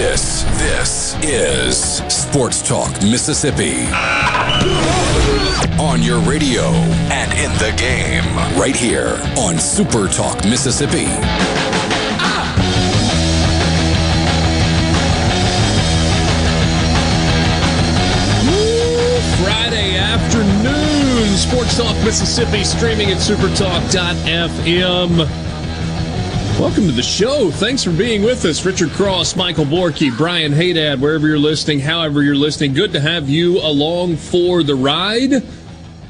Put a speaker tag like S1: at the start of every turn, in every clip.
S1: This, this is Sports Talk Mississippi. On your radio and in the game, right here on Super Talk Mississippi.
S2: Friday afternoon, Sports Talk Mississippi, streaming at supertalk.fm. Welcome to the show. Thanks for being with us. Richard Cross, Michael Borky, Brian Haydad, wherever you're listening, however you're listening. Good to have you along for the ride.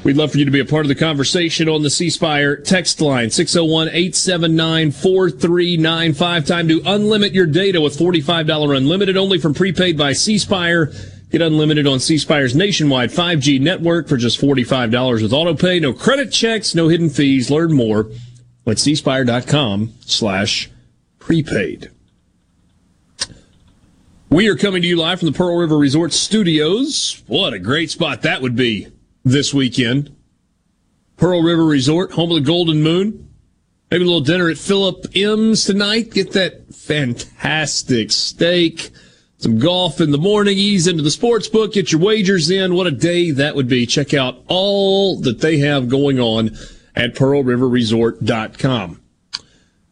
S2: We'd love for you to be a part of the conversation on the C Spire text line, 601 879 4395. Time to unlimit your data with $45 unlimited only from prepaid by C Spire. Get unlimited on C Spire's nationwide 5G network for just $45 with autopay. No credit checks, no hidden fees. Learn more at cspire.com slash prepaid. We are coming to you live from the Pearl River Resort Studios. What a great spot that would be this weekend. Pearl River Resort, home of the Golden Moon. Maybe a little dinner at Philip M's tonight. Get that fantastic steak. Some golf in the morning, ease into the sports book, get your wagers in. What a day that would be. Check out all that they have going on at pearlriverresort.com.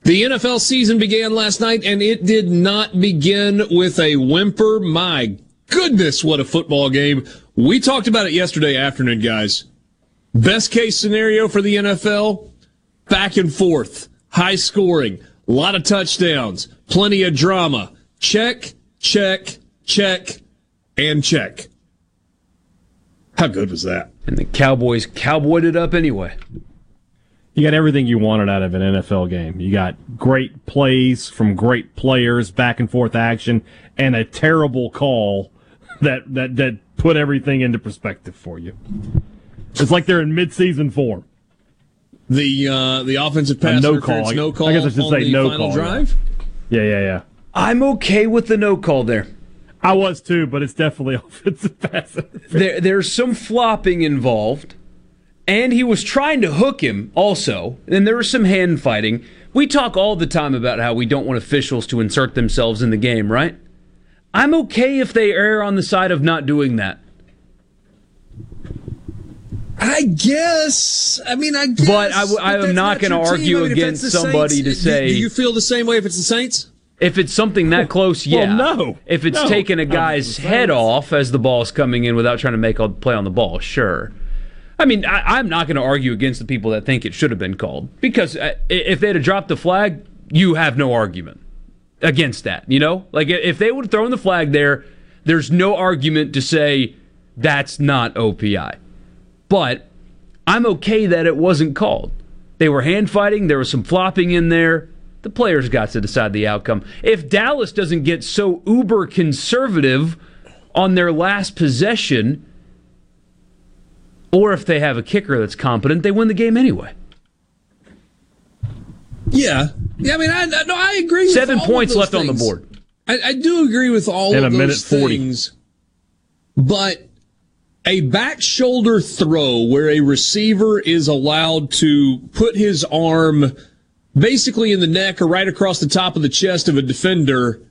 S2: The NFL season began last night and it did not begin with a whimper. My goodness, what a football game. We talked about it yesterday afternoon, guys. Best case scenario for the NFL, back and forth, high scoring, a lot of touchdowns, plenty of drama. Check, check, check, and check. How good was that?
S3: And the Cowboys cowboyed it up anyway.
S4: You got everything you wanted out of an NFL game. You got great plays from great players, back and forth action, and a terrible call that that that put everything into perspective for you. It's like they're in midseason form.
S2: The uh, the offensive pass
S4: no
S2: interference,
S4: call.
S2: no call.
S4: I guess I should say no call,
S2: drive.
S4: Yeah, yeah, yeah.
S3: I'm okay with the no call there.
S4: I was too, but it's definitely offensive pass.
S3: There, there's some flopping involved, and he was trying to hook him also, and there was some hand fighting. We talk all the time about how we don't want officials to insert themselves in the game, right? I'm okay if they err on the side of not doing that.
S2: I guess. I mean, I guess.
S3: But I w- I am
S2: that's
S3: not gonna argue
S2: I mean,
S3: against somebody
S2: Saints,
S3: to say-
S2: Do you feel the same way if it's the Saints?
S3: If it's something that close, yeah.
S4: Well, no.
S3: If it's
S4: No.
S3: taking a guy's head off as the ball's coming in without trying to make a play on the ball, sure. I mean, I, I'm not going to argue against the people that think it should have been called because uh, if they'd have dropped the flag, you have no argument against that. You know, like if they would have thrown the flag there, there's no argument to say that's not OPI. But I'm okay that it wasn't called. They were hand fighting. There was some flopping in there. The players got to decide the outcome. If Dallas doesn't get so uber conservative on their last possession, or if they have a kicker that's competent, they win the game anyway.
S2: Yeah. Yeah. I mean, I no, I agree. with
S3: Seven
S2: all of
S3: points
S2: those
S3: left on the board.
S2: I, I do agree with all
S4: In
S2: of
S4: a minute
S2: those
S4: 40.
S2: things, but a back shoulder throw where a receiver is allowed to put his arm basically in the neck or right across the top of the chest of a defender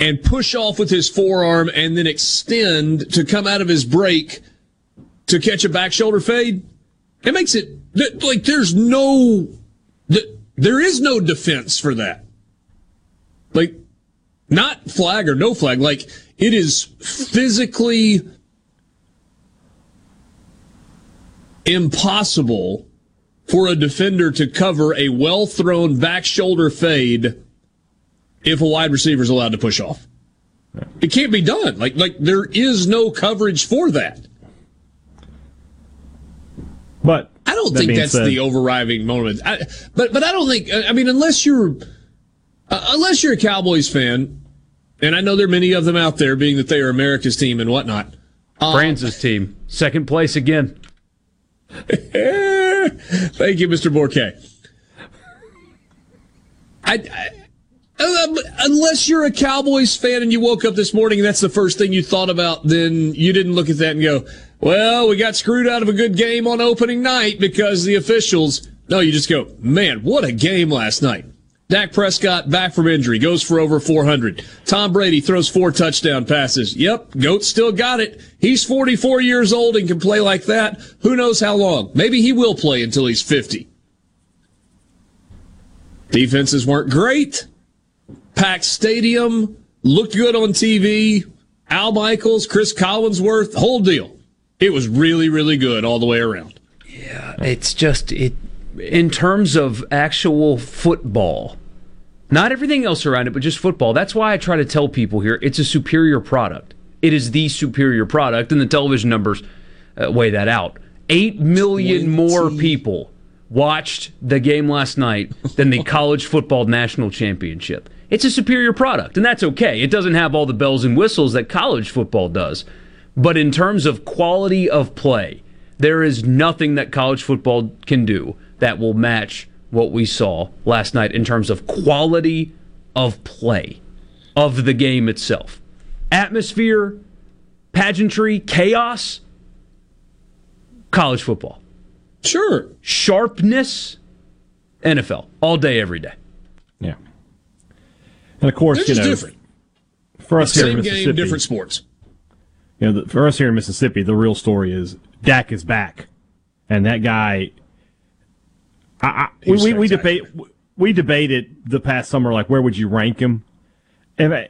S2: and push off with his forearm and then extend to come out of his break to catch a back shoulder fade. It makes it like there's no, th- there is no defense for that. Like, not flag or no flag. Like, it is physically impossible for a defender to cover a well thrown back shoulder fade if a wide receiver is allowed to push off. It can't be done. Like, like there is no coverage for that.
S4: But
S2: I don't
S4: that
S2: think that's
S4: said-
S2: the overriding moment. I, but but I don't think. I mean, unless you're uh, unless you're a Cowboys fan, and I know there are many of them out there, being that they are America's team and whatnot.
S3: Francis team, second place again.
S2: Thank you, Mr. Bourquet. I, I um, unless you're a Cowboys fan and you woke up this morning and that's the first thing you thought about, then you didn't look at that and go, well, we got screwed out of a good game on opening night because the officials. No, you just go, man, what a game last night. Dak Prescott back from injury, goes for over 400. Tom Brady throws four touchdown passes. Yep, GOAT still got it. He's 44 years old and can play like that. Who knows how long? Maybe he will play until he's 50. Defenses weren't great. Packed stadium, looked good on TV. Al Michaels, Cris Collinsworth, whole deal. It was really, really good all the way around.
S3: Yeah, it's just it in terms of actual football. Not everything else around it, but just football. That's why I try to tell people here it's a superior product. It is the superior product, and the television numbers uh, weigh that out. Eight million 20. more people watched the game last night than the college football national championship it's a superior product, and that's okay. It doesn't have all the bells and whistles that college football does. But in terms of quality of play, there is nothing that college football can do that will match what we saw last night in terms of quality of play of the game itself. Atmosphere, pageantry, chaos, college football.
S2: Sure.
S3: Sharpness, NFL, all day, every day.
S4: Yeah. And of course,
S2: They're
S4: you
S2: just
S4: know,
S2: different.
S4: for us here in
S2: Same
S4: Mississippi,
S2: game, different sports.
S4: You know, the, for us here in Mississippi, the real story is Dak is back, and that guy. I, I, we, we, we debate we debated the past summer like where would you rank him, and I,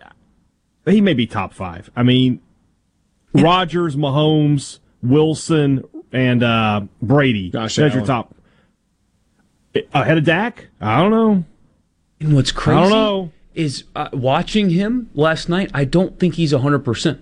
S4: he may be top five. I mean, Rodgers, Mahomes, Wilson, and uh, Brady.
S2: Gosh,
S4: that's your top. Ahead of Dak? I don't know.
S3: And what's crazy?
S4: I don't know
S3: is uh, watching him last night. I don't think he's hundred percent.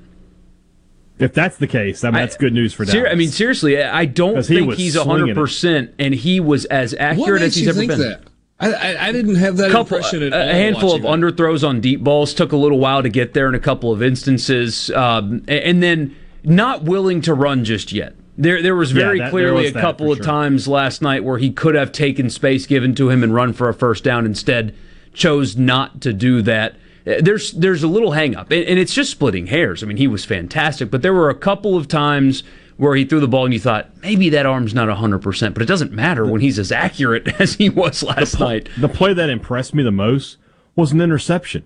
S4: If that's the case, I mean, that's good news for Dallas.
S3: Ser- I mean, seriously, I don't think he he's hundred percent, and he was as accurate as he's ever been.
S2: That? I, I, I, didn't have that
S3: couple,
S2: impression at
S3: a,
S2: all.
S3: A handful of
S2: that.
S3: underthrows on deep balls took a little while to get there in a couple of instances, um, and then not willing to run just yet. There, there was very
S4: yeah, that,
S3: clearly
S4: was
S3: a couple of
S4: sure.
S3: times last night where he could have taken space given to him and run for a first down. Instead, chose not to do that there's there's a little hang up, and, and it's just splitting hairs. I mean, he was fantastic, but there were a couple of times where he threw the ball and you thought maybe that arm's not 100%, but it doesn't matter when he's as accurate as he was last
S4: the,
S3: night.
S4: The play that impressed me the most was an interception.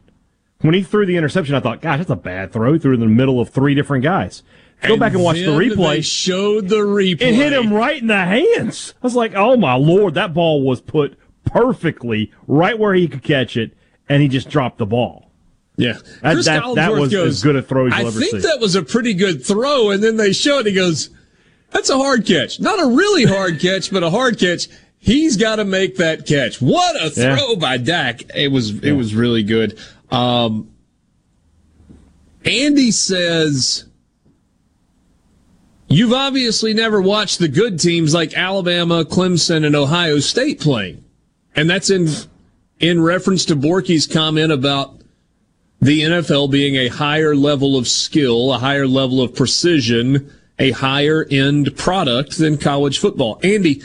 S4: When he threw the interception, I thought, gosh, that's a bad throw. He threw it in the middle of three different guys. Go
S2: and
S4: back and watch the replay.
S2: They showed the replay.
S4: It hit him right in the hands. I was like, oh my lord, that ball was put perfectly right where he could catch it, and he just dropped the ball.
S2: Yeah,
S4: that,
S2: Cris
S4: that, that was
S2: goes,
S4: as good a throw
S2: I think
S4: see.
S2: that was a pretty good throw, and then they show showed. He goes, "That's a hard catch, not a really hard catch, but a hard catch." He's got to make that catch. What a throw
S4: Yeah.
S2: by Dak! It was it was really good. Um, Andy says. You've obviously never watched the good teams like Alabama, Clemson, and Ohio State playing. And that's in in reference to Borky's comment about the NFL being a higher level of skill, a higher level of precision, a higher end product than college football. Andy,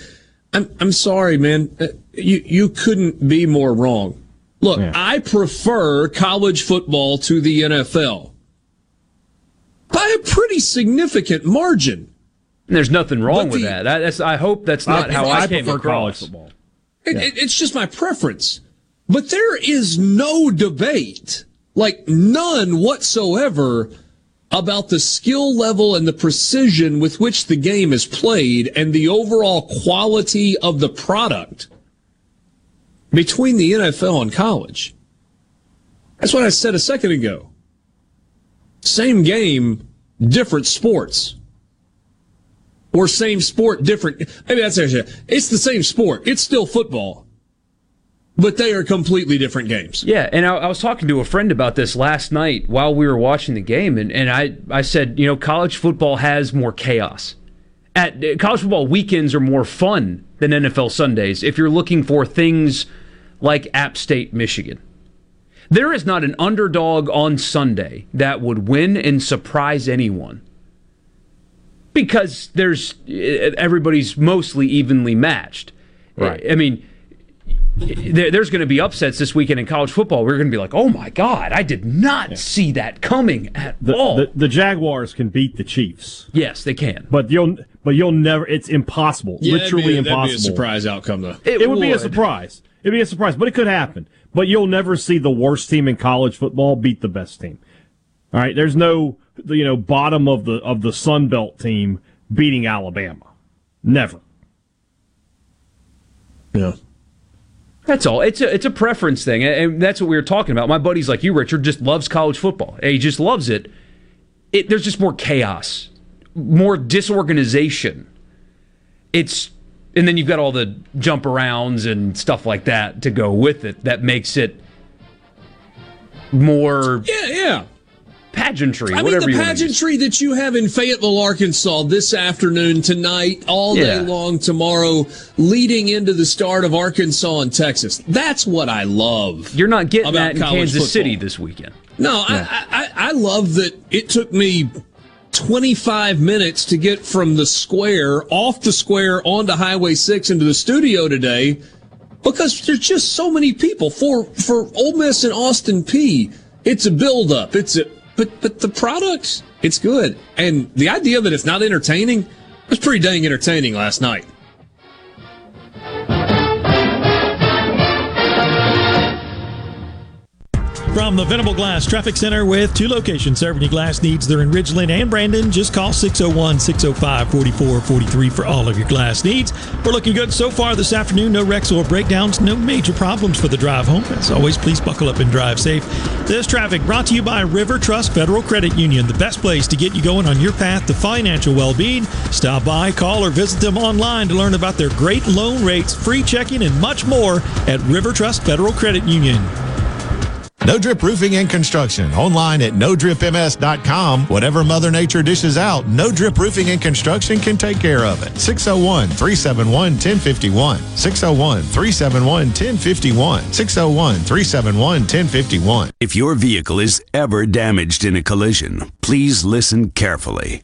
S2: I'm I'm sorry, man. Uh, You you couldn't be more wrong. Look,
S4: Yeah.
S2: I prefer college football to the NFL by a pretty significant margin.
S3: And there's nothing wrong
S2: But
S3: with that. That's I hope that's not how I,
S4: I
S3: came
S4: prefer college
S3: across.
S4: football.
S2: It, it, it's just my preference. But there is no debate, like none whatsoever, about the skill level and the precision with which the game is played and the overall quality of the product between the NFL and college. That's what I said a second ago. Same game, different sports. Or same sport, different. Maybe that's actually, it's the same sport. It's still football. But they are completely different games.
S3: Yeah, and I, I was talking to a friend about this last night while we were watching the game, and, and I, I said, you know, college football has more chaos. At uh, college football weekends are more fun than NFL Sundays if you're looking for things like App State, Michigan. There is not an underdog on Sunday that would win and surprise anyone because there's everybody's mostly evenly matched.
S4: Right.
S3: I mean, there, there's going to be upsets this weekend in college football. We're going to be like, oh my god, I did not yeah. see that coming at
S4: the,
S3: all.
S4: The, the, Jaguars can beat the Chiefs.
S3: Yes, they can.
S4: But you'll but you'll never. It's impossible.
S2: Yeah,
S4: literally
S2: that'd be,
S4: impossible.
S2: That'd be a surprise outcome, though.
S4: It, it would, would be a surprise. It'd be a surprise, but it could happen. But you'll never see the worst team in college football beat the best team. All right, there's no you know bottom of the of the Sun Belt team beating Alabama. Never.
S2: Yeah.
S3: That's all. It's a it's a preference thing, and that's what we were talking about. My buddy's like you, Richard, just loves college football. He just loves it. It there's just more chaos, more disorganization. It's and then you've got all the jump arounds and stuff like that to go with it. That makes it more.
S2: Yeah, yeah
S3: pageantry.
S2: I
S3: mean,
S2: the pageantry that you have in Fayetteville, Arkansas this afternoon, tonight, all day long tomorrow, leading into the start of Arkansas and Texas. That's what I love.
S3: You're not getting that in Kansas football. City this weekend.
S2: No, yeah. I, I, I love that it took me 25 minutes to get from the square, off the square, onto Highway 6 into the studio today because there's just so many people. For, for Ole Miss and Austin Peay, it's a buildup. It's a, but but the products, it's good. And the idea that it's not entertaining was pretty dang entertaining last night.
S5: From the Venable Glass Traffic Center with two locations serving your glass needs. They're in Ridgeland and Brandon. Just call 601 605 4443 for all of your glass needs. We're looking good so far this afternoon. No wrecks or breakdowns, no major problems for the drive home. As always, please buckle up and drive safe. This traffic brought to you by River Trust Federal Credit Union, the best place to get you going on your path to financial well being. Stop by, call, or visit them online to learn about their great loan rates, free checking, and much more at River Trust Federal Credit Union.
S6: No Drip Roofing and Construction. Online at nodripms.com. Whatever Mother Nature dishes out, No Drip Roofing and Construction can take care of it. 601 371 1051. 601 371 1051. 601 371 1051.
S7: If your vehicle is ever damaged in a collision, please listen carefully.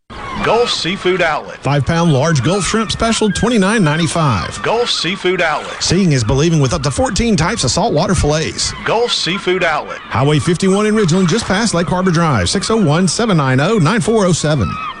S8: Gulf Seafood Outlet.
S6: Five pound large Gulf shrimp special, $29.95.
S8: Gulf Seafood Outlet.
S6: Seeing is believing with up to 14 types of saltwater fillets.
S8: Gulf Seafood Outlet.
S6: Highway 51 in Ridgeland, just past Lake Harbor Drive, 601 790 9407.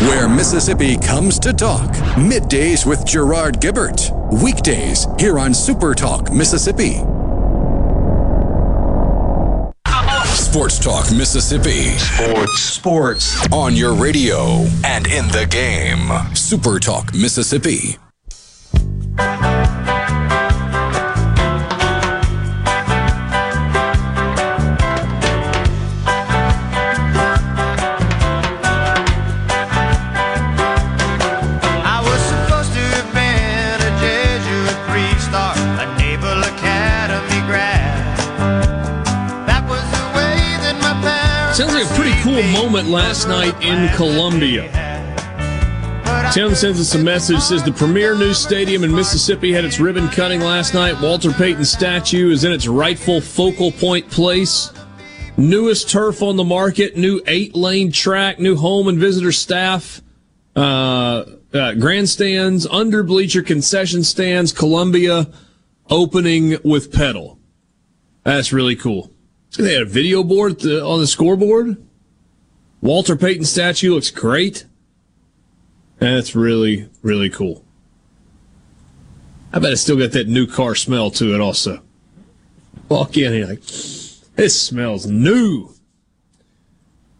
S1: where Mississippi comes to talk. Middays with Gerard Gibert. Weekdays here on Super Talk Mississippi. Sports Talk Mississippi.
S8: Sports. Sports.
S1: On your radio and in the game. Super Talk Mississippi.
S2: Moment last night in Columbia. Tim sends us a message says the premier new stadium in Mississippi had its ribbon cutting last night. Walter Payton statue is in its rightful focal point place. Newest turf on the market, new eight lane track, new home and visitor staff, uh, uh, grandstands, under bleacher concession stands, Columbia opening with pedal. That's really cool. They had a video board on the scoreboard. Walter Payton statue looks great. That's really, really cool. I bet it's still got that new car smell to it also. Walk in here like, this smells new.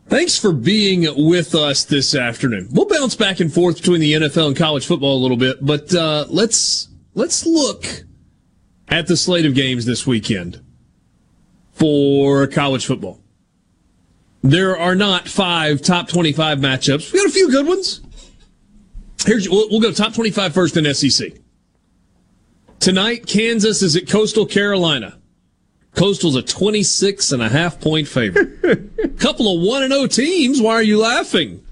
S2: Thanks for being with us this afternoon. We'll bounce back and forth between the NFL and college football a little bit, but uh, let's let's look at the slate of games this weekend for college football. There are not five top 25 matchups. We got a few good ones. Here's we'll, we'll go top 25 first in SEC. Tonight, Kansas is at Coastal Carolina. Coastal's a 26 and a half point favorite. Couple of 1 and 0 teams. Why are you laughing?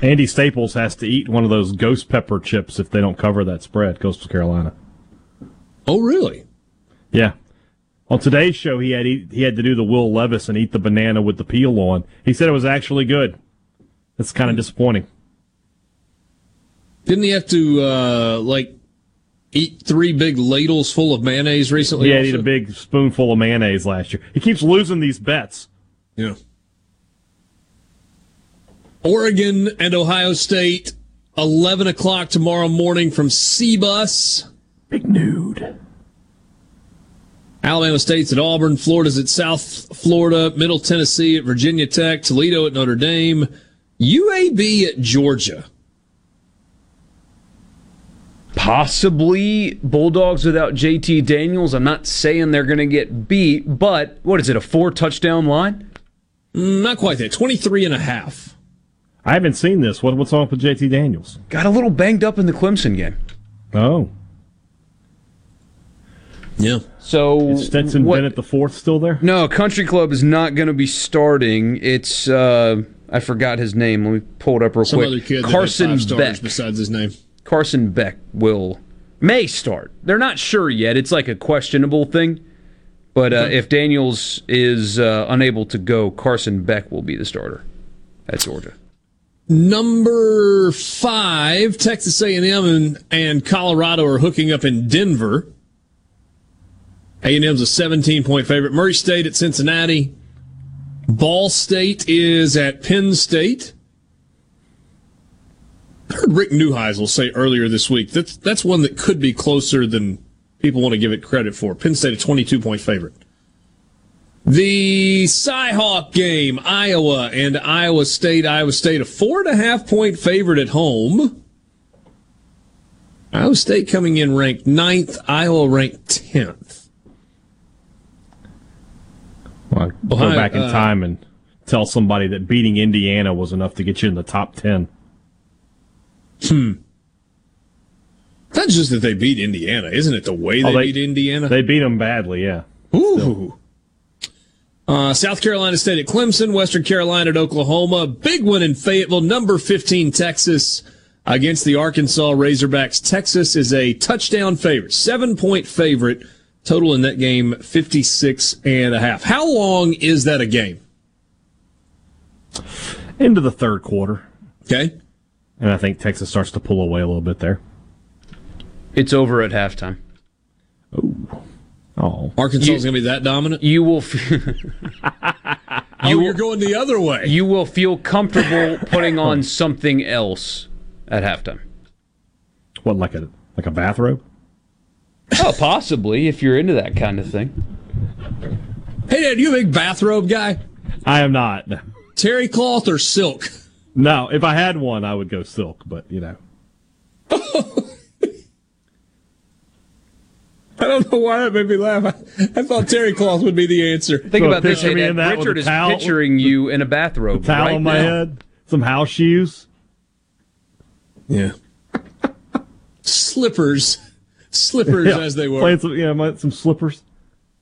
S4: Andy Staples has to eat one of those ghost pepper chips if they don't cover that spread, Coastal Carolina.
S2: Oh, really?
S4: Yeah. On today's show, he had he had to do the Will Levis and eat the banana with the peel on. He said it was actually good. That's kind of disappointing.
S2: Didn't he have to uh, like eat three big ladles full of mayonnaise recently?
S4: Yeah,
S2: also?
S4: he ate a big spoonful of mayonnaise last year. He keeps losing these bets.
S2: Yeah. Oregon and Ohio State, 11 o'clock tomorrow morning from C-Bus.
S4: Big Noon.
S2: Alabama State's at Auburn, Florida's at South Florida, Middle Tennessee at Virginia Tech, Toledo at Notre Dame, UAB at Georgia.
S3: Possibly Bulldogs without JT Daniels. I'm not saying they're going to get beat, but what is it, a four touchdown line?
S2: Not quite that. 23 and a half.
S4: I haven't seen this. What, what's wrong with JT Daniels?
S3: Got a little banged up in the Clemson game.
S4: Oh.
S2: Yeah.
S3: So
S4: Is Stetson
S3: what-
S4: Bennett the fourth still there?
S3: No, Country Club is not going to be starting. It's uh, I forgot his name. Let me pull it up real
S2: Some
S3: quick.
S2: other kid
S3: Carson
S2: that five
S3: Beck.
S2: besides his name.
S3: Carson Beck will may start. They're not sure yet. It's like a questionable thing. But uh, if Daniels is uh, unable to go, Carson Beck will be the starter at Georgia.
S2: Number five, Texas A&M and, and Colorado are hooking up in Denver. A&M's a 17 point favorite. Murray State at Cincinnati. Ball State is at Penn State. I heard Rick Neuheisel say earlier this week that's that's one that could be closer than people want to give it credit for. Penn State a 22 point favorite. The Cyhawk game, Iowa and Iowa State. Iowa State a four and a half point favorite at home. Iowa State coming in ranked ninth, Iowa ranked tenth.
S4: Well, go
S2: Ohio-
S4: back in
S2: uh,
S4: time and tell somebody that beating Indiana was enough to get you in the top 10. Hmm.
S2: Not just that they beat Indiana, isn't it? The way they,
S4: Oh, they-
S2: beat Indiana.
S4: They beat them badly, yeah.
S2: Ooh. Uh, South Carolina State at Clemson, Western Carolina at Oklahoma. Big win in Fayetteville. Number 15 Texas against the Arkansas Razorbacks. Texas is a touchdown favorite, seven point favorite. Total in that game, 56 and a half. How long is that a game?
S4: Into the third quarter.
S2: Okay.
S4: And I think Texas starts to pull away a little bit there.
S3: It's over at halftime.
S4: Oh. Oh.
S2: Arkansas is going to be that dominant?
S3: You will. F-
S2: oh, you're going the other way.
S3: you will feel comfortable putting on something else at halftime.
S4: What, like a like a bathrobe?
S3: Oh, possibly if you're into that kind of thing.
S2: Hey, Dad, you a big bathrobe guy?
S4: I am not.
S2: Terry cloth or silk?
S4: No, if I had one, I would go silk, but you know.
S2: I don't know why that made me laugh. I, I thought terry cloth would be the answer.
S3: Think
S4: So
S3: about this,
S4: picture
S3: hey, Dad.
S4: that
S3: Richard is
S4: towel-
S3: picturing you in a bathrobe
S4: Towel
S3: right
S4: on my
S3: now.
S4: head, some house shoes.
S2: Yeah. Slippers. Slippers
S4: Yeah,
S2: as they were.
S4: Playing some, yeah, my- some slippers.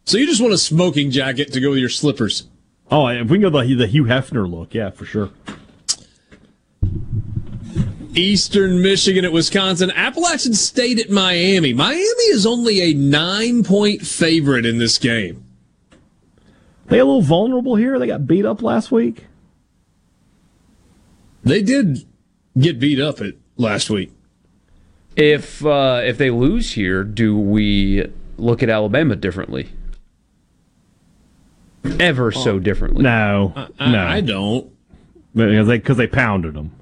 S2: So you just want a smoking jacket to go with your slippers.
S4: Oh, if we can go the the Hugh Hefner look, yeah, for sure.
S2: Eastern Michigan at Wisconsin, Appalachian State at Miami. Miami is only a nine point favorite in this game.
S4: They a little vulnerable here. They got beat up last week.
S2: They did get beat up at last week.
S3: If uh, if they lose here, do we look at Alabama differently? Ever so differently?
S4: No,
S2: I,
S4: no,
S2: I don't.
S4: because they because they pounded them.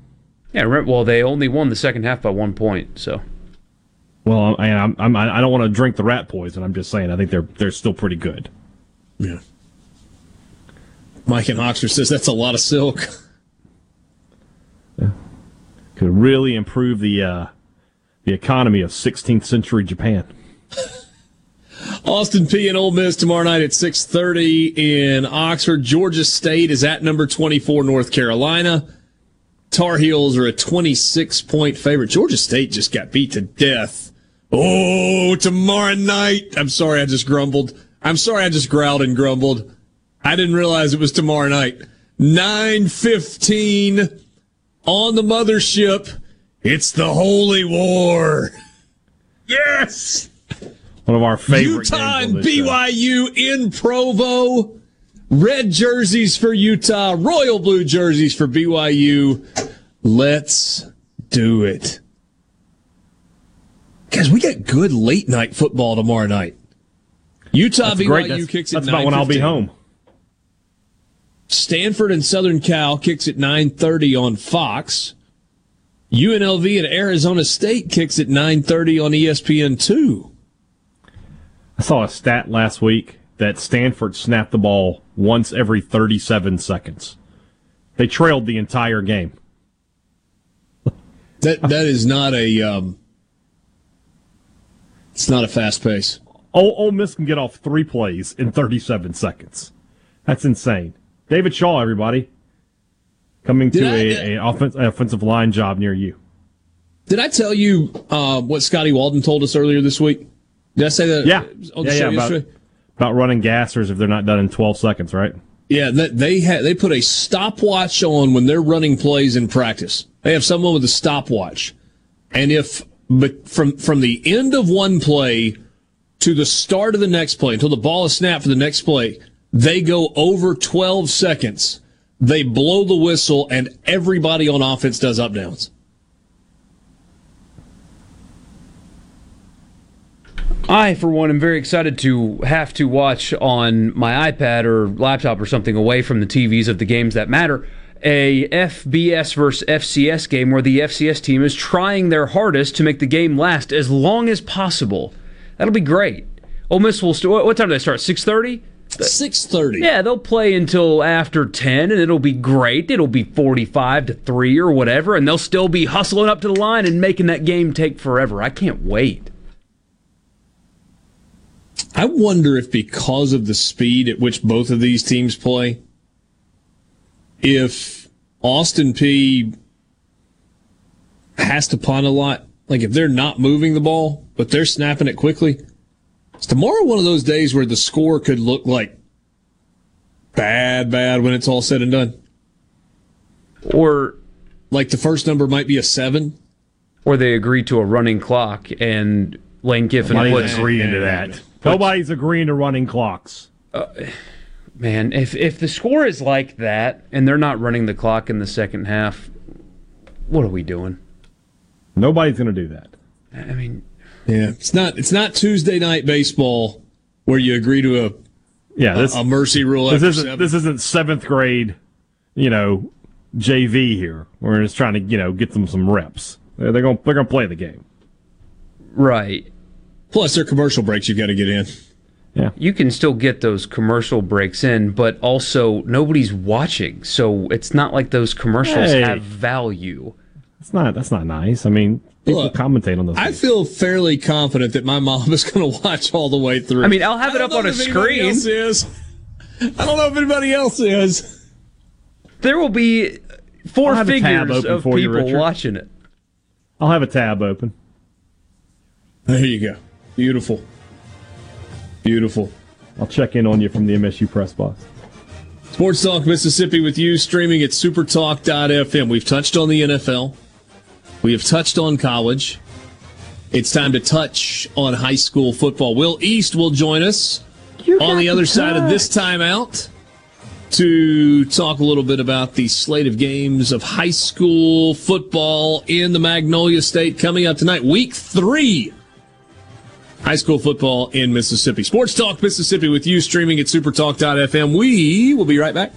S3: Yeah, well, they only won the second half by one point, so.
S4: Well, I, I'm, I'm I don't want to drink the rat poison. I'm just saying I think they're they're still pretty good.
S2: Yeah. Mike and Oxford says that's a lot of silk. Yeah.
S4: Could really improve the uh, the economy of 16th century Japan.
S2: Austin Peay and Ole Miss tomorrow night at 6:30 in Oxford. Georgia State is at number 24 North Carolina. Tar Heels are a 26 point favorite. Georgia State just got beat to death. Oh, tomorrow night. I'm sorry I just grumbled. I'm sorry I just growled and grumbled. I didn't realize it was tomorrow night. 9:15 on the mothership. It's the Holy War. Yes.
S4: One of our favorite
S2: Utah and
S4: this show.
S2: BYU in Provo. Red jerseys for Utah, royal blue jerseys for BYU. Let's do it. Guys, we got good late night football tomorrow night. Utah
S4: That's
S2: BYU
S4: great. That's,
S2: kicks at
S4: that's about when I'll be home.
S2: Stanford and Southern Cal kicks at 9:30 on Fox. UNLV and Arizona State kicks at 9:30 on E ESPN2.
S4: I saw a stat last week that Stanford snapped the ball once every 37 seconds. They trailed the entire game.
S2: That that is not a um, it's not a fast pace.
S4: Ole, Ole Miss can get off three plays in 37 seconds. That's insane. David Shaw, everybody, coming to
S2: Did I-
S4: a, a offense, offensive line job near you.
S2: Did I tell you uh, what Scotty Walden told us earlier this week? Did I say that?
S4: Yeah,
S2: on the
S4: yeah,
S2: show
S4: yeah. About, about running gassers if they're not done in 12 seconds, right?
S2: Yeah, that they had they put a stopwatch on when they're running plays in practice. They have someone with a stopwatch, and if but from from the end of one play to the start of the next play until the ball is snapped for the next play, they go over twelve seconds. They blow the whistle, and everybody on offense does up downs.
S3: I, for one, am very excited to have to watch on my iPad or laptop or something away from the TVs of the games that matter a FBS versus FCS game where the FCS team is trying their hardest to make the game last as long as possible. That'll be great. Ole Miss will. What time do they start? Six thirty.
S2: Six thirty.
S3: Yeah, they'll play until after 10 and it'll be great. It'll be 45 to 3 or whatever and they'll still be hustling up to the line and making that game take forever. I can't wait.
S2: I wonder if because of the speed at which both of these teams play, if Austin Peay has to punt a lot, like if they're not moving the ball, but they're snapping it quickly, is tomorrow one of those days where the score could look like bad, bad when it's all said and done?
S3: Or
S2: like the first number might be a seven?
S3: Or they agree to a running clock and Lane Kiffin
S4: Nobody's
S3: puts
S4: agreeing to that. Nobody's agreeing to running clocks.
S3: Uh, man, if if the score is like that and they're not running the clock in the second half, what are we doing?
S4: Nobody's going to do that.
S3: I mean,
S2: Yeah, it's not. It's not Tuesday night baseball where you agree to a
S4: Yeah, this
S2: a, a mercy rule.
S4: this isn't
S2: seven.
S4: this isn't seventh grade, you know, JV here. We're just trying to you know get them some reps. They're, they're going to they're going to play the game.
S3: right.
S2: Plus, their commercial breaks you've got to get in. Yeah.
S3: You can still get those commercial breaks in, but also nobody's watching. So it's not like those commercials
S4: Hey.
S3: have value.
S4: That's not that's not nice. I mean, people
S2: Look,
S4: commentate on those.
S2: I
S4: things.
S2: feel fairly confident that my mom is going to watch all the way through.
S3: I mean, I'll have it up on a screen.
S2: else is. I don't know if anybody else is.
S3: There will be four
S4: I'll have a tab
S3: figures
S4: open
S3: of
S4: for you,
S3: people
S4: Richard.
S3: watching it.
S4: I'll have a tab open.
S2: There you go. Beautiful. Beautiful.
S4: I'll check in on you from the MSU press box.
S2: Sports Talk Mississippi with you, streaming at supertalk.fm. We've touched on the NFL. We have touched on college. It's time to touch on high school football. Will East will join us on the other side of this timeout to talk a little bit about the slate of games of high school football in the Magnolia State coming up tonight. Week three high school football in Mississippi. Sports Talk Mississippi with you streaming at supertalk.fm. We will be right back.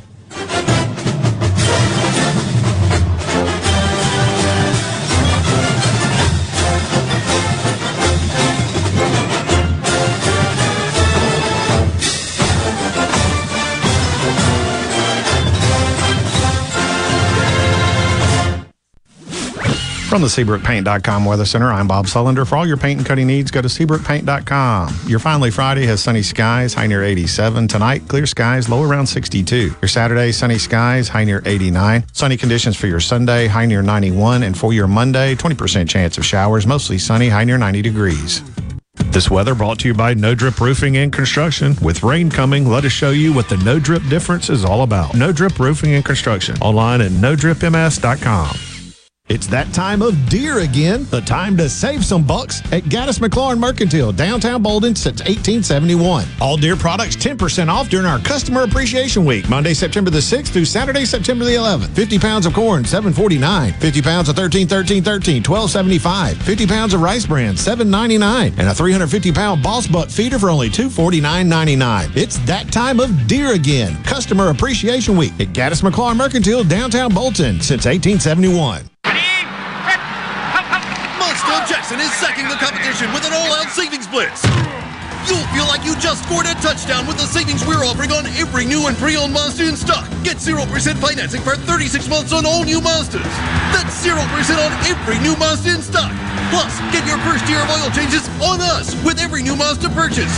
S6: From the SeabrookPaint.com Weather Center, I'm Bob Sullender. For all your paint and cutting needs, go to SeabrookPaint.com. Your finally Friday has sunny skies, high near 87. Tonight, clear skies, low around 62. Your Saturday, sunny skies, high near 89. Sunny conditions for your Sunday, high near 91. And for your Monday, 20% chance of showers, mostly sunny, high near 90 degrees. This weather brought to you by No Drip Roofing and Construction. With rain coming, let us show you what the No Drip difference is all about. No Drip Roofing and Construction. Online at NoDripMS.com. It's that time of deer again. The time to save some bucks at Gaddis McLaurin Mercantile, downtown Bolton since 1871. All deer products 10% off during our Customer Appreciation Week, Monday, September the 6th through Saturday, September the 11th. 50 pounds of corn, 749. 50 pounds of 13, 13, 13, 1275. 50 pounds of rice bran, 799. And a 350 pound Boss Buck feeder for only 249.99. It's that time of deer again. Customer Appreciation Week at Gaddis McLaurin Mercantile, downtown Bolton since 1871.
S9: Jackson is sacking the competition with an all-out savings blitz. You'll feel like you just scored a touchdown with the savings we're offering on every new and pre-owned Mazda in stock. Get 0% financing for 36 months on all new Mazdas. That's 0% on every new Mazda in stock. Plus, get your first year of oil changes on us with every new Mazda purchase.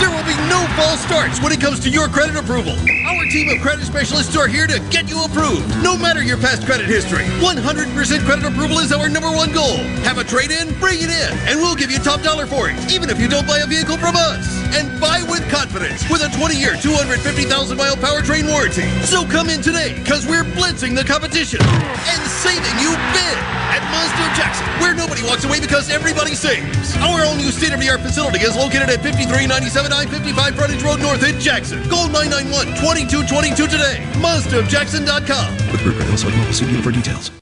S9: There will be no false starts when it comes to your credit approval. Our team of credit specialists are here to get you approved, no matter your past credit history. 100% credit approval is our number one goal. Have a trade-in? Bring it in, and we'll give you top dollar for it, even if you don't buy a vehicle from us. And buy with confidence with a 20-year, 250,000-mile powertrain warranty. So come in today, because we're blitzing the competition and saving you big at Mazda Jackson, where nobody walks away because everybody saves. Our all new state-of-the-art facility is located at 5397 I-55 Frontage Road North in Jackson. Call 991-2222 today. MazdaofJackson.com.
S10: With Group Illinois Mobile, see for details.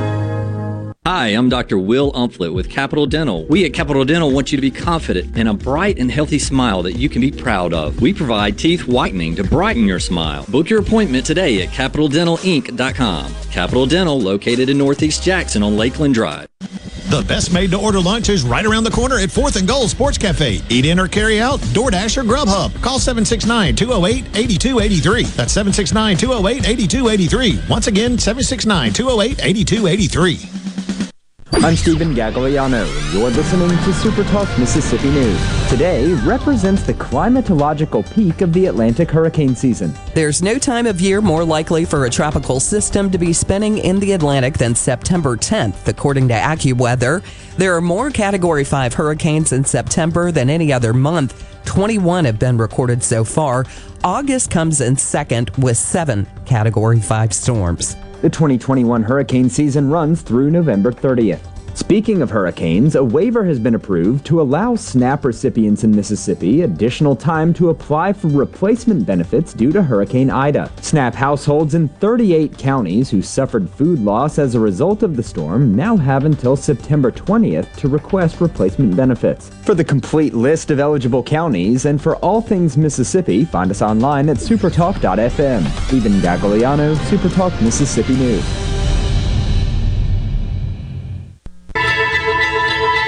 S11: Hi, I'm Dr. Will Umflett with Capital Dental. We at Capital Dental want you to be confident in a bright and healthy smile that you can be proud of. We provide teeth whitening to brighten your smile. Book your appointment today at CapitalDentalInc.com. Capital Dental, located in Northeast Jackson on Lakeland Drive.
S6: The best made to order lunch is right around the corner at 4th and Gold Sports Cafe. Eat in or carry out, DoorDash or Grubhub. Call 769 208 8283. That's 769 208 8283. Once again, 769 208 8283.
S12: I'm Stephen Gagliano, and you're listening to Super Talk Mississippi News. Today represents the climatological peak of the Atlantic hurricane season.
S13: There's no time of year more likely for a tropical system to be spinning in the Atlantic than September 10th, according to AccuWeather. There are more Category 5 hurricanes in September than any other month. 21 have been recorded so far. August comes in second with seven Category 5 storms.
S12: The 2021 hurricane season runs through November 30th. Speaking of hurricanes, a waiver has been approved to allow SNAP recipients in Mississippi additional time to apply for replacement benefits due to Hurricane Ida. SNAP households in 38 counties who suffered food loss as a result of the storm now have until September 20th to request replacement benefits. For the complete list of eligible counties and for all things Mississippi, find us online at supertalk.fm. Stephen Gagliano, Supertalk Mississippi News.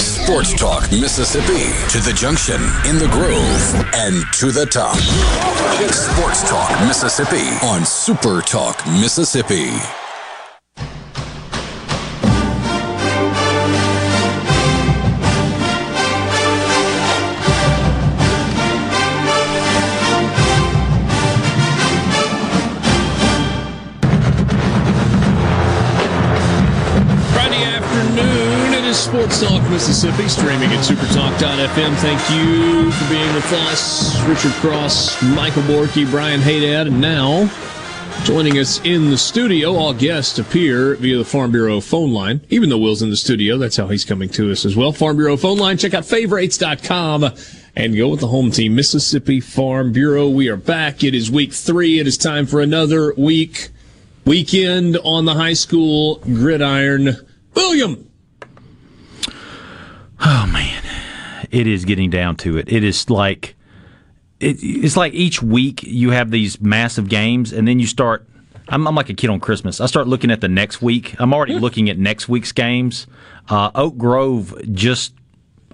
S1: Sports Talk Mississippi to the junction, in the groove, and to the top. Sports Talk Mississippi on Super Talk Mississippi.
S2: Talk Mississippi, streaming at supertalk.fm. Thank you for being with us. Richard Cross, Michael Borky, Brian Haydad, and now joining us in the studio. All guests appear via the Farm Bureau phone line. Even though Will's in the studio, that's how he's coming to us as well. Farm Bureau phone line. Check out favorites.com and go with the home team, Mississippi Farm Bureau. We are back. It is week three. It is time for another week weekend on the high school gridiron. William.
S14: Oh man, it is getting down to it. It is like it, it's like each week you have these massive games, and then you start. I'm, I'm like a kid on Christmas. I start looking at the next week. I'm already looking at next week's games. Uh, Oak Grove just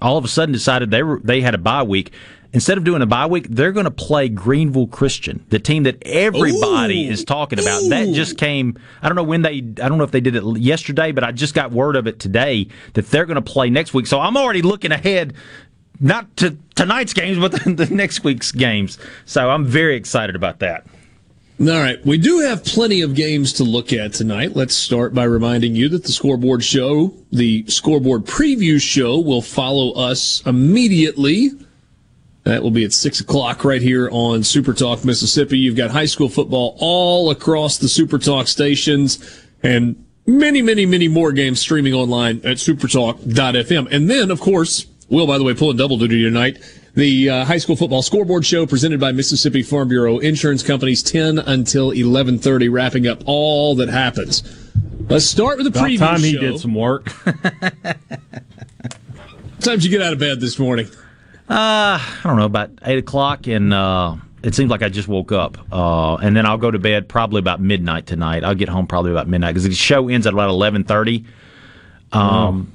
S14: all of a sudden decided they were they had a bye week. Instead of doing a bye week, they're going to play Greenville Christian, the team that everybody
S2: Ooh.
S14: is talking about. That just came. I don't know when they. I don't know if they did it yesterday, but I just got word of it today that they're going to play next week. So I'm already looking ahead, not to tonight's games, but the, the next week's games. So I'm very excited about that.
S2: All right, we do have plenty of games to look at tonight. Let's start by reminding you that the scoreboard show, the scoreboard preview show, will follow us immediately. That will be at 6 o'clock right here on Super Talk Mississippi. You've got high school football all across the Super Talk stations and many, many, many more games streaming online at supertalk.fm. And then, of course, Will, by the way, pulling double duty tonight. The uh, high school football scoreboard show presented by Mississippi Farm Bureau Insurance Companies 10 until 11:30 wrapping up all that happens. Let's start with the
S4: About
S2: preview
S4: time he did some work.
S2: What time did you get out of bed this morning?
S14: Uh, I don't know, about eight o'clock, and uh, it seems like I just woke up. Uh, and then I'll go to bed probably about midnight tonight. I'll get home probably about midnight because the show ends at about eleven thirty. Um,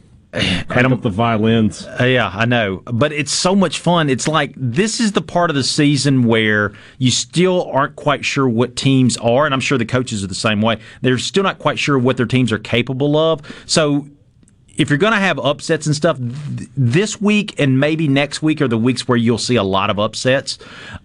S4: Crank up the violins.
S14: uh, yeah, I know, but it's so much fun. It's like this is the part of the season where you still aren't quite sure what teams are, and I'm sure the coaches are the same way. They're still not quite sure what their teams are capable of. So if you're going to have upsets and stuff, th- this week and maybe next week are the weeks where you'll see a lot of upsets.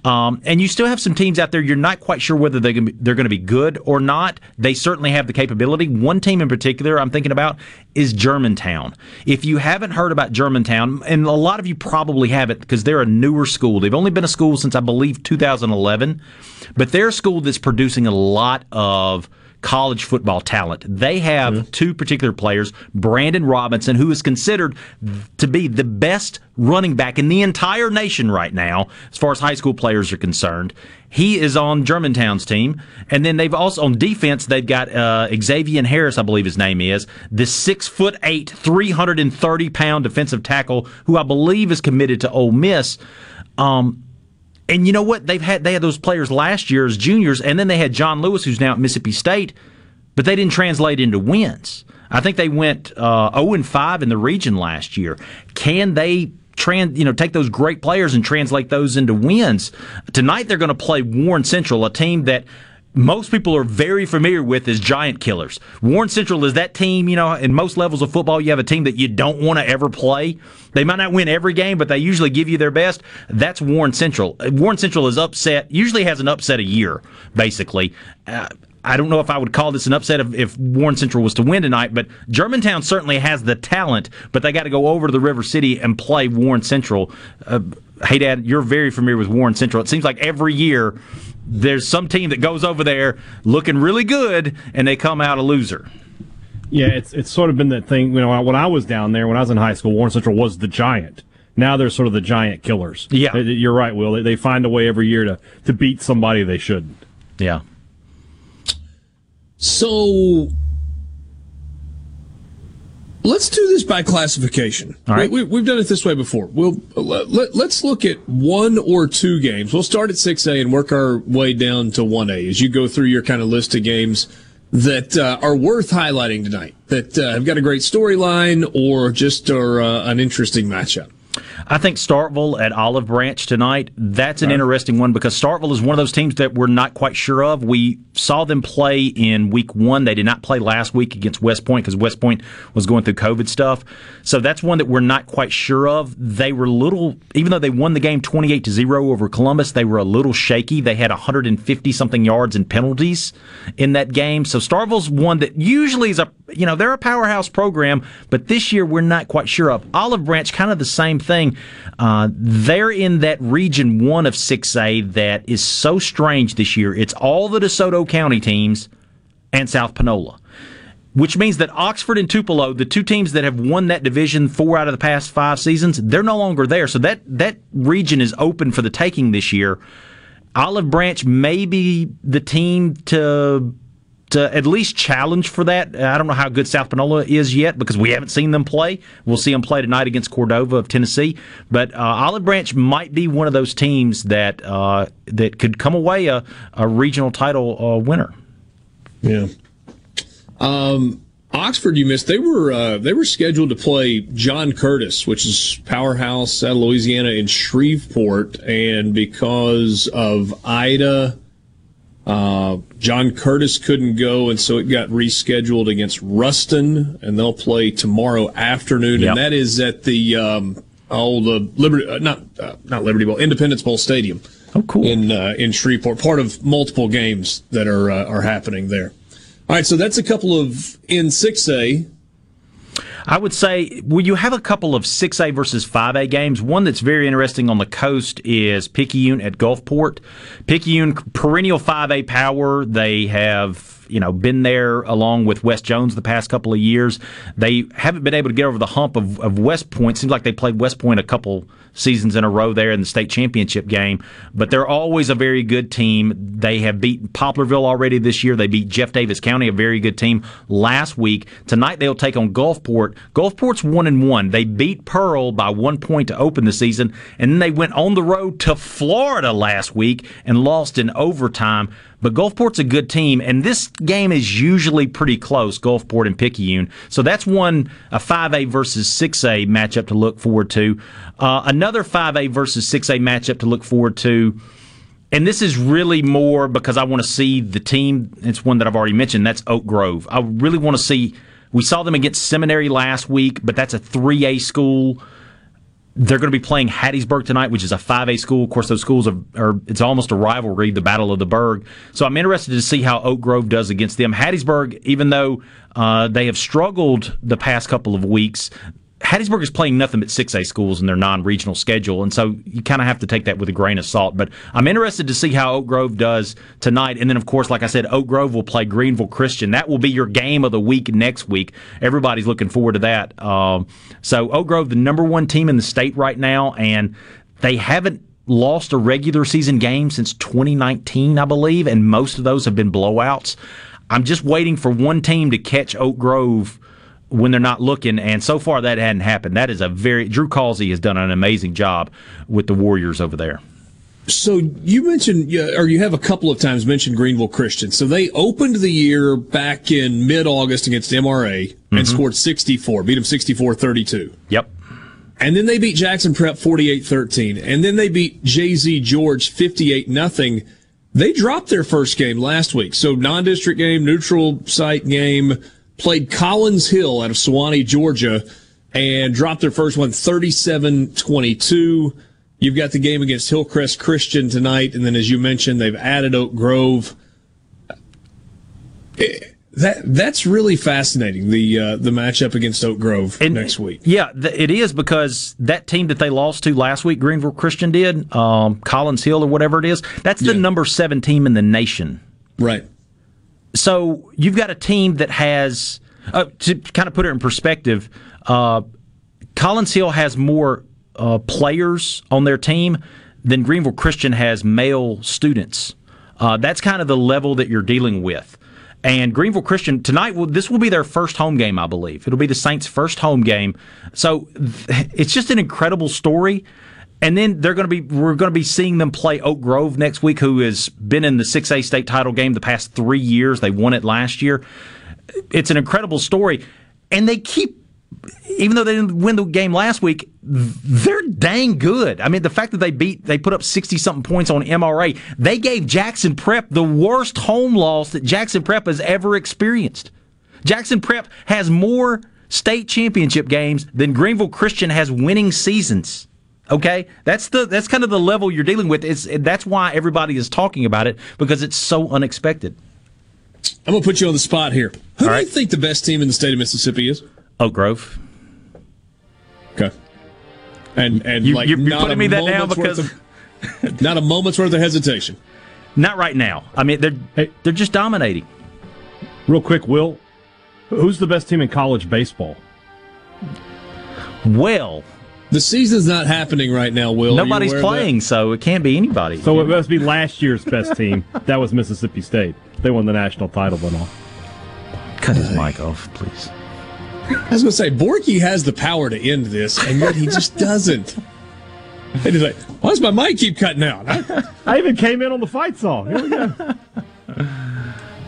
S14: Um, and you still have some teams out there you're not quite sure whether to be, they're going to be good or not. They certainly have the capability. One team in particular I'm thinking about is Germantown. If you haven't heard about Germantown, and a lot of you probably haven't because they're a newer school. They've only been a school since I believe 2011, but they're a school that's producing a lot of college football talent. They have two particular players, Brandon Robinson, who is considered to be the best running back in the entire nation right now, as far as high school players are concerned. He is on Germantown's team. And then they've also, on defense, they've got uh, Xavier Harris, I believe his name is, the six foot eight, 330 pound defensive tackle, who I believe is committed to Ole Miss. Um, And you know what? They've had they had those players last year as juniors, and then they had John Lewis, who's now at Mississippi State, but they didn't translate into wins. I think they went uh, 0 and 5 in the region last year. Can they trans, you know, take those great players and translate those into wins? Tonight they're going to play Warren Central, a team that most people are very familiar with as giant killers. Warren Central is that team, you know, in most levels of football, you have a team that you don't want to ever play. They might not win every game, but they usually give you their best. That's Warren Central. Warren Central is upset, usually has an upset a year, basically. Uh, I don't know if I would call this an upset if, if, Warren Central was to win tonight, but Germantown certainly has the talent, but they got to go over to the River City and play Warren Central. Uh, hey, Dad, you're very familiar with Warren Central. It seems like every year there's some team that goes over there looking really good and they come out a loser.
S4: Yeah, it's it's sort of been that thing. You know, when I was down there, when I was in high school, Warren Central was the giant. Now they're sort of the giant killers.
S14: Yeah,
S4: you're right, Will. They find a way every year to to beat somebody they shouldn't.
S14: Yeah.
S2: So let's do this by classification.
S14: All right.
S2: We, have done it this way before. We'll let, us look at one or two games. We'll start at 6A and work our way down to 1A as you go through your kind of list of games that uh, are worth highlighting tonight, that uh, have got a great storyline or just are uh, an interesting matchup.
S14: I think Starkville at Olive Branch tonight, that's an right. interesting one because Starkville is one of those teams that we're not quite sure of. We saw them play in week one. They did not play last week against West Point because West Point was going through COVID stuff. So that's one that we're not quite sure of. They were a little, even though they won the game 28 to 0 over Columbus, they were a little shaky. They had 150 something yards and penalties in that game. So Starkville's one that usually is a, you know, they're a powerhouse program, but this year we're not quite sure of. Olive Branch, kind of the same thing. Uh, they're in that region one of 6A that is so strange this year. It's all the DeSoto County teams and South Panola which means that Oxford and Tupelo, the two teams that have won that division four out of the past five seasons, they're no longer there. So that that region is open for the taking this year. Olive Branch may be the team to to at least challenge for that. I don't know how good South Panola is yet because we haven't seen them play. We'll see them play tonight against Cordova of Tennessee. But uh, Olive Branch might be one of those teams that uh, that could come away a, a regional title uh, winner.
S2: Yeah. Um, Oxford, you missed. They were uh, they were scheduled to play John Curtis, which is powerhouse out of Louisiana in Shreveport, and because of Ida uh, John Curtis couldn't go, and so it got rescheduled against Ruston, and they'll play tomorrow afternoon, yep. and that is at the um, oh the Liberty uh, not uh, not Liberty Bowl Independence Bowl Stadium.
S14: Oh, cool!
S2: In uh, in Shreveport, part of multiple games that are uh, are happening there. All right, so that's a couple of in six A
S14: I would say, well, you have a couple of 6A versus 5A games. One that's very interesting on the coast is Picayune at Gulfport. Picayune, perennial 5A power. They have you know been there along with West Jones the past couple of years. They haven't been able to get over the hump of, of West Point. Seems like they played West Point a couple seasons in a row there in the state championship game. But they're always a very good team. They have beaten Poplarville already this year. They beat Jeff Davis County, a very good team, last week. Tonight they'll take on Gulfport. Gulfport's one and one. They beat Pearl by one point to open the season, and then they went on the road to Florida last week and lost in overtime. But Gulfport's a good team, and this game is usually pretty close, Gulfport and Picayune. So that's one, a 5A versus 6A matchup to look forward to. Uh, another 5A versus 6A matchup to look forward to. And this is really more because I want to see the team. It's one that I've already mentioned. That's Oak Grove. I really want to see. We saw them against Seminary last week, but that's a 3A school. They're going to be playing Hattiesburg tonight, which is a 5A school. Of course, those schools are, are, it's almost a rivalry, the Battle of the Burg. So I'm interested to see how Oak Grove does against them. Hattiesburg, even though uh, they have struggled the past couple of weeks, Hattiesburg is playing nothing but 6A schools in their non regional schedule, and so you kind of have to take that with a grain of salt. But I'm interested to see how Oak Grove does tonight. And then, of course, like I said, Oak Grove will play Greenville Christian. That will be your game of the week next week. Everybody's looking forward to that. Um, so, Oak Grove, the number one team in the state right now, and they haven't lost a regular season game since 2019, I believe, and most of those have been blowouts. I'm just waiting for one team to catch Oak Grove when they're not looking. And so far, that hadn't happened. That is a very Drew Causey has done an amazing job with the Warriors over there.
S2: So you mentioned, or you have a couple of times mentioned Greenville Christian. So they opened the year back in mid-August against MRA and mm-hmm. scored 64, beat them 64-32.
S14: Yep.
S2: And then they beat Jackson Prep 48-13. And then they beat J.Z. George 58 nothing. They dropped their first game last week. So non-district game, neutral site game, played Collins Hill out of Suwanee, Georgia, and dropped their first one 37-22. You've got the game against Hillcrest Christian tonight, and then as you mentioned, they've added Oak Grove. Eh, That that's really fascinating. The uh, the matchup against Oak Grove next week.
S14: Yeah, it is because that team that they lost to last week, Greenville Christian did, um, Collins Hill or whatever it is, that's the number seven team in the nation.
S2: Right.
S14: So you've got a team that has, uh, to kind of put it in perspective, uh, Collins Hill has more uh, players on their team than Greenville Christian has male students. Uh, that's kind of the level that you're dealing with. And Greenville Christian tonight, this will be their first home game, I believe. It'll be the Saints' first home game. So it's just an incredible story. And then they're going to be we're going to be seeing them play Oak Grove next week, who has been in the 6A state title game the past three years. They won it last year. It's an incredible story, and they keep even though they didn't win the game last week, they're dang good. I mean, the fact that they beat, they put up 60 something points on MRA, they gave Jackson Prep the worst home loss that Jackson Prep has ever experienced. Jackson Prep has more state championship games than Greenville Christian has winning seasons. Okay, that's the that's kind of the level you're dealing with. It's that's why everybody is talking about it because it's so unexpected.
S2: I'm gonna put you on the spot here. Who do you think the best team in the state of Mississippi is?
S14: Oak Grove.
S2: Okay. And and
S14: You-
S2: like
S14: you're- you're
S2: not
S14: putting
S2: a
S14: me that down
S2: moment's worth
S14: because-
S2: of- not a moment's worth of hesitation.
S14: Not right now. I mean, they're they're just dominating.
S4: Real quick, Will, who's the best team in college baseball?
S14: Well,
S2: the season's not happening right now. Will
S14: Nobody's
S2: aware of that?
S14: playing, so it can't be anybody.
S4: So it must be last year's best team. That was Mississippi State. They won the national title then all.
S14: Cut his mic off, please.
S2: I was going to say Borky has the power to end this, and yet he just doesn't. And he's like, "Why does my mic keep cutting out?"
S4: I even came in on the fight song. Here we go.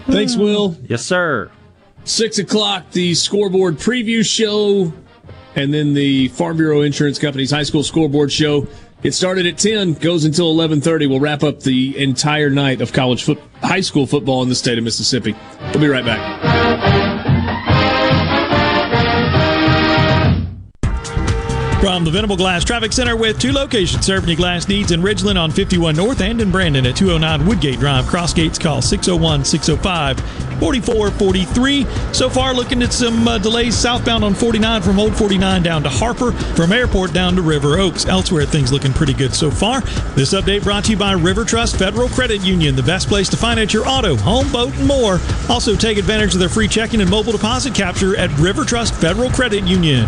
S2: Thanks, Will.
S14: Yes, sir.
S2: Six o'clock, the scoreboard preview show, and then the Farm Bureau Insurance Company's high school scoreboard show. It started at ten, goes until eleven thirty. We'll wrap up the entire night of college foot, high school football in the state of Mississippi. We'll be right back.
S5: From the Venable Glass Traffic Center with two locations serving your glass needs in Ridgeland on 51 North and in Brandon at 209 Woodgate Drive. Cross gates call 601 605 4443. So far, looking at some uh, delays southbound on 49 from Old 49 down to Harper, from Airport down to River Oaks. Elsewhere, things looking pretty good so far. This update brought to you by River Trust Federal Credit Union, the best place to finance your auto, home, boat, and more. Also, take advantage of their free checking and mobile deposit capture at River Trust Federal Credit Union.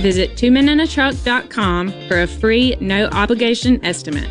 S15: Visit twomeninatruck.com for a free, no obligation estimate.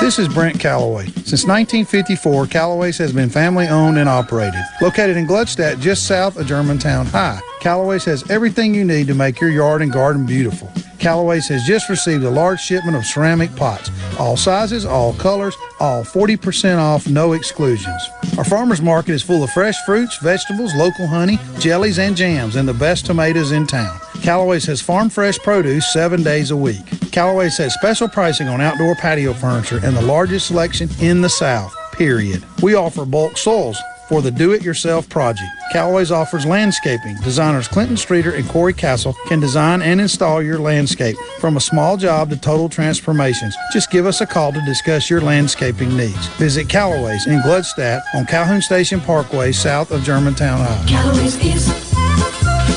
S16: This is Brent Callaway. Since 1954, Callaway's has been family owned and operated. Located in Gluckstadt, just south of Germantown High, Callaway's has everything you need to make your yard and garden beautiful. Callaway's has just received a large shipment of ceramic pots. All sizes, all colors, all 40% off, no exclusions. Our farmer's market is full of fresh fruits, vegetables, local honey, jellies, and jams, and the best tomatoes in town. Callaway's has farm fresh produce seven days a week. Callaway's has special pricing on outdoor patio furniture and the largest selection in the South, period. We offer bulk soils for the do-it-yourself project. Callaway's offers landscaping. Designers Clinton Streeter and Corey Castle can design and install your landscape from a small job to total transformations. Just give us a call to discuss your landscaping needs. Visit Callaway's in Gluckstadt on Calhoun Station Parkway south of Germantown, Iowa.
S17: Callaway's is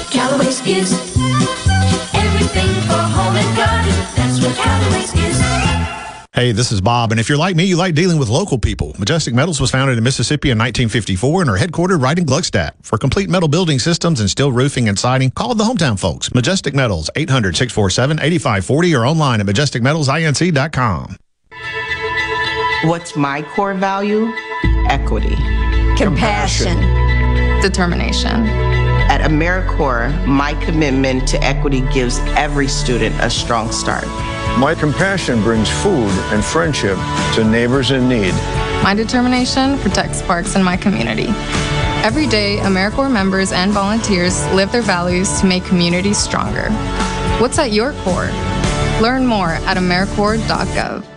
S17: Callaway's is
S6: Hey, this is Bob, and if you're like me, you like dealing with local people. Majestic Metals was founded in Mississippi in 1954 and are headquartered right in Gluckstadt. For complete metal building systems and steel roofing and siding, call the hometown folks. Majestic Metals, 800-647-8540 or online at majesticmetalsinc.com.
S18: What's my core value? Equity.
S19: Compassion. Determination.
S18: At AmeriCorps, my commitment to equity gives every student a strong start.
S20: My compassion brings food and friendship to neighbors in need.
S19: My determination protects parks in my community. Every day, AmeriCorps members and volunteers live their values to make communities stronger. What's at your core? Learn more at AmeriCorps.gov.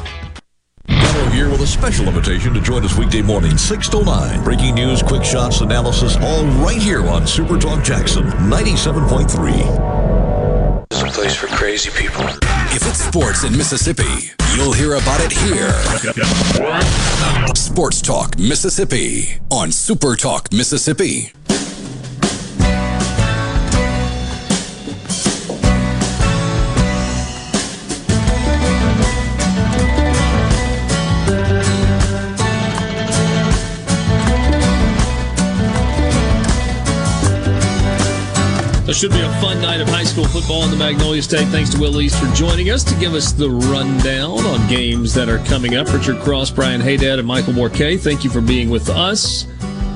S21: Gallo here with a special invitation to join us weekday morning, 6 to 9. Breaking news, quick shots, analysis, all right here on Super Talk Jackson 97.3.
S22: It's a place for crazy people.
S1: If it's sports in Mississippi, you'll hear about it here. Sports Talk Mississippi on Super Talk Mississippi.
S2: It should be a fun night of high school football in the Magnolia State. Thanks to Will East for joining us to give us the rundown on games that are coming up. Richard Cross, Brian Haydad, and Michael Morkay, thank you for being with us.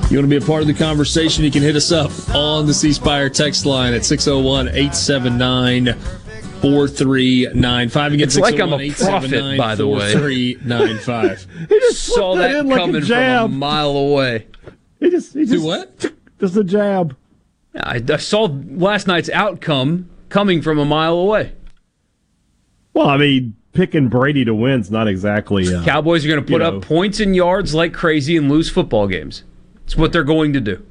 S2: You want to be a part of the conversation, you can hit us up on the C Spire text line at 601 879 4395.
S3: It's like I'm a prophet, oh by the way.
S2: 4395.
S3: He just saw
S4: that
S3: that,
S4: in like a
S3: coming from
S4: jab.
S3: a mile away.
S4: He just, he just
S2: what?
S4: Just a jab.
S3: I, I saw last night's outcome coming from a mile away.
S4: Well, I mean, picking Brady to win's not exactly. Uh,
S3: Cowboys are going to put up
S4: know.
S3: points and yards like crazy and lose football games. It's what they're going to do.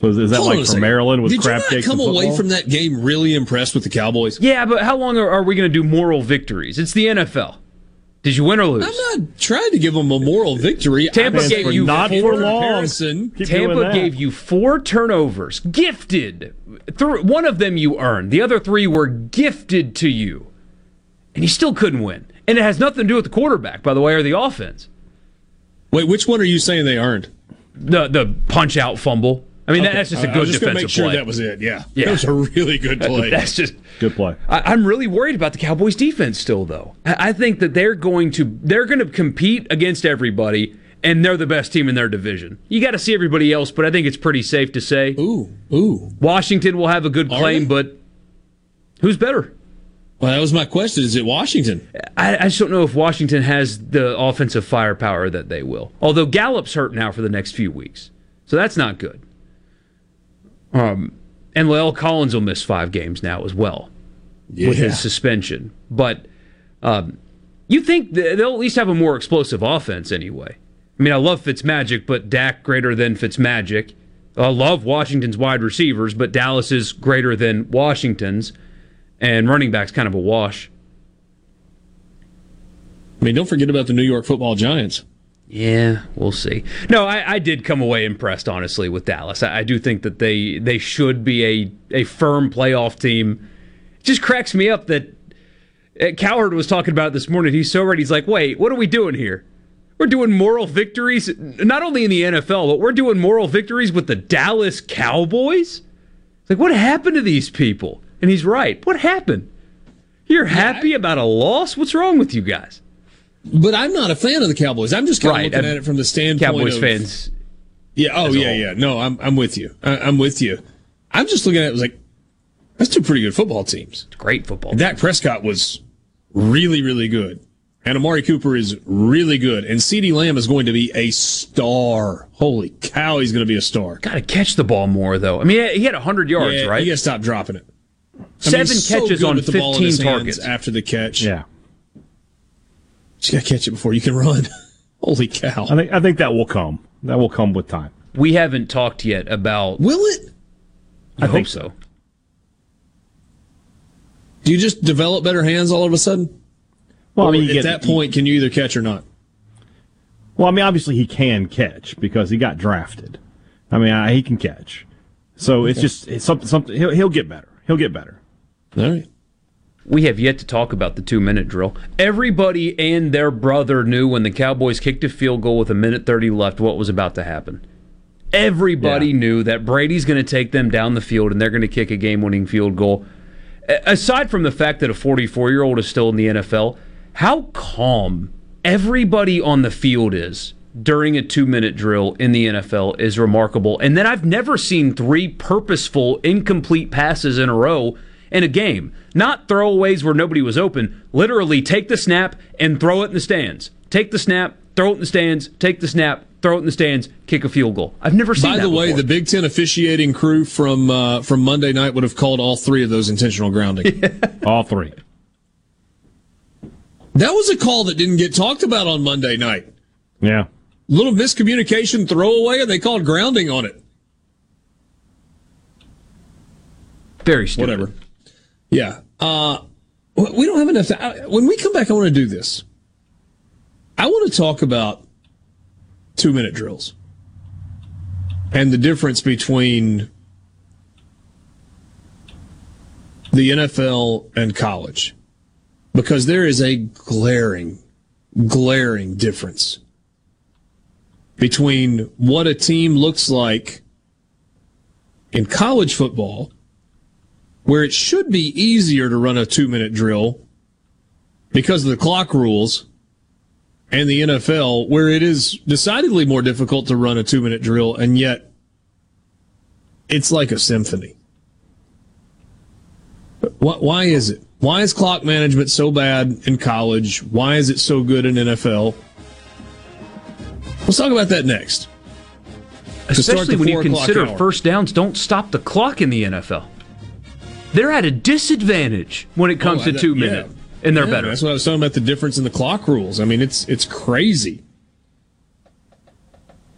S4: Was, is that
S2: Hold
S4: like
S2: a
S4: from. Maryland with
S2: Did
S4: crap
S2: you not come away from that game really impressed with the Cowboys?
S3: Yeah, but how long are, are we going to do moral victories? It's the NFL. Did you win or lose?
S2: I'm not trying to give them a moral victory.
S3: Tampa gave you
S2: not
S3: four
S2: for comparison.
S3: Tampa gave you four turnovers, gifted. Th- one of them you earned. The other three were gifted to you, and you still couldn't win. And it has nothing to do with the quarterback, by the way, or the offense.
S2: Wait, which one are you saying they earned?
S3: The the punch out fumble. I mean,
S2: Okay.
S3: that's just a good I
S2: was just gonna
S3: defensive
S2: make sure
S3: play.
S2: that was it. Yeah,
S3: Yeah.
S2: that was a really good play.
S3: That's just
S4: good play.
S3: I, I'm really worried about the Cowboys' defense still, though. I, I think that they're going to they're going to compete against everybody, and they're the best team in their division. You got to see everybody else, but I think it's pretty safe to say.
S2: Ooh, ooh.
S3: Washington will have a good claim, but who's better?
S2: Well, that was my question. Is it Washington?
S3: I, I just don't know if Washington has the offensive firepower that they will. Although Gallup's hurt now for the next few weeks, so that's not good. Um, and La'el Collins will miss five games now as well with his suspension. But um, you think they'll at least have a more explosive offense anyway. I mean, I love Fitzmagic, but Dak greater than Fitzmagic. I love Washington's wide receivers, but Dallas is greater than Washington's, and running back's kind of a wash.
S2: I mean, don't forget about the New York Football Giants.
S3: Yeah, we'll see. No, I, I did come away impressed, honestly, with Dallas. I, I do think that they they should be a, a firm playoff team. It just cracks me up that uh, Cowherd was talking about it this morning. He's so ready. He's like, wait, what are we doing here? We're doing moral victories, not only in the NFL, but we're doing moral victories with the Dallas Cowboys? It's like, what happened to these people? And he's right. What happened? You're happy about a loss? What's wrong with you guys?
S2: But I'm not a fan of the Cowboys. I'm just kind
S3: Right,
S2: of looking
S3: uh,
S2: at it from the standpoint of
S3: Cowboys
S2: of
S3: fans.
S2: Yeah. Oh, yeah, yeah. No, I'm I'm with you. I, I'm with you. I'm just looking at it was like that's two pretty good football teams.
S3: Great football.
S2: Dak Prescott was really, really good, and Amari Cooper is really good, and CeeDee Lamb is going to be a star. Holy cow, he's going to be a star.
S3: Got to catch the ball more, though. I mean, he had 100 yards,
S2: Yeah,
S3: right?
S2: You got to stop dropping it. I mean,
S3: Seven
S2: he's so
S3: catches
S2: good
S3: on
S2: with the ball in
S3: 15
S2: his hands
S3: targets.
S2: after the catch.
S4: Yeah.
S2: You got to catch it before you can run. Holy cow!
S4: I think I think that will come. That will come with time.
S3: We haven't talked yet about.
S2: Will it?
S3: I, hope
S4: think
S3: so.
S2: Do you just develop better hands all of a sudden?
S4: Well, I mean, you
S2: at
S4: get-
S2: that point, can you either catch or not?
S4: Well, I mean, obviously he can catch because he got drafted. I mean, I, he can catch. So it's just it's something. Something he'll, he'll get better. He'll get better.
S2: All right.
S3: We have yet to talk about the two minute drill. Everybody and their brother knew when the Cowboys kicked a field goal with a minute 30 left what was about to happen. Everybody knew that Brady's going to take them down the field and they're going to kick a game winning field goal. Aside from the fact that a 44 year old is still in the NFL, how calm everybody on the field is during a two minute drill in the NFL is remarkable. And then I've never seen three purposeful, incomplete passes in a row in a game. Not throwaways where nobody was open. Literally take the snap and throw it in the stands. Take the snap, throw it in the stands, take the snap, throw it in the stands, kick a field goal. I've never seen
S2: By
S3: that
S2: the way,
S3: before.
S2: the Big Ten officiating crew from uh, from Monday night would have called all three of those intentional grounding.
S4: all three.
S2: That was a call that didn't get talked about on Monday night.
S4: Yeah.
S2: Little miscommunication throwaway, and they called grounding on it.
S3: Very stupid.
S2: Whatever. Yeah. Uh, we don't have enough. I- When we come back, I want to do this. I want to talk about two minute drills and the difference between the NFL and college because there is a glaring, glaring difference between what a team looks like in college football where it should be easier to run a two minute drill because of the clock rules and the NFL, where it is decidedly more difficult to run a two minute drill, and yet it's like a symphony. Why, why is it? Why is clock management so bad in college? Why is it so good in NFL? Let's talk about that next.
S3: Especially when you consider first downs don't stop the clock in the NFL. They're at a disadvantage when it oh, comes
S2: Oh,
S3: to two
S2: yeah.
S3: minute, and they're
S2: Yeah,
S3: better.
S2: That's what I was talking about the difference in the clock rules. I mean, it's it's crazy.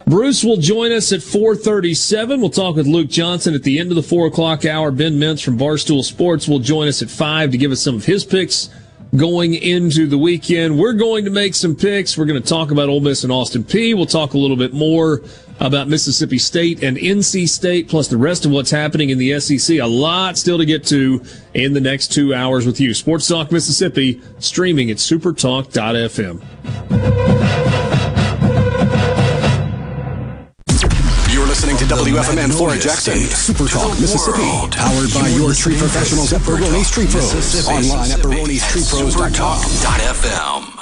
S2: Bruce will join us at 4:37. We'll talk with Luke Johnson at the end of the four o'clock hour. Ben Mintz from Barstool Sports will join us at five to give us some of his picks going into the weekend. We're going to make some picks. We're going to talk about Ole Miss and Austin Peay We'll talk a little bit more about Mississippi State and NC State, plus the rest of what's happening in the SEC. A lot still to get to in the next two hours with you. Sports Talk Mississippi, streaming at supertalk.fm.
S1: WFMN Flora Jackson, Super Talk, Mississippi. Powered by your tree professionals at Barone's Tree Pros. Online at baronestreepros.com.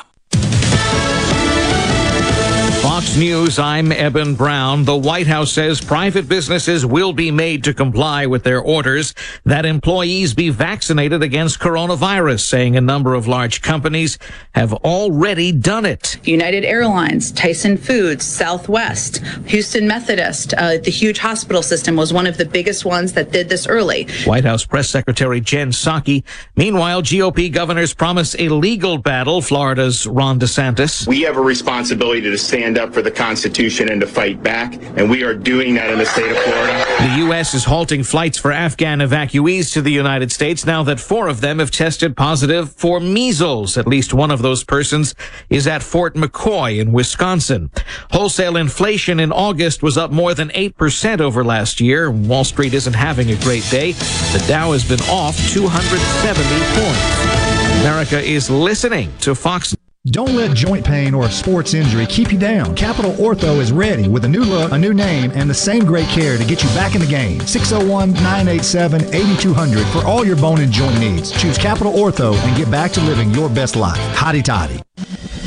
S23: Fox News, I'm Eben Brown. The White House says private businesses will be made to comply with their orders that employees be vaccinated against coronavirus, saying a number of large companies have already done it.
S24: United Airlines, Tyson Foods, Southwest, Houston Methodist, uh, the huge hospital system was one of the biggest ones that did this early.
S23: White House Press Secretary Jen Psaki. Meanwhile, GOP governors promise a legal battle. Florida's Ron DeSantis.
S25: We have a responsibility to stand up for the Constitution and to fight back, and we are doing that in the state of Florida.
S23: The U.S. is halting flights for Afghan evacuees to the United States now that four of them have tested positive for measles. At least one of those persons is at Fort McCoy in Wisconsin. Wholesale inflation in August was up more than 8% over last year. Wall Street isn't having a great day. The Dow has been off 270 points. America is listening to Fox.
S26: Don't let joint pain or a sports injury keep you down. Capital Ortho is ready with a new look, a new name, and the same great care to get you back in the game. 601 987 8200 for all your bone and joint needs. Choose Capital Ortho and get back to living your best life. Hotty toddy.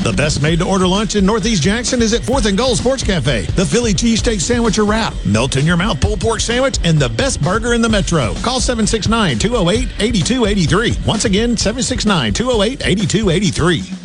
S6: The best made to order lunch in Northeast Jackson is at 4th and Gold Sports Cafe. The Philly cheesesteak sandwich or wrap, melt in your mouth pulled pork sandwich, and the best burger in the metro. Call 769 208 8283. Once again, 769 208 8283.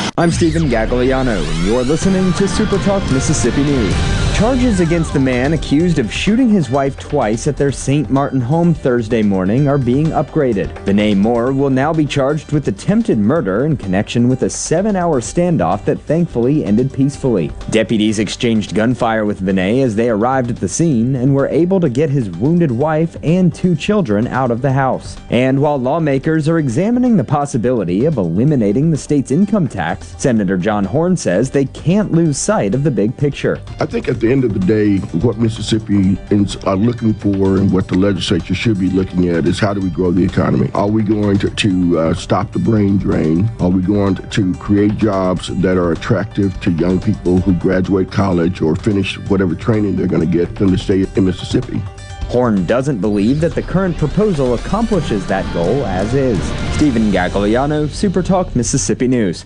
S27: I'm Stephen Gagliano, and you're listening to Super Talk Mississippi News. Charges against the man accused of shooting his wife twice at their St. Martin home Thursday morning are being upgraded. Vinay Moore will now be charged with attempted murder in connection with a seven hour standoff that thankfully ended peacefully. Deputies exchanged gunfire with Vinay as they arrived at the scene and were able to get his wounded wife and two children out of the house. And while lawmakers are examining the possibility of eliminating the state's income tax, Senator John Horn says they can't lose sight of the big picture.
S28: I think at the end of the day, what Mississippians are looking for and what the legislature should be looking at is how do we grow the economy? Are we going to, to uh, stop the brain drain? Are we going to, create jobs that are attractive to young people who graduate college or finish whatever training they're going to get from the in Mississippi?
S27: Horn doesn't believe that the current proposal accomplishes that goal as is. Stephen Gagliano, Super Talk, Mississippi News.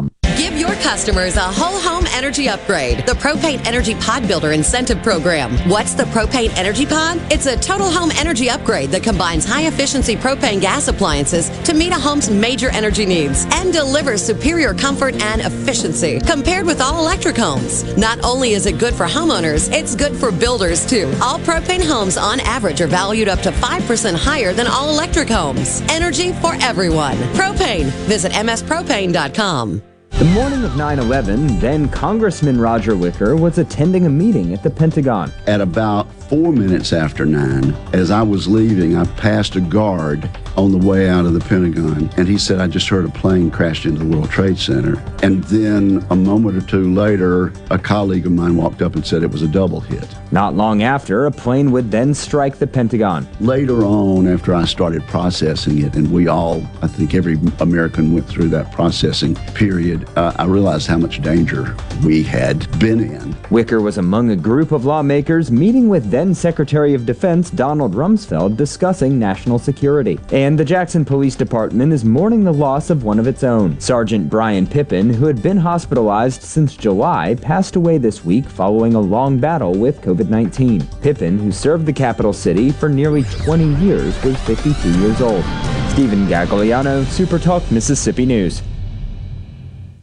S29: Customers a whole home energy upgrade. The Propane Energy Pod Builder Incentive Program. What's the Propane Energy Pod? It's a total home energy upgrade that combines high efficiency propane gas appliances to meet a home's major energy needs and delivers superior comfort and efficiency compared with all electric homes. Not only is it good for homeowners, it's good for builders too. All propane homes on average are valued up to 5% higher than all electric homes. Energy for everyone. Propane. Visit mspropane.com.
S27: The morning of 9 11, then Congressman Roger Wicker was attending a meeting at the Pentagon.
S30: At about four minutes after nine, as I was leaving, I passed a guard on the way out of the Pentagon, and he said, I just heard a plane crash into the World Trade Center. And then a moment or two later, a colleague of mine walked up and said it was a double hit.
S27: Not long after, a plane would then strike the Pentagon.
S30: Later on, after I started processing it, and we all, I think every American went through that processing period, uh, I realized how much danger we had been in.
S27: Wicker was among a group of lawmakers meeting with then Secretary of Defense Donald Rumsfeld discussing national security. And the Jackson Police Department is mourning the loss of one of its own. Sergeant Brian Pippin, who had been hospitalized since July, passed away this week following a long battle with COVID 19. Pippin, who served the capital city for nearly 20 years, was 52 years old. Stephen Gagliano, Super Talk, Mississippi News.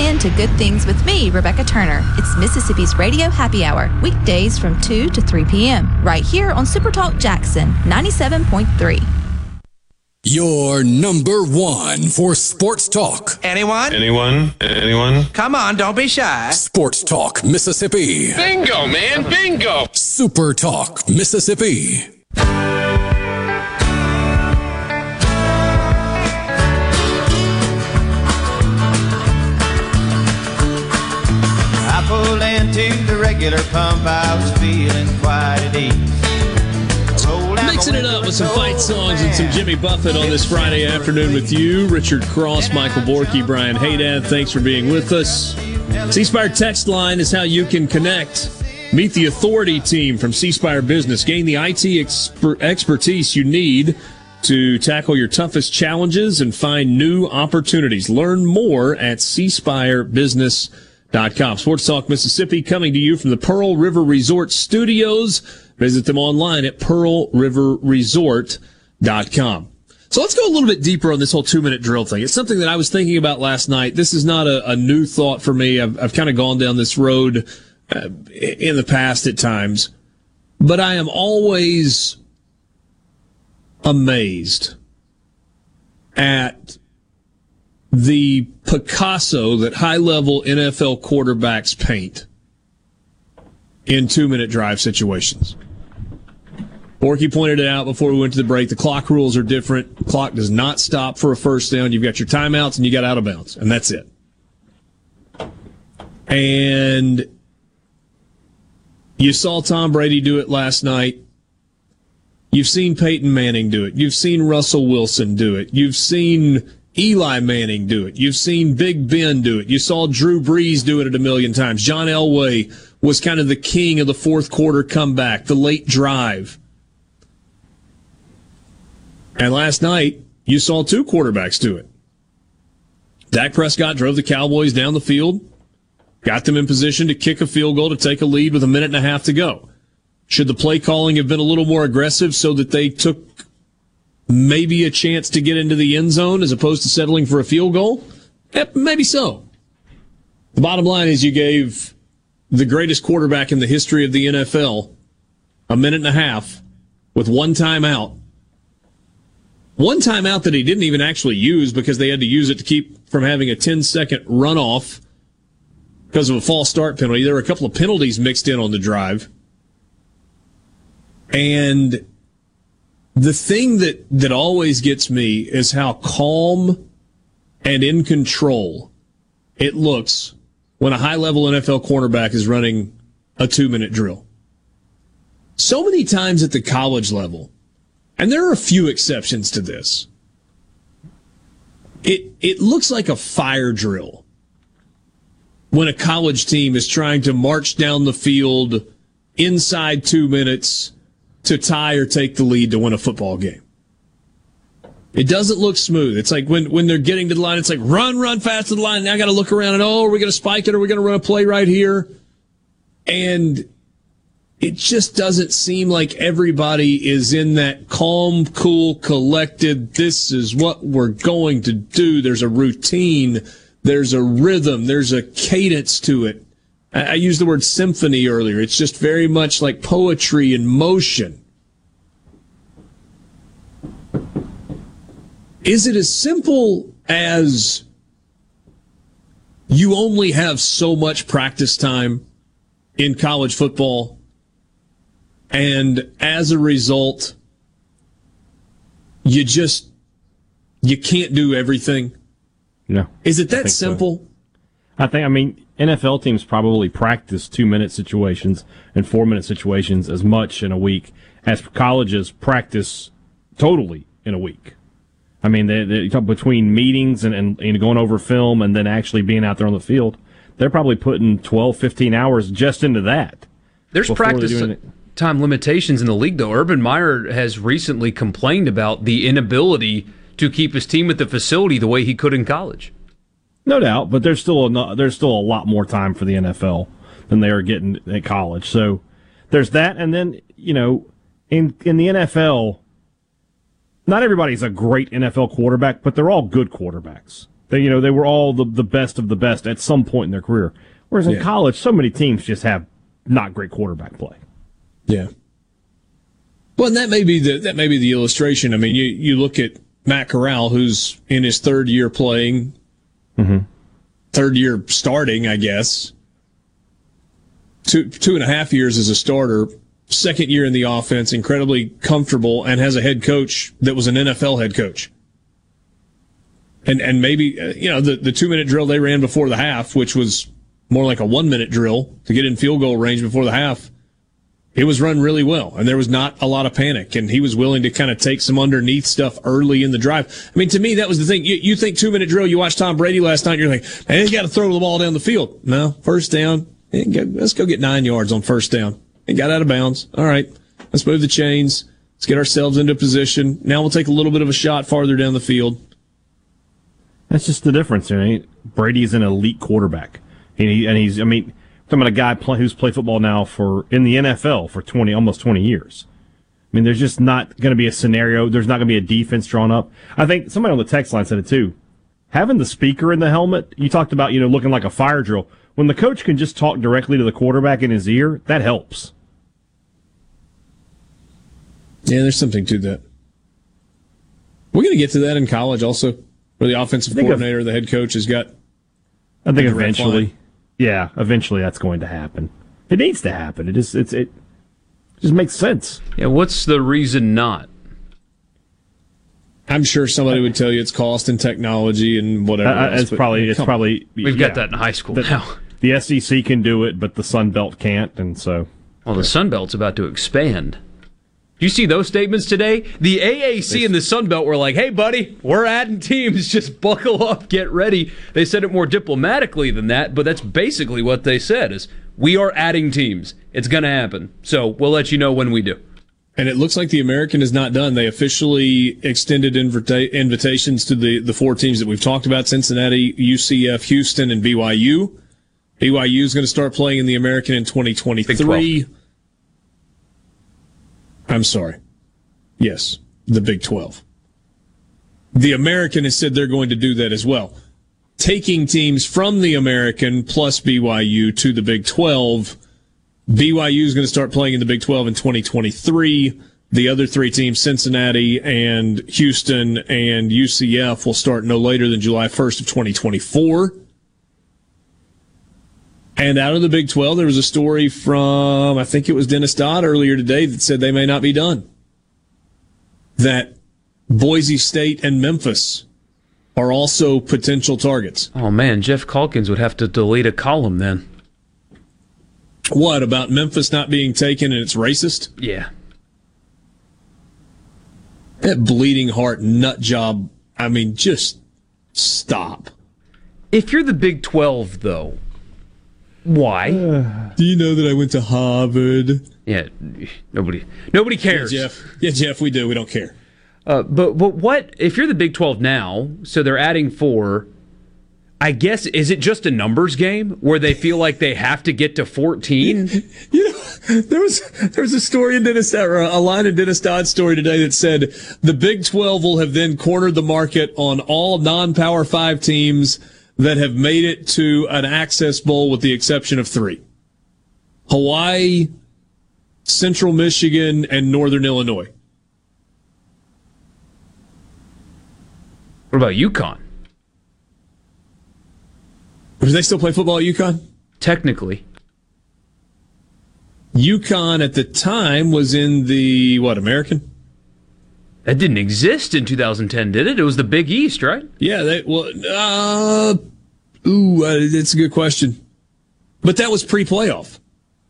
S31: Tune in to Good Things with me, Rebecca Turner. It's Mississippi's Radio Happy Hour, weekdays from 2 to 3 p.m., right here on Supertalk Jackson 97.3.
S1: Your number one for sports talk.
S32: Anyone?
S33: Anyone? Anyone?
S32: Come on, don't be shy.
S1: Sports Talk, Mississippi.
S33: Bingo, man, bingo.
S1: Super Talk, Mississippi.
S34: I pulled into the regular pump, I was feeling quite at ease.
S2: Mixing it up with some fight songs and some Jimmy Buffett on this Friday afternoon with you, Richard Cross, Michael Borky, Brian Haydad. Thanks for being with us. C Spire text line is how you can connect. Meet the authority team from C Spire Business. Gain the IT exper- expertise you need to tackle your toughest challenges and find new opportunities. Learn more at cspirebusiness.com. Sports Talk Mississippi coming to you from the Pearl River Resort Studios. Visit them online at pearlriverresort.com. So let's go a little bit deeper on this whole two minute drill thing. It's something that I was thinking about last night. This is not a, a new thought for me. I've, I've kind of gone down this road uh, in the past at times, but I am always amazed at the Picasso that high level NFL quarterbacks paint in two minute drive situations. Borky pointed it out before we went to the break. The clock rules are different. Clock does not stop for a first down. You've got your timeouts and you got out of bounds, and that's it. And you saw Tom Brady do it last night. You've seen Peyton Manning do it. You've seen Russell Wilson do it. You've seen Eli Manning do it. You've seen Big Ben do it. You saw Drew Brees do it a million times. John Elway was kind of the king of the fourth quarter comeback, the late drive. And last night, you saw two quarterbacks do it. Dak Prescott drove the Cowboys down the field, got them in position to kick a field goal to take a lead with a minute and a half to go. Should the play calling have been a little more aggressive so that they took maybe a chance to get into the end zone as opposed to settling for a field goal? Eh, maybe so. The bottom line is you gave the greatest quarterback in the history of the NFL a minute and a half with one timeout. One timeout that he didn't even actually use because they had to use it to keep from having a 10 second runoff because of a false start penalty. There were a couple of penalties mixed in on the drive. And the thing that, that always gets me is how calm and in control it looks when a high level NFL cornerback is running a two minute drill. So many times at the college level, and there are a few exceptions to this, it, it looks like a fire drill when a college team is trying to march down the field inside two minutes to tie or take the lead to win a football game. It doesn't look smooth. It's like when, when they're getting to the line, it's like run, run fast to the line. Now I got to look around and, oh, are we going to spike it? Are we going to run a play right here? And it just doesn't seem like everybody is in that calm, cool, collected, this is what we're going to do. There's a routine. There's a rhythm. There's a cadence to it. I used the word symphony earlier. It's just very much like poetry in motion. Is it as simple as you only have so much practice time in college football? And as a result, you just, you can't do everything?
S4: No.
S2: Is it that simple?
S4: So. I think, I mean, NFL teams probably practice two minute situations and four minute situations as much in a week as colleges practice totally in a week. I mean, they, they between meetings and, and, and, going over film and then actually being out there on the field, they're probably putting 12, 15 hours just into that.
S3: There's practice. time limitations in the league, though. Urban Meyer has recently complained about the inability to keep his team at the facility the way he could in college.
S4: No doubt, but there's still a, there's still a lot more time for the NFL than they are getting at college. So there's that, and then you know, in in the NFL, not everybody's a great NFL quarterback, but they're all good quarterbacks. They you know they were all the the best of the best at some point in their career. Whereas in
S2: Yeah.
S4: college, so many teams just have not great quarterback play.
S2: Yeah. Well, and that may be the that may be the illustration. I mean, you you look at Matt Corral, who's in his third year playing, third year starting, I guess. Two two and a half years as a starter, second year in the offense, incredibly comfortable, and has a head coach that was an NFL head coach. And and maybe uh, you know the the two minute drill they ran before the half, which was more like a one minute drill to get in field goal range before the half it was run really well and there was not a lot of panic and he was willing to kind of take some underneath stuff early in the drive. I mean, to me, that was the thing. You, you think two minute drill, you watched Tom Brady last night, you're like, man, he's got to throw the ball down the field. No, first down. Eh, Let's go get nine yards on first down. And got out of bounds. All right. Let's move the chains. Let's get ourselves into position. Now we'll take a little bit of a shot farther down the field.
S4: That's just the difference. Know? Brady's an elite quarterback, and, he, and he's. I mean, talking about a guy play, who's played football now for in the NFL for twenty, almost twenty years. I mean, there's just not going to be a scenario. There's not going to be a defense drawn up. I think somebody on the text line said it too. Having the speaker in the helmet, you talked about, you know, looking like a fire drill. When the coach can just talk directly to the quarterback in his ear, that helps.
S2: Yeah, there's something to that. We're going to get to that in college also, where the offensive
S4: think of-
S2: coordinator, the head coach, has got.
S4: I think eventually,
S2: line.
S4: Yeah, eventually that's going to happen. It needs to happen. It just it's it just makes sense.
S3: Yeah, what's the reason not?
S2: I'm sure somebody would tell you it's cost and technology and whatever.
S4: Uh, uh,
S2: else,
S4: it's probably it's
S2: come
S4: probably
S3: We've got that in high school
S4: the,
S3: now.
S4: The SEC can do it, but the Sun Belt can't, and so
S3: Well, the Sun Belt's about to expand. You see those statements today? The AAC and the Sun Belt were like, "Hey, buddy, we're adding teams. Just buckle up, get ready." They said it more diplomatically than that, but that's basically what they said: "Is we are adding teams. It's going to happen. So we'll let you know when we do."
S2: And it looks like the American is not done. They officially extended invita- invitations to the, the four teams that we've talked about Cincinnati, UCF, Houston, and BYU. BYU is going to start playing in the American in 2023. I'm sorry. Yes, the Big 12. The American has said they're going to do that as well. Taking teams from the American plus BYU to the Big 12. BYU is going to start playing in the Big 12 in 2023. The other three teams, Cincinnati and Houston and UCF, will start no later than July 1st of 2024. And out of the Big 12, there was a story from, I think it was Dennis Dodd earlier today that said they may not be done. That Boise State and Memphis are also potential targets.
S3: Oh man, Geoff Calkins would have to delete a column then.
S2: What about Memphis not being taken and it's racist?
S3: Yeah.
S2: That bleeding heart nut job. I mean, just stop.
S3: If you're the Big 12, though, why?
S2: Do you know that I went to Harvard?
S3: Yeah, nobody nobody cares.
S2: Yeah, Geoff. Yeah, Geoff, we do. We don't care.
S3: Uh, but but what if you're the Big 12 now? So they're adding four. I guess is it just a numbers game where they feel like they have to get to 14?
S2: You know, there was there was a story in Dennis or a line in Dennis Dodd's story today that said the Big 12 will have then cornered the market on all non-power 5 teams that have made it to an access bowl with the exception of 3. Hawaii, Central Michigan and Northern Illinois.
S3: What about UConn?
S2: Do they still play football at UConn?
S3: Technically.
S2: UConn at the time was in the what American?
S3: That didn't exist in 2010, did it? It was the Big East, right?
S2: Yeah, they well uh ooh, uh, it's a good question. But that was pre-playoff.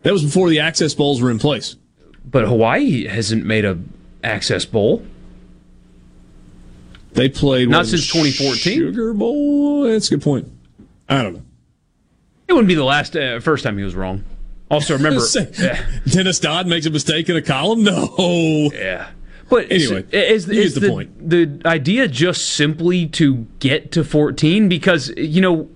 S2: That was before the access bowls were in place.
S3: But Hawaii hasn't made a access bowl.
S2: They played
S3: Not since 2014?
S2: Sugar Bowl. That's a good point. I don't know.
S3: It wouldn't be the last uh, first time he was wrong. Also, remember,
S2: Dennis Dodd makes a mistake in a column. No.
S3: Yeah. But
S2: Anyway,
S3: is,
S2: you
S3: is
S2: the
S3: the,
S2: point.
S3: the idea just simply to get to 14? Because, you know,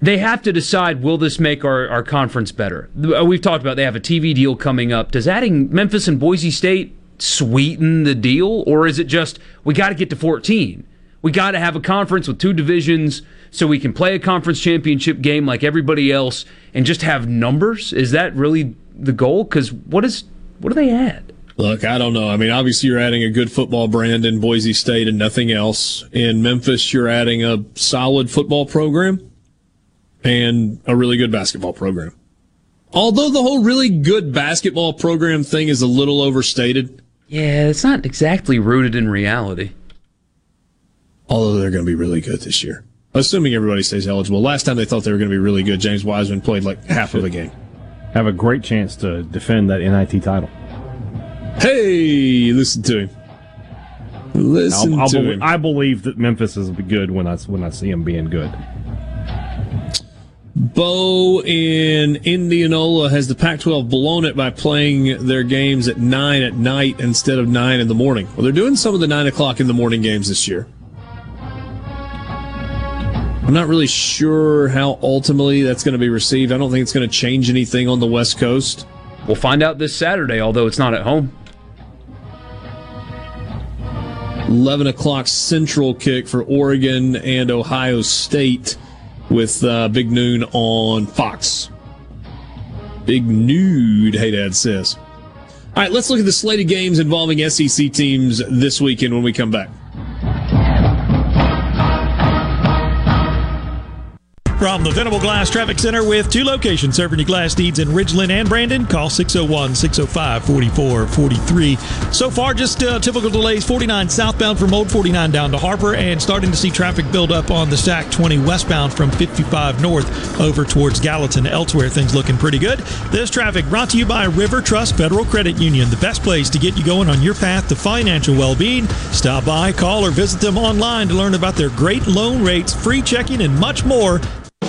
S3: they have to decide will this make our, our conference better? Uh, We've talked about they have a TV deal coming up. Does adding Memphis and Boise State sweeten the deal? Or is it just we got to get to 14? We got to have a conference with two divisions so we can play a conference championship game like everybody else and just have numbers? Is that really the goal? Because what is what do they add?
S2: Look, I don't know. I mean, obviously, you're adding a good football brand in Boise State and nothing else. In Memphis, you're adding a solid football program and a really good basketball program. Although the whole really good basketball program thing is a little overstated.
S3: Yeah, it's not exactly rooted in reality.
S2: Although they're going to be really good this year. Assuming everybody stays eligible. Last time they thought they were going to be really good, James Wiseman played like half of a game.
S4: Have a great chance to defend that NIT title.
S2: Hey, listen to him. Listen
S4: I'll, I'll
S2: to
S4: belie-
S2: him.
S4: I believe that Memphis is good when I when I see them being good.
S2: Bo in Indianola has the Pac 12 blown it by playing their games at 9 at night instead of 9 in the morning. Well, they're doing some of the 9 o'clock in the morning games this year. I'm not really sure how ultimately that's going to be received. I don't think it's going to change anything on the West Coast.
S3: We'll find out this Saturday, although it's not at home.
S2: 11 o'clock central kick for Oregon and Ohio State with uh, Big Noon on Fox. Big nude, hey dad says. All right, let's look at the slate of games involving SEC teams this weekend when we come back.
S5: From the Venable Glass Traffic Center with two locations serving your glass needs in Ridgeland and Brandon. Call 601 605 4443. So far, just uh, typical delays 49 southbound from Old 49 down to Harper, and starting to see traffic build up on the Stack 20 westbound from 55 north over towards Gallatin. Elsewhere, things looking pretty good. This traffic brought to you by River Trust Federal Credit Union, the best place to get you going on your path to financial well being. Stop by, call, or visit them online to learn about their great loan rates, free checking, and much more.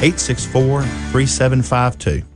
S35: 864 3752.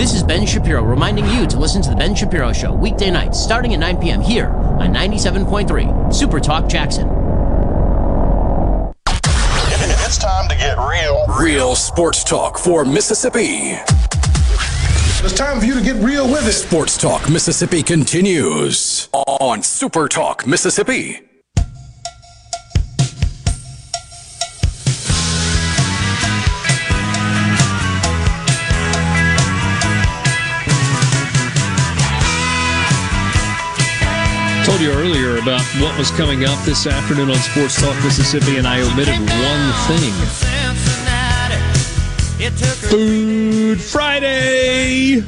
S36: This is Ben Shapiro reminding you to listen to The Ben Shapiro Show weekday nights starting at 9 p.m. here on 97.3 Super Talk Jackson.
S37: It's time to get real.
S1: Real sports talk for Mississippi.
S37: It's time for you to get real with it.
S1: Sports Talk Mississippi continues on Super Talk Mississippi.
S2: What was coming up this afternoon on Sports Talk Mississippi, and I omitted one thing. Food Friday.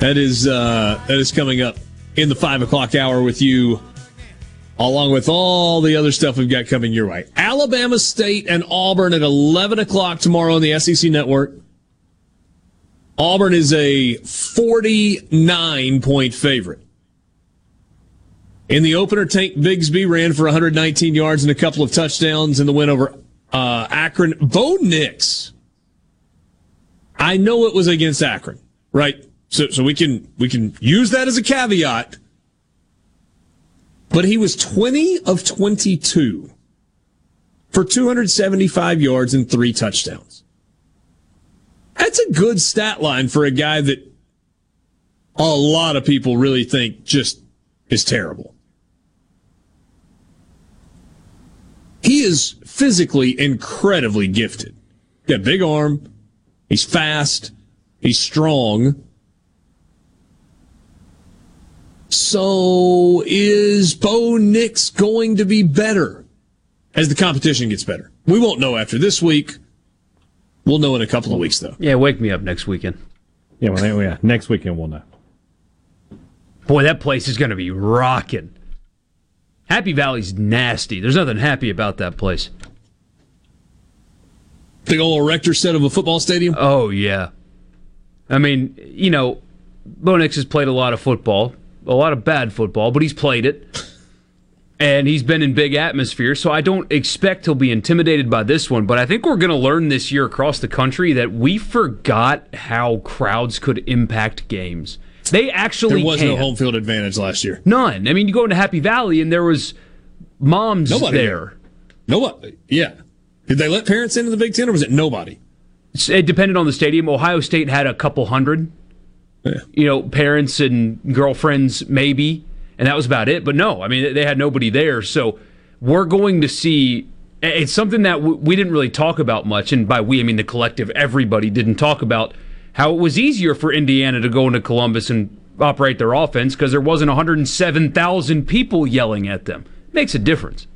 S2: That is uh, that is coming up in the five o'clock hour with you, along with all the other stuff we've got coming your way. Alabama State and Auburn at eleven o'clock tomorrow on the SEC Network. Auburn is a forty-nine point favorite. In the opener, Tank Bigsby ran for 119 yards and a couple of touchdowns in the win over uh, Akron. Bo Nix. I know it was against Akron, right? So, so we can we can use that as a caveat. But he was 20 of 22 for 275 yards and three touchdowns. That's a good stat line for a guy that a lot of people really think just is terrible. He is physically incredibly gifted. Got big arm. He's fast. He's strong. So is Bo Nix going to be better as the competition gets better? We won't know after this week. We'll know in a couple of weeks, though.
S3: Yeah, wake me up next weekend.
S4: Yeah, well, yeah, next weekend we'll know.
S3: Boy, that place is going to be rocking. Happy Valley's nasty. There's nothing happy about that place.
S2: Big old erector set of a football stadium?
S3: Oh, yeah. I mean, you know, Bo Nix has played a lot of football, a lot of bad football, but he's played it. And he's been in big atmosphere, so I don't expect he'll be intimidated by this one. But I think we're going to learn this year across the country that we forgot how crowds could impact games. They actually
S2: there was
S3: can.
S2: no home field advantage last year.
S3: None. I mean, you go into Happy Valley and there was moms
S2: Nobody
S3: there.
S2: Nobody. Yeah. Did they let parents into the Big Ten, or was it nobody?
S3: It depended on the stadium. Ohio State had a couple hundred.
S2: Yeah.
S3: You know, parents and girlfriends maybe, and that was about it. But no, I mean, they had nobody there. So we're going to see. It's something that we didn't really talk about much, and by we I mean the collective. Everybody didn't talk about how it was easier for Indiana to go into Columbus and operate their offense because there wasn't 107,000 people yelling at them. Makes a difference.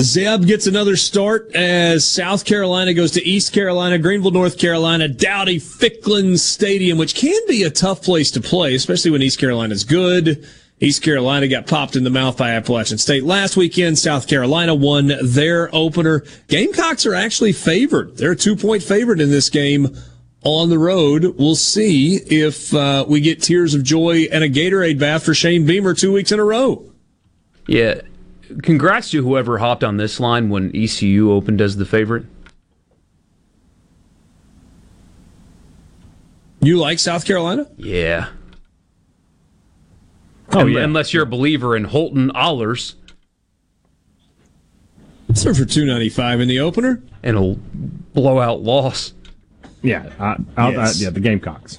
S2: Zeb gets another start as South Carolina goes to East Carolina, Greenville, North Carolina, Dowdy Ficklen Stadium, which can be a tough place to play, especially when East Carolina's good. East Carolina got popped in the mouth by Appalachian State last weekend. South Carolina won their opener. Gamecocks are actually favored. They're a two point favorite in this game on the road. We'll see if uh, we get tears of joy and a Gatorade bath for Shane Beamer two weeks in a row.
S3: Yeah. Congrats to whoever hopped on this line when ECU opened as the favorite.
S2: You like South Carolina?
S3: Yeah.
S4: Oh,
S3: Un-
S4: yeah.
S3: Unless you're a believer in Holton Ahlers.
S2: So for two ninety five in the opener
S3: and a blowout loss.
S4: Yeah, I, I,
S2: Yes.
S4: I, yeah, the Gamecocks.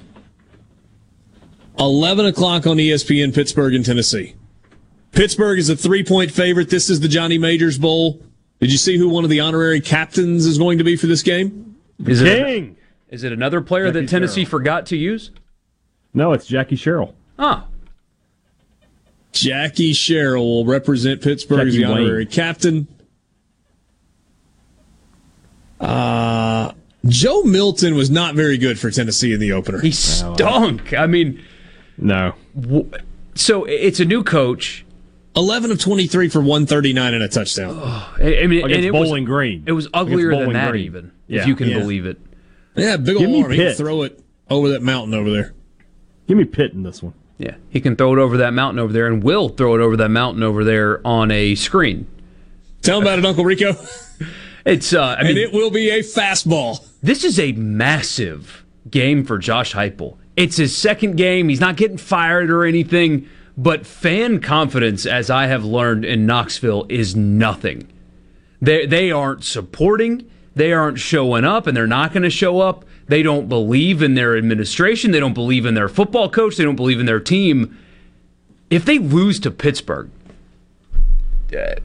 S2: Eleven o'clock on ESPN, Pittsburgh and Tennessee. Pittsburgh is a three point favorite. This is the Johnny Majors Bowl. Did you see who one of the honorary captains is going to be for this game?
S3: Is it,
S4: King.
S3: is it another player
S4: Jackie
S3: that Tennessee
S4: Sherrill.
S3: forgot to use?
S4: No, it's Jackie Sherrill.
S3: Ah,
S2: Jackie Sherrill will represent Pittsburgh as the
S4: Jackie Wayne.
S2: honorary captain. Uh, Joe Milton was not very good for Tennessee in the opener.
S3: he stunk. I mean,
S4: No.
S3: w- so it's a new coach.
S2: 11 of 23 for 139 and a touchdown.
S3: I I mean,
S4: Against
S3: and it
S4: Bowling
S3: was,
S4: Green.
S3: It was uglier than that,
S4: Green.
S3: even
S4: Yeah.
S3: if you can
S2: Yeah.
S3: believe it.
S2: Yeah, big
S4: Give
S2: old
S4: me
S2: arm. He can throw it over that mountain over there.
S4: Give me Pitt in this one.
S3: Yeah, he can throw it over that mountain over there, and will throw it over that mountain over there on a screen.
S2: Tell him about it, Uncle Rico.
S3: It's uh, I mean,
S2: and it will be a fastball.
S3: This is a massive game for Josh Heupel. It's his second game. He's not getting fired or anything, but fan confidence, as I have learned in Knoxville, is nothing. They they aren't supporting. They aren't showing up, and they're not going to show up. They don't believe in their administration. They don't believe in their football coach. They don't believe in their team. If they lose to Pittsburgh, uh,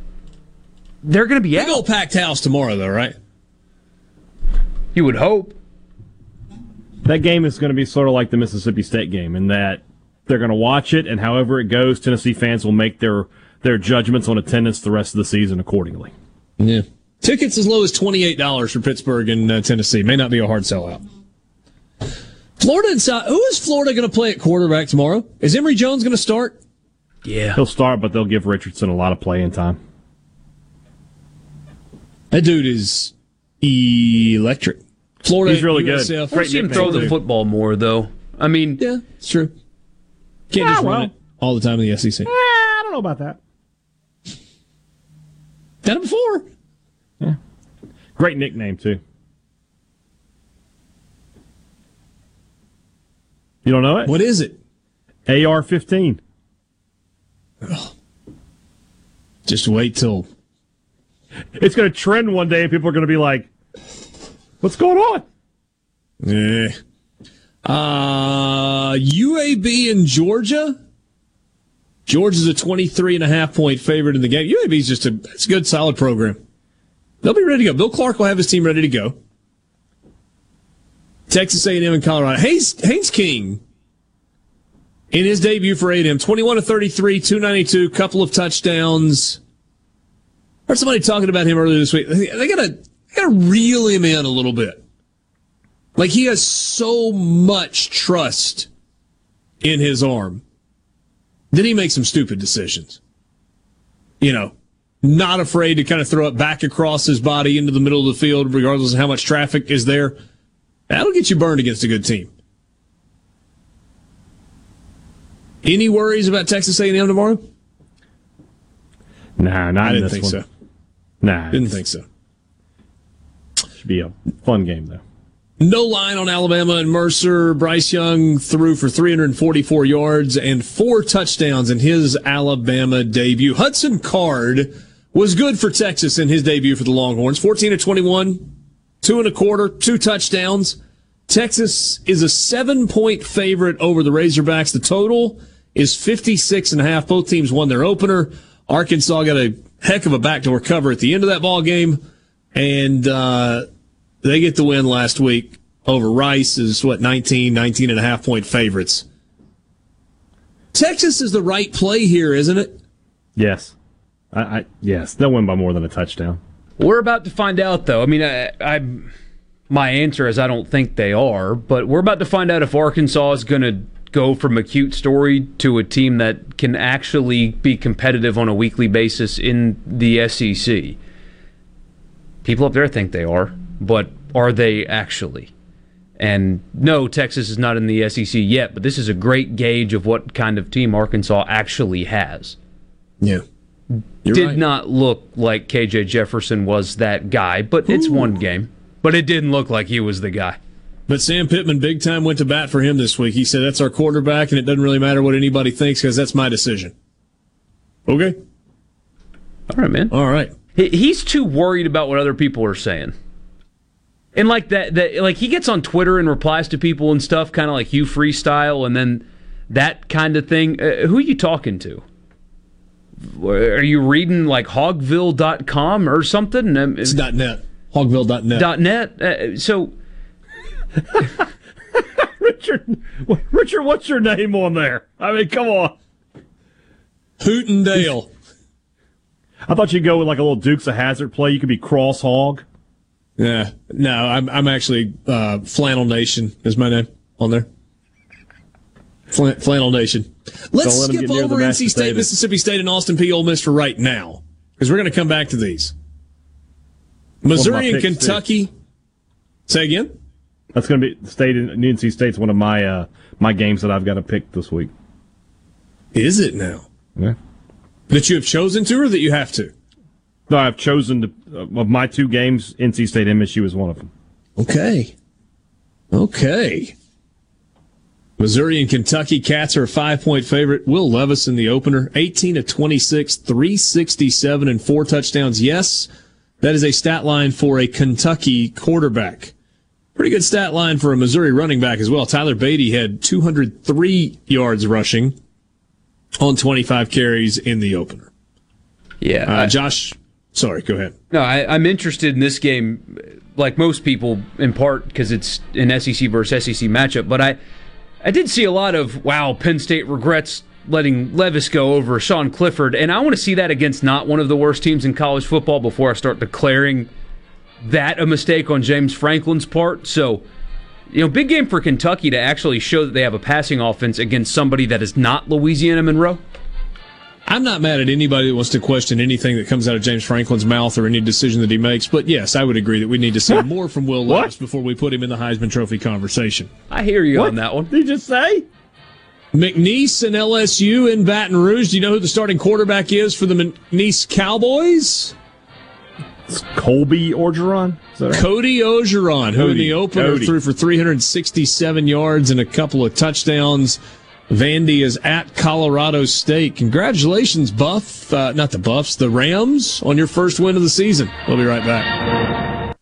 S3: they're going to be
S2: Big
S3: out.
S2: old packed house tomorrow, though, right?
S3: You would hope.
S4: That game is going to be sort of like the Mississippi State game in that they're going to watch it, and however it goes, Tennessee fans will make their their judgments on attendance the rest of the season accordingly.
S2: Yeah. Tickets as low as $28 for Pittsburgh and uh, Tennessee. May not be a hard sellout. Florida and South. Who is Florida going to play at quarterback tomorrow? Is Emory Jones going to start?
S3: Yeah.
S4: He'll start, but they'll give Richardson a lot of playing time.
S2: That dude is electric. Florida.
S4: He's really good.
S2: USF.
S3: I see him throw the football more, though. I mean,
S2: yeah, it's true. Can't
S4: Ah,
S2: just run
S4: well.
S2: it all the time in the SEC.
S4: I don't know about that.
S2: Done it before.
S4: Great nickname too. You don't know it?
S2: What is it?
S4: AR fifteen.
S2: Just wait till
S4: It's going to trend one day, and people are going to be like, "What's going on?"
S2: Eh. Uh, UAB in Georgia. Georgia's a 23 and a half point favorite in the game. UAB's just a, it's a good, solid program. They'll be ready to go. Bill Clark will have his team ready to go. Texas A&M and Colorado. Haynes, Haynes King in his debut for A&M, 21 to 33, 292, couple of touchdowns. Heard somebody talking about him earlier this week. They gotta, they gotta reel him in a little bit. Like he has so much trust in his arm. Then he makes some stupid decisions. You know, not afraid to kind of throw it back across his body into the middle of the field, regardless of how much traffic is there. That'll get you burned against a good team. Any worries about Texas A&M tomorrow?
S4: Nah, not
S2: I
S4: in
S2: didn't
S4: this
S2: think
S4: one.
S2: so.
S4: Nah,
S2: Didn't think so.
S4: Should be a fun game though.
S2: No line on Alabama and Mercer. Bryce Young threw for 344 yards and four touchdowns in his Alabama debut. Hudson Card was good for Texas in his debut for the Longhorns. 14 to 21, two and a quarter, two touchdowns. Texas is a seven point favorite over the Razorbacks. The total is 56 and a half. Both teams won their opener. Arkansas got a heck of a backdoor cover at the end of that ball game. And, uh, they get the win last week over Rice is what 19, 19 and a half point favorites. Texas is the right play here, isn't it?
S4: Yes, I, I yes they'll win by more than a touchdown.
S3: We're about to find out, though. I mean, I, I my answer is I don't think they are, but we're about to find out if Arkansas is going to go from a cute story to a team that can actually be competitive on a weekly basis in the SEC. People up there think they are, but are they actually? And no, Texas is not in the SEC yet, but this is a great gauge of what kind of team Arkansas actually has.
S2: Yeah.
S3: Did
S2: right.
S3: not look like KJ Jefferson was that guy, but it's one game. But it didn't look like he was the guy.
S2: But Sam Pittman big time went to bat for him this week. He said that's our quarterback and it doesn't really matter what anybody thinks because that's my decision. Okay.
S3: All right, man.
S2: All right.
S3: He's too worried about what other people are saying. And like that, that like he gets on Twitter and replies to people and stuff, kind of like you freestyle, and then that kind of thing. Uh, who are you talking to? Are you reading like hogville.com or something? Um,
S2: It's .net. Hogville.net.
S3: .net. Uh, so
S4: Richard, Richard, what's your name on there? I mean, come on.
S2: Hootendale.
S4: I thought you'd go with like a little Dukes of Hazzard play. You could be Cross Hog.
S2: Yeah. No, I'm I'm actually uh, Flannel Nation is my name on there. Flan- Flannel Nation. Let's
S4: Don't
S2: skip
S4: get near the
S2: over NC State,
S4: potatoes.
S2: Mississippi State, and Austin Peay Ole Miss for right now because we're going to come back to these. Missouri and
S4: picks, too.
S2: Kentucky. Say again.
S4: That's going to be State and NC State's one of my uh, my games that I've got to pick this week.
S2: Is it now
S4: Yeah.
S2: that you have chosen to, or that you have to?
S4: No, I've chosen to, uh, of my two games, NC State MSU is one of them.
S2: Okay. Okay. Missouri and Kentucky Cats are a five point favorite. Will Levis in the opener, 18 of 26, 367 and four touchdowns. Yes, that is a stat line for a Kentucky quarterback. Pretty good stat line for a Missouri running back as well. Tyler Badie had 203 yards rushing on 25 carries in the opener.
S3: Yeah.
S2: Uh,
S3: I-
S2: Josh, sorry, go ahead.
S3: No, I, I'm interested in this game, like most people, in part because it's an SEC versus SEC matchup. But I, I did see a lot of wow. Penn State regrets letting Levis go over Sean Clifford, and I want to see that against not one of the worst teams in college football before I start declaring that a mistake on James Franklin's part. So, you know, big game for Kentucky to actually show that they have a passing offense against somebody that is not Louisiana Monroe.
S2: I'm not mad at anybody that wants to question anything that comes out of James Franklin's mouth or any decision that he makes, but yes, I would agree that we need to see more from Will Levis before we put him in the Heisman Trophy conversation.
S3: I hear you on that one.
S4: Did you just say?
S2: McNeese and LSU in Baton Rouge. Do you know who the starting quarterback is for the McNeese Cowboys?
S4: It's Colby Orgeron. Is that right?
S2: Cody Orgeron, who in the opener
S4: Cody.
S2: threw for 367 yards and a couple of touchdowns. Vandy is at Colorado State. Congratulations, Buff. Uh, not the Buffs, the Rams on your first win of the season. We'll be right back.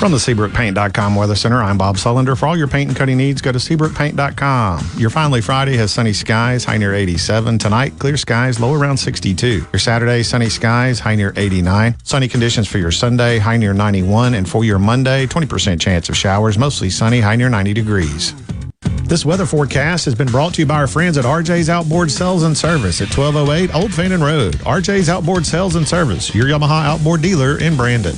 S6: From the SeabrookPaint.com Weather Center, I'm Bob Sullender. For all your paint and cutting needs, go to SeabrookPaint.com. Your Finally Friday has sunny skies, high near 87. Tonight, clear skies, low around 62. Your Saturday, sunny skies, high near 89. Sunny conditions for your Sunday, high near 91. And for your Monday, 20% chance of showers, mostly sunny, high near 90 degrees. This weather forecast has been brought to you by our friends at RJ's Outboard Sales and Service at 1208 Old Fannin Road. RJ's Outboard Sales and Service, your Yamaha outboard dealer in Brandon.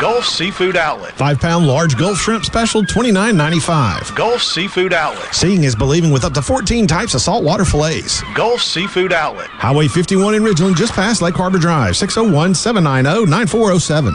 S38: Gulf Seafood Outlet.
S6: Five pound large Gulf shrimp special, $29.95.
S38: Gulf Seafood Outlet.
S6: Seeing is believing with up to 14 types of saltwater fillets.
S38: Gulf Seafood Outlet.
S6: Highway 51 in Ridgeland, just past Lake Harbor Drive, 601 790 9407.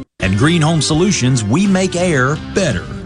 S14: At Green Home Solutions, we make air better.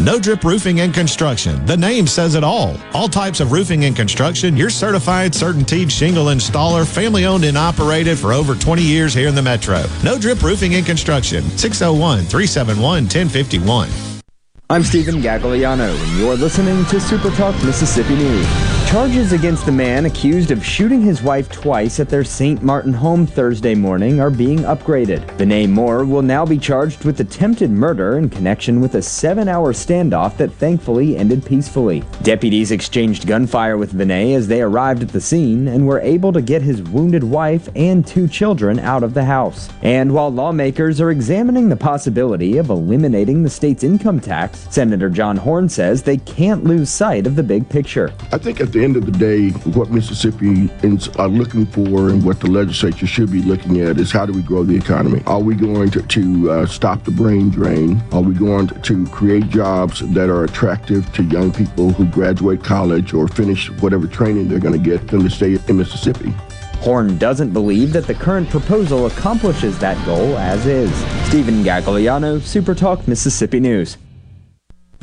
S6: No Drip Roofing and Construction. The name says it all. All types of roofing and construction. Your certified, certainteed shingle installer, family owned and operated for over 20 years here in the Metro. No Drip Roofing and Construction. 601 371 1051.
S27: I'm Stephen Gagliano, and you're listening to Super Talk Mississippi News. Charges against the man accused of shooting his wife twice at their St. Martin home Thursday morning are being upgraded. Vinay Moore will now be charged with attempted murder in connection with a seven hour standoff that thankfully ended peacefully. Deputies exchanged gunfire with Vinay as they arrived at the scene and were able to get his wounded wife and two children out of the house. And while lawmakers are examining the possibility of eliminating the state's income tax, Senator John Horhn says they can't lose sight of the big picture.
S28: I think the end of the day, what Mississippians are looking for and what the legislature should be looking at is how do we grow the economy? Are we going to, to uh, stop the brain drain? Are we going to, create jobs that are attractive to young people who graduate college or finish whatever training they're going to get in the state in Mississippi?
S27: Horhn doesn't believe that the current proposal accomplishes that goal as is. Stephen Gagliano, SuperTalk, Mississippi News.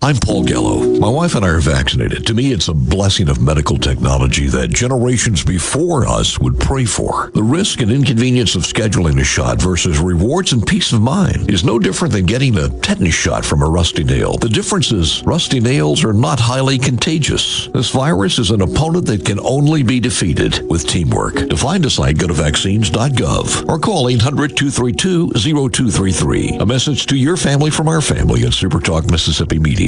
S21: I'm Paul Gallo. My wife and I are vaccinated. To me, it's a blessing of medical technology that generations before us would pray for. The risk and inconvenience of scheduling a shot versus rewards and peace of mind is no different than getting a tetanus shot from a rusty nail. The difference is rusty nails are not highly contagious. This virus is an opponent that can only be defeated with teamwork. To find a site, go to vaccines.gov or call 800-232-0233. A message to your family from our family at Supertalk Mississippi Media.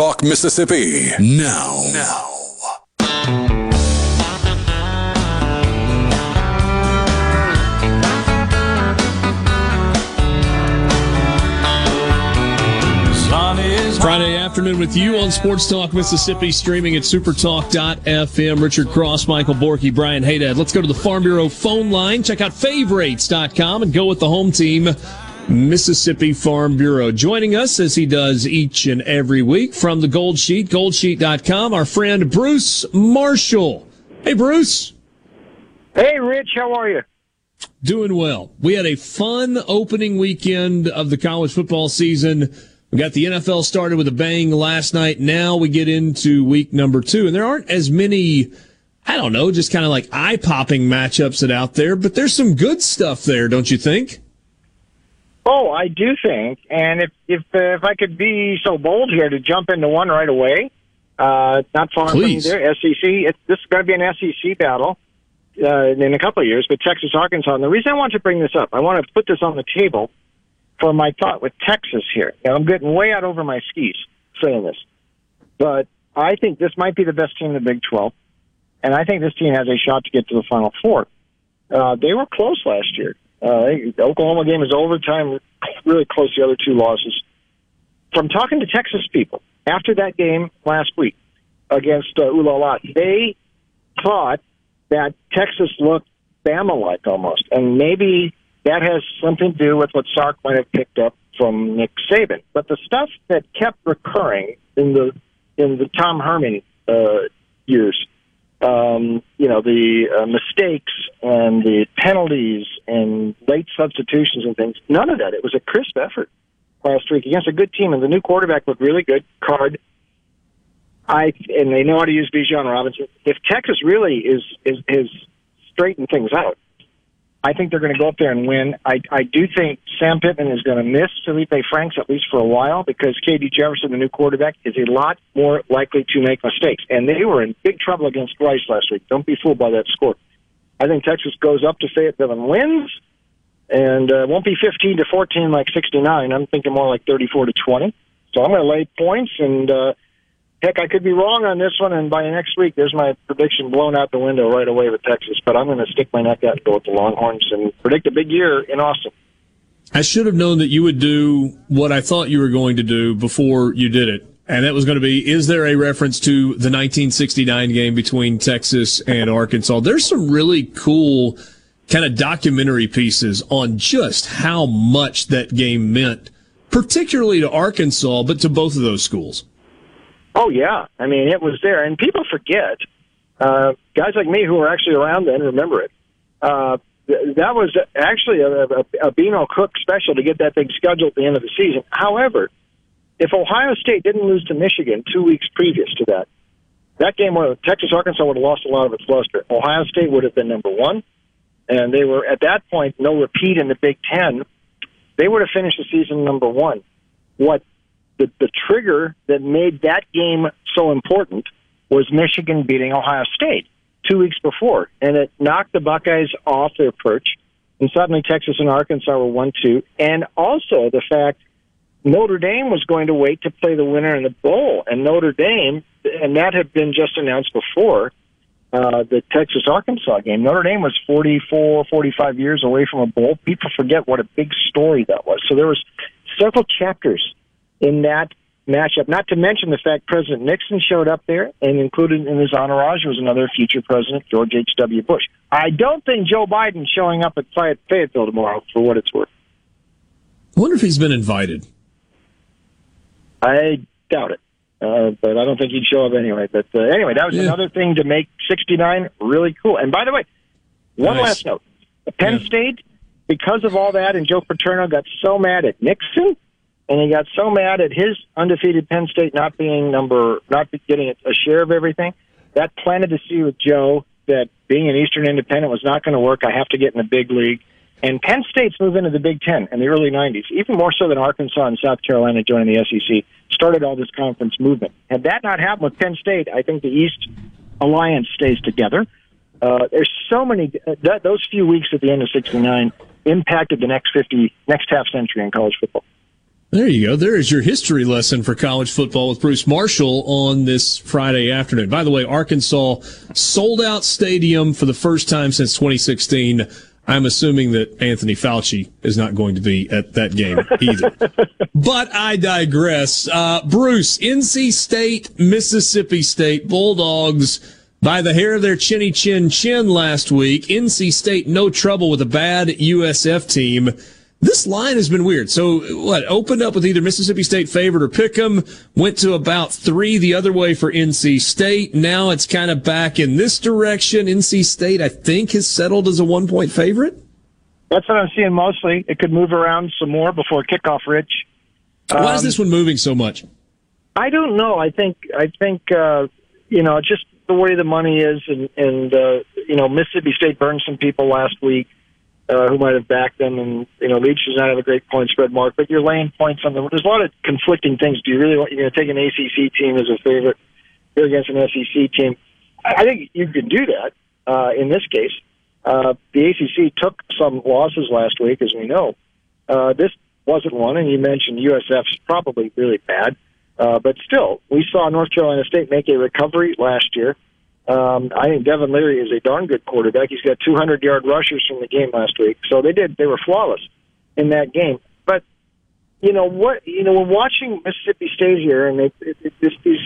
S1: Talk Mississippi now. Now.
S2: Friday afternoon with you on Sports Talk Mississippi, streaming at supertalk.fm. Richard Cross, Michael Borky, Brian Haydad. Let's go to the Farm Bureau phone line. Check out favorites.com and go with the home team, Mississippi Farm Bureau. Joining us as he does each and every week from the Gold Sheet, goldsheet.com, our friend Bruce Marshall. Hey, Bruce.
S39: Hey, Rich, how are you?
S2: Doing well. We had a fun opening weekend of the college football season. We got the NFL started with a bang last night. Now we get into week number two, and there aren't as many, I don't know, just kind of like eye popping matchups that out there, but there's some good stuff there, don't you think?
S39: Oh, I do think, and if if uh, if I could be so bold here to jump into one right away, uh, not far
S2: Please.
S39: from there, SEC. It, this is going to be an SEC battle uh, in a couple of years, but Texas, Arkansas. And the reason I want to bring this up, I want to put this on the table for my thought with Texas here. Now, I'm getting way out over my skis saying this, but I think this might be the best team in the Big 12, and I think this team has a shot to get to the Final Four. Uh, they were close last year. Uh, the Oklahoma game is overtime, really close. The other two losses. From talking to Texas people after that game last week against uh, Ulalat, they thought that Texas looked Bama-like almost, and maybe that has something to do with what Sark might have picked up from Nick Saban. But the stuff that kept recurring in the in the Tom Herman uh, years, um, you know, the uh, mistakes and the penalties and late substitutions and things, none of that. It was a crisp effort last week against a good team, and the new quarterback looked really good. Card. I and they know how to use Bijan Robinson. If Texas really is is is straightened things out, I think they're going to go up there and win. I, I do think Sam Pittman is going to miss Feleipe Franks at least for a while because KJ Jefferson, the new quarterback, is a lot more likely to make mistakes. And they were in big trouble against Rice last week. Don't be fooled by that score. I think Texas goes up to Fayetteville and wins, and uh, won't be 15 to 14 like 69. I'm thinking more like 34 to 20. So I'm going to lay points, and uh, Heck, I could be wrong on this one, and by next week, there's my prediction blown out the window right away with Texas. But I'm going to stick my neck out and go with the Longhorns and predict a big year in Austin.
S2: I should have known that you would do what I thought you were going to do before you did it. And that was going to be, is there a reference to the 1969 game between Texas and Arkansas? There's some really cool kind of documentary pieces on just how much that game meant, particularly to Arkansas, but to both of those schools.
S39: Oh yeah, I mean it was there, and people forget. Uh, guys like me who were actually around then remember it. Uh, th- that was actually a, a, a Beano Cook special to get that thing scheduled at the end of the season. However, if Ohio State didn't lose to Michigan two weeks previous to that, that game would Texas Arkansas would have lost a lot of its luster. Ohio State would have been number one, and they were at that point no repeat in the Big Ten. They would have finished the season number one. What the, the trigger that made that game so important was Michigan beating Ohio State two weeks before, and it knocked the Buckeyes off their perch. And suddenly, Texas and Arkansas were one two, and also the fact Notre Dame was going to wait to play the winner in the bowl, and Notre Dame, and that had been just announced before uh, the Texas Arkansas game. Notre Dame was 44, 45 years away from a bowl. People forget what a big story that was. So there was several chapters in that matchup. Not to mention the fact President Nixon showed up there, and included in his entourage was another future president, George H. W. Bush. I don't think Joe Biden showing up at Fayetteville tomorrow, for what it's worth.
S2: I wonder if he's been invited.
S39: I doubt it, uh, but I don't think he'd show up anyway. But uh, anyway, that was yeah. another thing to make '69 really cool. And by the way, one nice. last note: Penn yeah. State, because of all that, and Joe Paterno got so mad at Nixon and he got so mad at his undefeated Penn State not being number, not getting a share of everything. That planted the seed with Joe that being an Eastern Independent was not going to work. I have to get in the big league. And Penn State's move into the Big Ten in the early 90s, even more so than Arkansas and South Carolina joining the SEC, started all this conference movement. Had that not happened with Penn State, I think the East Alliance stays together. Uh, there's so many, uh, that, those few weeks at the end of 69 impacted the next 50, next half century in college football.
S2: There you go. There is your history lesson for college football with Bruce Marshall on this Friday afternoon. By the way, Arkansas sold out stadium for the first time since 2016. I'm assuming that Anthony Fauci is not going to be at that game either. but I digress. Uh, Bruce, NC State, Mississippi State Bulldogs by the hair of their chinny chin chin last week. NC State no trouble with a bad USF team. This line has been weird. So what opened up with either Mississippi State favorite or Pick'em, went to about three the other way for NC State. Now it's kind of back in this direction. NC State, I think, has settled as a one point favorite.
S39: That's what I'm seeing mostly. It could move around some more before kickoff, Rich.
S2: Why um, is this one moving so much?
S39: I don't know. I think I think uh, you know just the way the money is, and and uh, you know Mississippi State burned some people last week uh, who might have backed them. And you know, Leach does not have a great point spread mark, but you're laying points on them. There's a lot of conflicting things. Do you really want you're going to take an ACC team as a favorite here against an SEC team? I think you could do that uh, in this case. Uh, the ACC took some losses last week, as we know. Uh, this wasn't one, and you mentioned USF's probably really bad. Uh, but still, we saw North Carolina State make a recovery last year. Um, I think Devin Leary is a darn good quarterback. He's got 200 yard rushers from the game last week, so they did. They were flawless in that game. But you know what? You know, when watching Mississippi State here, and it, it, it, this, these,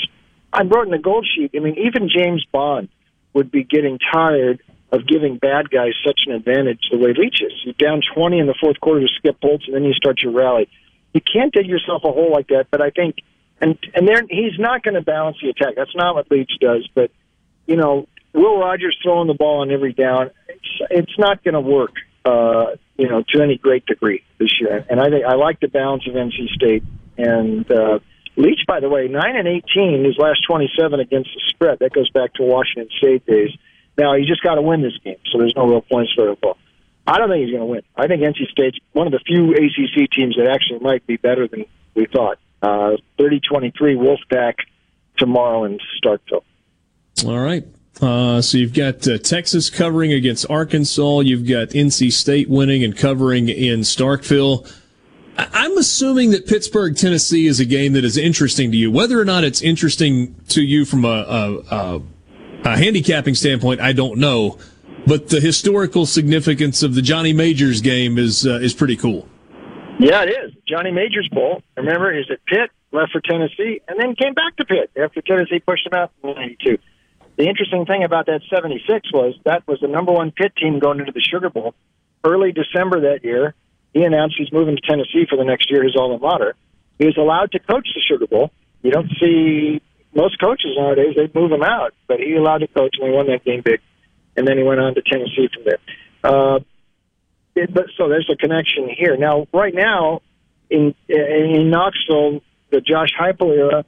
S39: I wrote in the gold sheet. I mean, even James Bond would be getting tired of giving bad guys such an advantage the way Leach is. You're down 20 in the fourth quarter to Skip Holtz, and then you start your rally. You can't dig yourself a hole like that. But I think, and and there, he's not going to balance the attack. That's not what Leach does. But you know, Will Rogers throwing the ball on every down, it's, it's not going to work, uh, you know, to any great degree this year. And I think I like the balance of NC State and uh, Leach. By the way, nine and eighteen, his last twenty-seven against the spread. That goes back to Washington State days. Now you just got to win this game, so there's no real points for the ball. I don't think he's going to win. I think NC State's one of the few ACC teams that actually might be better than we thought. Uh, 30-23 Wolfpack tomorrow in Starkville.
S2: All right. Uh, so you've got uh, Texas covering against Arkansas. You've got NC State winning and covering in Starkville. I'm assuming that Pittsburgh, Tennessee is a game that is interesting to you. Whether or not it's interesting to you from a, a, a, a handicapping standpoint, I don't know. But the historical significance of the Johnny Majors game is uh, is pretty cool.
S39: Yeah, it is. Johnny Majors Bowl. Remember, he's at Pitt, left for Tennessee, and then came back to Pitt after Tennessee pushed him out in 92. The interesting thing about that 76 was that was the number one Pitt team going into the Sugar Bowl. Early December that year, he announced he's moving to Tennessee for the next year, his alma mater. He was allowed to coach the Sugar Bowl. You don't see most coaches nowadays, they move him out, but he allowed to coach, and they won that game big. And then he went on to Tennessee from there. Uh, it, but so there's a connection here. Now, right now in in Knoxville, the Josh Heupel era,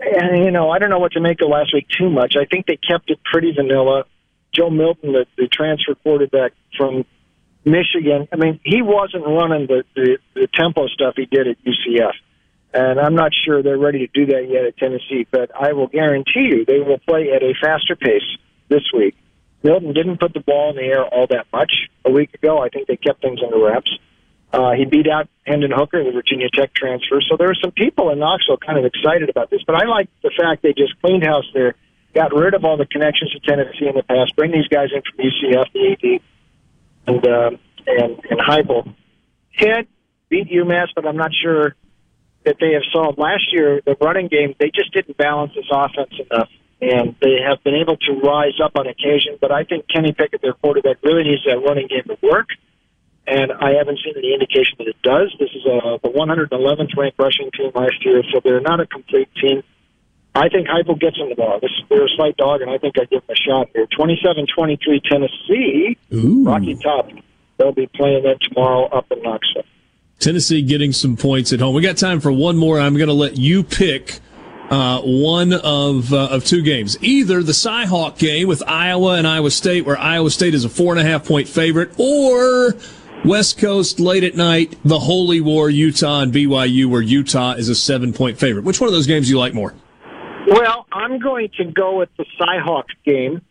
S39: and you know, I don't know what to make of last week too much. I think they kept it pretty vanilla. Joe Milton, the, the transfer quarterback from Michigan, I mean, he wasn't running the, the the tempo stuff he did at UCF, and I'm not sure they're ready to do that yet at Tennessee. But I will guarantee you, they will play at a faster pace this week Milton didn't put the ball in the air all that much a week ago. I think they kept things under wraps. Uh, he beat out Hendon Hooker, the Virginia Tech transfer. So there were some people in Knoxville kind of excited about this. But I like the fact they just cleaned house there, got rid of all the connections to Tennessee in the past, bring these guys in from UCF, the AD, and uh, and and Heupel. Pitt beat UMass, but I'm not sure that they have solved last year the running game. They just didn't balance this offense enough and they have been able to rise up on occasion. But I think Kenny Pickett, their quarterback, really needs that running game to work. And I haven't seen any indication that it does. This is a, the 111th ranked rushing team last year, so they're not a complete team. I think Heupel gets them the ball. This, they're a slight dog, and I think I give them a shot here. 27-23 Tennessee,
S2: Ooh.
S39: Rocky Top. They'll be playing that tomorrow up in Knoxville.
S2: Tennessee getting some points at home. We got time for one more. I'm going to let you pick uh, one of uh, of two games. Either the Cyhawk game with Iowa and Iowa State, where Iowa State is a four and a half point favorite, or West Coast late at night, the Holy War, Utah and BYU, where Utah is a seven point favorite. Which one of those games do you like more?
S39: Well, I'm going to go with the Cyhawks game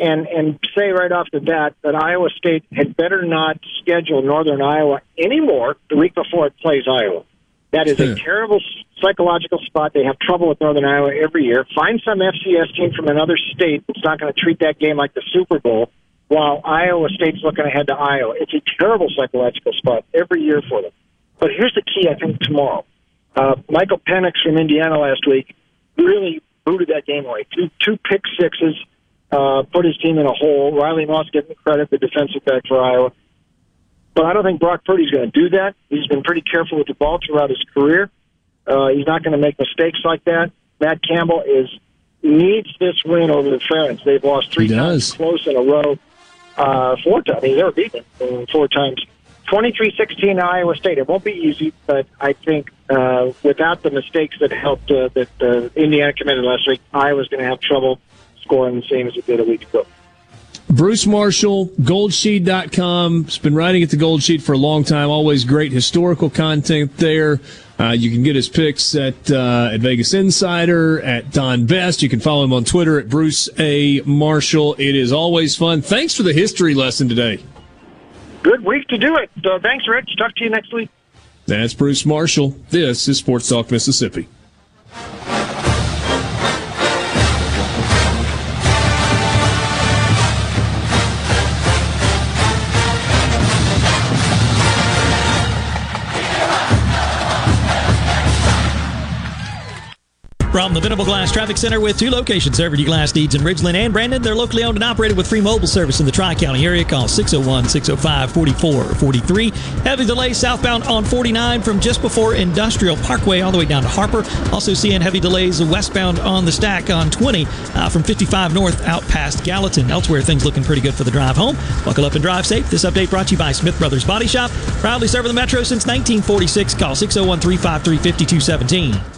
S39: and and say right off the bat that Iowa State had better not schedule Northern Iowa anymore the week before it plays Iowa. That is a hmm. terrible psychological spot. They have trouble with Northern Iowa every year. Find some FCS team from another state that's not going to treat that game like the Super Bowl while Iowa State's looking ahead to Iowa. It's a terrible psychological spot every year for them. But here's the key, I think, tomorrow. Uh, Michael Penix from Indiana last week really booted that game away. Two, two pick sixes, uh, put his team in a hole. Riley Moss getting credit, the defensive back for Iowa. But I don't think Brock Purdy's going to do that. He's been pretty careful with the ball throughout his career. Uh, he's not going to make mistakes like that. Matt Campbell is needs this win over the Ferns. They've lost three times close in a row. Uh, four times. I mean, they were beaten uh, four times. 23-16 Iowa State. It won't be easy, but I think uh, without the mistakes that helped uh, that uh, Indiana committed last week, Iowa's going to have trouble scoring the same as it did a week ago.
S2: Bruce Marshall, goldsheet.com. Has been writing at the Gold Sheet for a long time. Always great historical content there. Uh, you can get his picks at uh, at Vegas Insider, at Don Best. You can follow him on Twitter at Bruce A. Marshall. It is always fun. Thanks for the history lesson today.
S39: Good week to do it. Uh, thanks, Rich. Talk to you next week.
S2: That's Bruce Marshall. This is Sports Talk Mississippi.
S40: From the Venable Glass Traffic Center with two locations serving you glass needs in Ridgeland and Brandon. They're locally owned and operated with free mobile service in the Tri County area. Call 601 605 4443. Heavy delay southbound on 49 from just before Industrial Parkway all the way down to Harper. Also seeing heavy delays westbound on the stack on 20 uh, from 55 north out past Gallatin. Elsewhere, things looking pretty good for the drive home. Buckle up and drive safe. This update brought to you by Smith Brothers Body Shop. Proudly serving the Metro since 1946. Call 601 353 5217.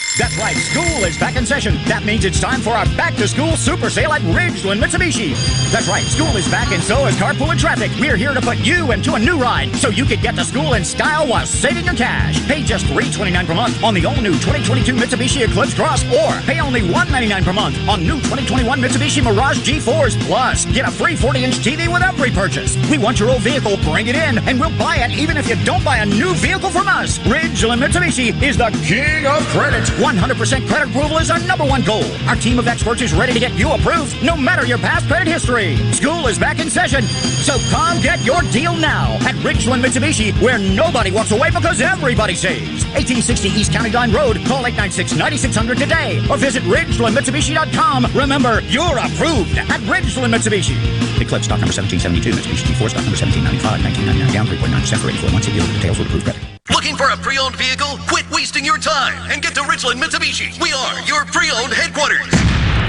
S41: That's right, school is back in session. That means it's time for our back to school super sale at Ridgeland Mitsubishi. That's right, school is back and so is carpool and traffic. We're here to put you into a new ride so you can get to school in style while saving your cash. Pay just 329 per month on the all new 2022 Mitsubishi Eclipse Cross or pay only 199 per month on new 2021 Mitsubishi Mirage G4s. Plus, get a free 40 inch TV with every purchase. We want your old vehicle, bring it in, and we'll buy it even if you don't buy a new vehicle from us. Ridgeland Mitsubishi is the king of credit. 100% credit approval is our number one goal. Our team of experts is ready to get you approved no matter your past credit history. School is back in session, so come get your deal now at Ridgeland Mitsubishi, where nobody walks away because everybody saves. 1860 East County Line Road. Call 896-9600 today or visit RidgelandMitsubishi.com. Remember, you're approved at Ridgeland Mitsubishi. Eclipse stock number 1772, Mitsubishi G4 stock number 1795, 1999 down 3.9% for 84 months. Dealer details with approved credit.
S9: Looking for a pre-owned vehicle? Quit wasting your time and get to Ridgeland Mitsubishi. We are your pre-owned headquarters.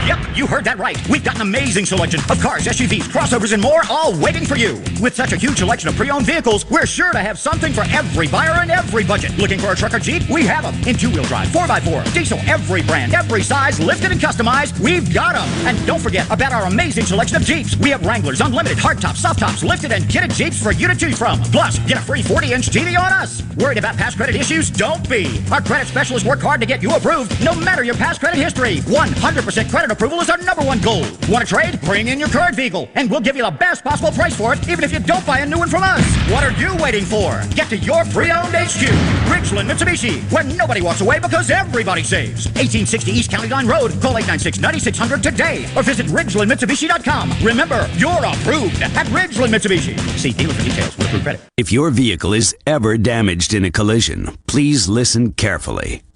S41: Yep, you heard that right. We've got an amazing selection of cars, SUVs, crossovers, and more, all waiting for you. With such a huge selection of pre-owned vehicles, we're sure to have something for every buyer and every budget. Looking for a truck or Jeep? We have them. In two-wheel drive, 4x4, diesel, every brand, every size, lifted and customized, we've got them. And don't forget about our amazing selection of Jeeps. We have Wranglers, unlimited, hardtops, soft tops, lifted and kitted Jeeps for you to choose from. Plus, get a free 40-inch TV on us. Worried about past credit issues? Don't be. Our credit specialists work hard to get you approved, no matter your past credit history. 100% credit approval is our number one goal. Want to trade? Bring in your current vehicle, and we'll give you the best possible price for it, even if you don't buy a new one from us. What are you waiting for? Get to your pre-owned HQ, Ridgeland Mitsubishi, where nobody walks away because everybody saves. 1860 East County Line Road. Call 896-9600 today, or visit RidgelandMitsubishi.com. Remember, you're approved at Ridgeland Mitsubishi. See dealer for details with approved credit.
S7: If your vehicle is ever damaged in a collision, please listen carefully.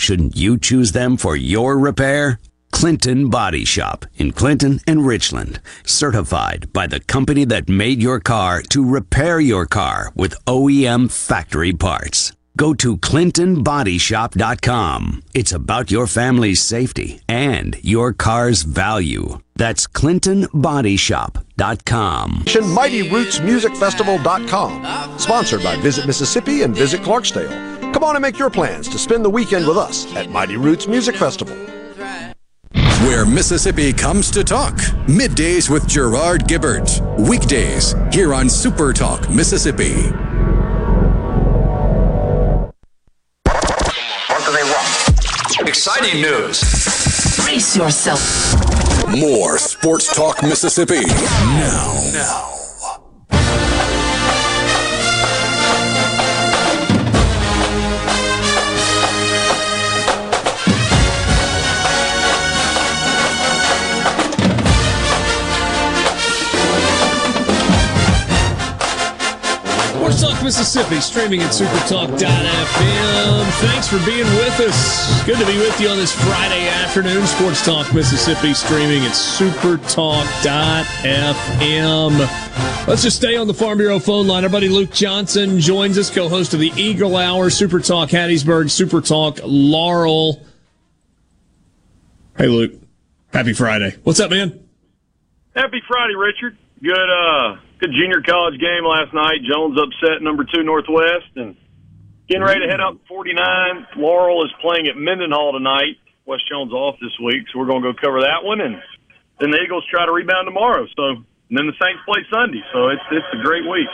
S7: Shouldn't you choose them for your repair? Clinton Body Shop in Clinton and Richland. Certified by the company that made your car to repair your car with OEM factory parts. Go to ClintonBodyShop.com. It's about your family's safety and your car's value. That's ClintonBodyShop.com.
S42: MightyRootsMusicFestival.com. Sponsored by Visit Mississippi and Visit Clarksdale. Come on and make your plans to spend the weekend with us at Mighty Roots Music Festival.
S1: Where Mississippi comes to talk. Middays with Gerard Gibert. Weekdays here on Super Talk Mississippi. What do they want?
S9: Exciting news.
S43: Brace yourself.
S1: More Sports Talk Mississippi. Now. Now.
S2: Sports Talk Mississippi, streaming at supertalk.fm. Thanks for being with us. Good to be with you on this Friday afternoon. Sports Talk Mississippi, streaming at supertalk.fm. Let's just stay on the Farm Bureau phone line. Our buddy Luke Johnson joins us, co host of the Eagle Hour, Super Talk Hattiesburg, Super Talk Laurel. Hey, Luke. Happy Friday. What's up, man?
S44: Happy Friday, Richard. Good, uh, good junior college game last night. Jones upset number two Northwest, and getting ready to head up 49. Laurel is playing at Mendenhall tonight. West Jones off this week, so we're going to go cover that one, and then the Eagles try to rebound tomorrow. So, and then the Saints play Sunday. So it's it's a great week.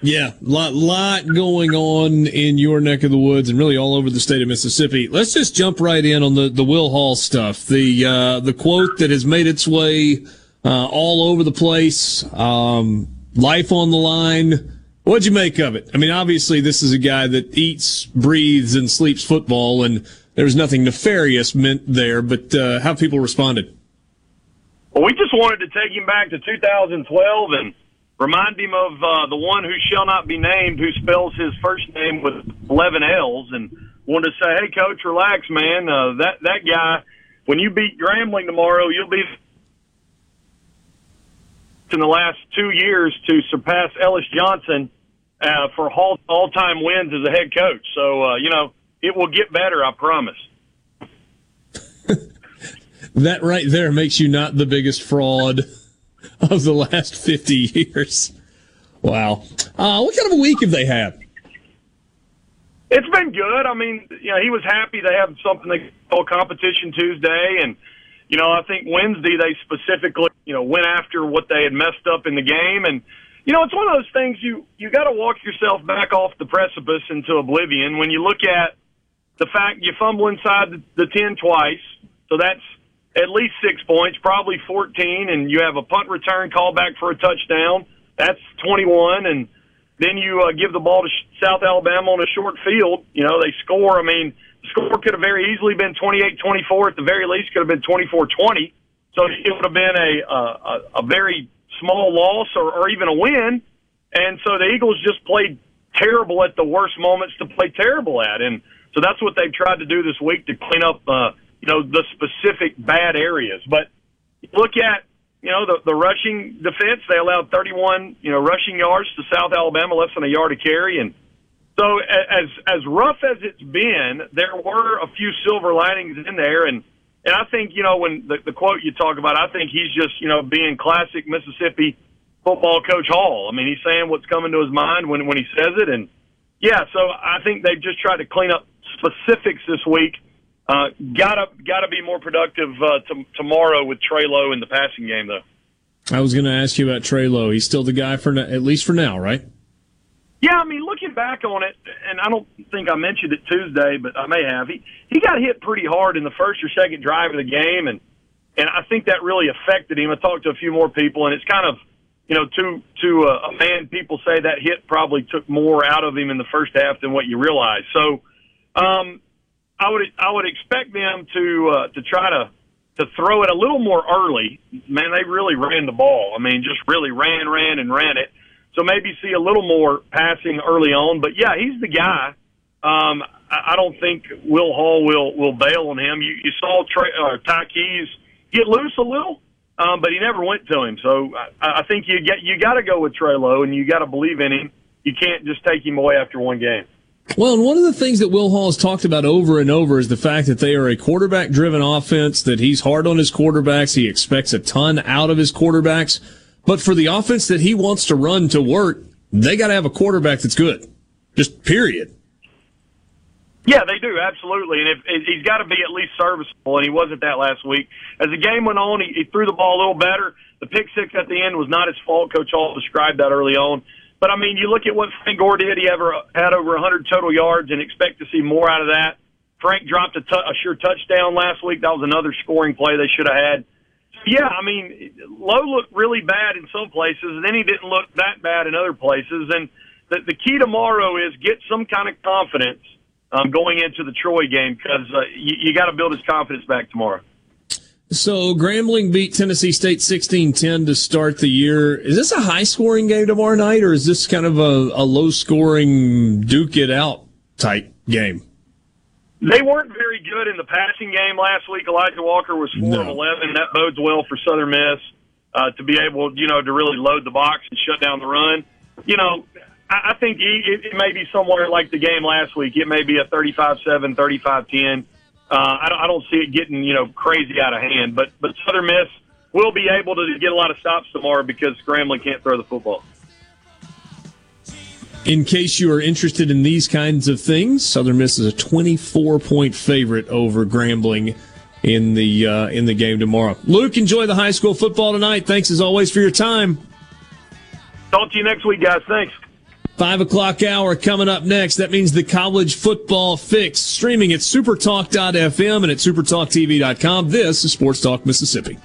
S2: Yeah, lot lot going on in your neck of the woods and really all over the state of Mississippi. Let's just jump right in on the the Will Hall stuff. The uh, the quote that has made its way uh, all over the place. Um, life on the line. What'd you make of it? I mean, obviously, this is a guy that eats, breathes, and sleeps football, and there's nothing nefarious meant there. But uh, how people responded?
S44: Well, we just wanted to take him back to 2012 and remind him of uh, the one who shall not be named, who spells his first name with 11 L's, and wanted to say, "Hey, coach, relax, man. Uh, that that guy, when you beat Grambling tomorrow, you'll be in the last two years to surpass Ellis Johnson uh, for all all time wins as a head coach. So uh, you know it will get better, I promise."
S2: that right there makes you not the biggest fraud of the last 50 years. Wow. Uh, what kind of a week have they had?
S44: It's been good. I mean, you know, he was happy to have something they call competition Tuesday, and you know, I think Wednesday they specifically, you know, went after what they had messed up in the game, and you know, it's one of those things you you got to walk yourself back off the precipice into oblivion when you look at the fact you fumble inside the, the ten twice, so that's at least six points, probably 14, and you have a punt return call back for a touchdown. That's 21, and then you uh, give the ball to South Alabama on a short field. You know, they score. I mean, score could have very easily been 28-24. At the very least, could have been 24-20. So it would have been a a, a very small loss or, or even a win. And so the Eagles just played terrible at the worst moments to play terrible at, and so that's what they've tried to do this week to clean up. Uh, you know, the specific bad areas. But look at, you know, the, the rushing defense. They allowed 31, you know, rushing yards to South Alabama, less than a yard to carry. And so as, as rough as it's been, there were a few silver linings in there. And, and I think, you know, when the, the quote you talk about, I think he's just, you know, being classic Mississippi football coach Hall. I mean, he's saying what's coming to his mind when, when he says it. And yeah, so I think they've just tried to clean up specifics this week uh, gotta gotta be more productive uh, t- tomorrow with Trey Lowe in the passing game, though.
S2: I was going to ask you about Trey Lowe. He's still the guy for at least for now, right?
S44: Yeah, I mean, looking back on it, and I don't think I mentioned it Tuesday, but I may have. He he got hit pretty hard in the first or second drive of the game, and and I think that really affected him. I talked to a few more people, and it's kind of you know to to a, a man, people say that hit probably took more out of him in the first half than what you realize. So. Um, I would I would expect them to uh, to try to to throw it a little more early. Man, they really ran the ball. I mean, just really ran, ran, and ran it. So maybe see a little more passing early on. But yeah, he's the guy. Um, I, don't think Will Hall will will bail on him. You, you saw Trey, uh, Ty Keyes get loose a little, um, but he never went to him. So I, I think you get you got to go with Trey Lowe, and you got to believe in him. You can't just take him away after one game.
S2: Well, and one of the things that Will Hall has talked about over and over is the fact that they are a quarterback driven offense, that he's hard on his quarterbacks. He expects a ton out of his quarterbacks. But for the offense that he wants to run to work, they got to have a quarterback that's good. Just period.
S44: Yeah, they do absolutely, and if, if he's got to be at least serviceable, and he wasn't that last week. As the game went on, he, he threw the ball a little better. The pick six at the end was not his fault. Coach Hall described that early on. But I mean, you look at what Frank Gore did. He ever had over 100 total yards, and expect to see more out of that. Frank dropped a, t- a sure touchdown last week. That was another scoring play they should have had. Yeah, I mean, Lowe looked really bad in some places, and then he didn't look that bad in other places. And the, the key tomorrow is get some kind of confidence um, going into the Troy game because uh, you, you got to build his confidence back tomorrow.
S2: So Grambling beat Tennessee State 16-10 to start the year. Is this a high scoring game tomorrow night or is this kind of a, a low scoring duke it out type game?
S44: They weren't very good in the passing game last week. Elijah Walker was 4 no. of 11. That bodes well for Southern Miss uh, to be able, you know, to really load the box and shut down the run. You know, I, I think it, it may be somewhere like the game last week. It may be a 35-7, 35-10 uh, I, don't, I don't see it getting you know crazy out of hand. But but Southern Miss will be able to get a lot of stops tomorrow because Grambling can't throw the football.
S2: In case you are interested in these kinds of things, Southern Miss is a 24 point favorite over Grambling in the uh, in the game tomorrow. Luke, enjoy the high school football tonight. Thanks as always for your time.
S44: Talk to you next week, guys. Thanks.
S34: Five o'clock hour coming up next. That means the college football fix streaming at supertalk.fm and at supertalktv.com. This is Sports Talk Mississippi.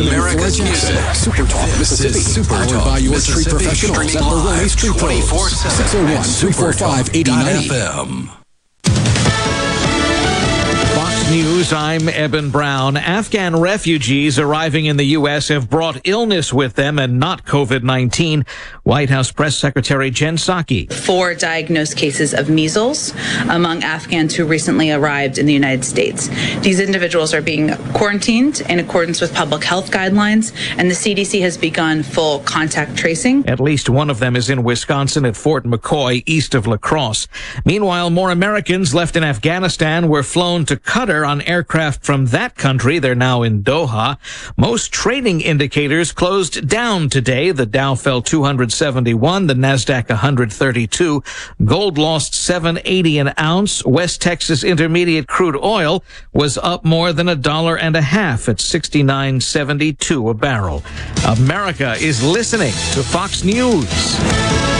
S1: America's music. Super Talk Mississippi. Super Talk by your street professionals at Barone Street Pros. 601 345 8090.
S23: News, I'm Eben Brown. Afghan refugees arriving in the U.S. have brought illness with them and not COVID-19. White House Press Secretary Jen Psaki.
S45: Four diagnosed cases of measles among Afghans who recently arrived in the United States. These individuals are being quarantined in accordance with public health guidelines, and the CDC has begun full contact tracing.
S23: At least one of them is in Wisconsin at Fort McCoy, east of La Crosse. Meanwhile, more Americans left in Afghanistan were flown to Qatar on aircraft from that country. They're now in Doha. Most trading indicators closed down today. The Dow fell 271, the Nasdaq 132. Gold lost 780 an ounce. West Texas Intermediate crude oil was up more than a dollar and a half at 69.72 a barrel. America is listening to Fox News.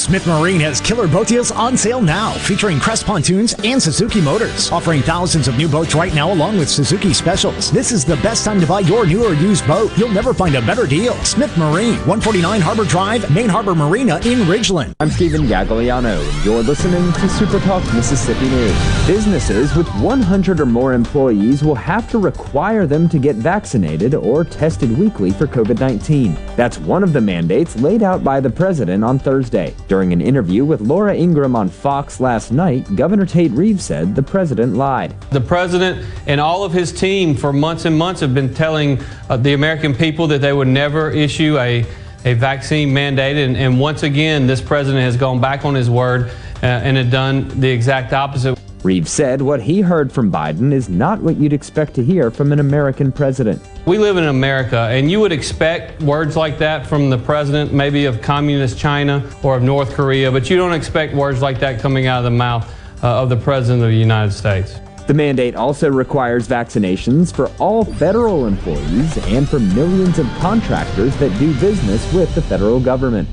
S46: Smith Marine has killer boat deals on sale now, featuring Crest pontoons and Suzuki motors, offering thousands of new boats right now along with Suzuki specials. This is the best time to buy your new or used boat. You'll never find a better deal. Smith Marine, 149 Harbor Drive, Main Harbor Marina in Ridgeland.
S27: I'm Stephen Gagliano, you're listening to Super Talk Mississippi News. Businesses with 100 or more employees will have to require them to get vaccinated or tested weekly for COVID 19. That's one of the mandates laid out by the president on Thursday. During an interview with Laura Ingraham on Fox last night, Governor Tate Reeves said the president lied.
S47: The president and all of his team for months and months have been telling uh, the American people that they would never issue a, a vaccine mandate. And, and once again, this president has gone back on his word uh, and had done the exact opposite.
S27: Reeves said what he heard from Biden is not what you'd expect to hear from an American president.
S47: We live in America, and you would expect words like that from the president, maybe of communist China or of North Korea, but you don't expect words like that coming out of the mouth uh, of the president of the United States.
S27: The mandate also requires vaccinations for all federal employees and for millions of contractors that do business with the federal government.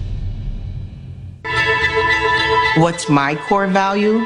S48: What's my core value?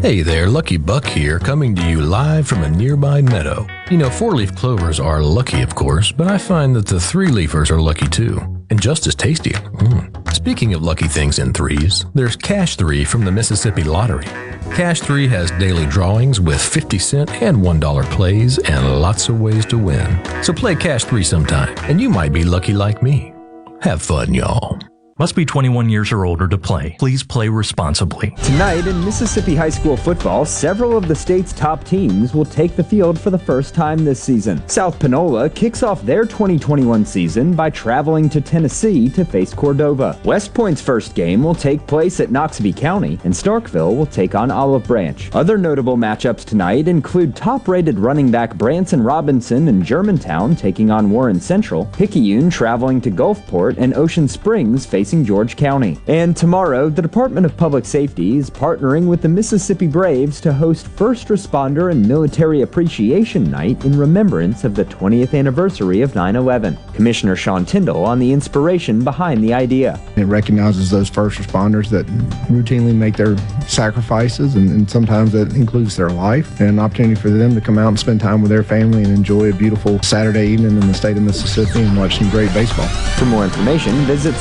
S21: Hey there, Lucky Buck here, coming to you live from a nearby meadow. You know, four leaf clovers are lucky, of course, but I find that the three leafers are lucky too, and just as tasty. Mm. Speaking of lucky things in threes, there's Cash 3 from the Mississippi Lottery. Cash 3 has daily drawings with 50 cent and $1 plays and lots of ways to win. So play Cash 3 sometime, and you might be lucky like me. Have fun, y'all.
S49: Must be 21 years or older to play. Please play responsibly.
S27: Tonight in Mississippi high school football, several of the state's top teams will take the field for the first time this season. South Panola kicks off their 2021 season by traveling to Tennessee to face Cordova. West Point's first game will take place at Noxubee County, and Starkville will take on Olive Branch. Other notable matchups tonight include top-rated running back Branson Robinson and Germantown taking on Warren Central, Picayune traveling to Gulfport, and Ocean Springs facing George County. And tomorrow, the Department of Public Safety is partnering with the Mississippi Braves to host First Responder and Military Appreciation Night in remembrance of the 20th anniversary of 9 11. Commissioner Sean Tindell on the inspiration behind the idea.
S50: It recognizes those first responders that routinely make their sacrifices, and, and sometimes that includes their life, and an opportunity for them to come out and spend time with their family and enjoy a beautiful Saturday evening in the state of Mississippi and watch some great baseball.
S27: For more information, visit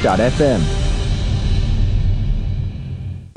S27: supertalk.fm.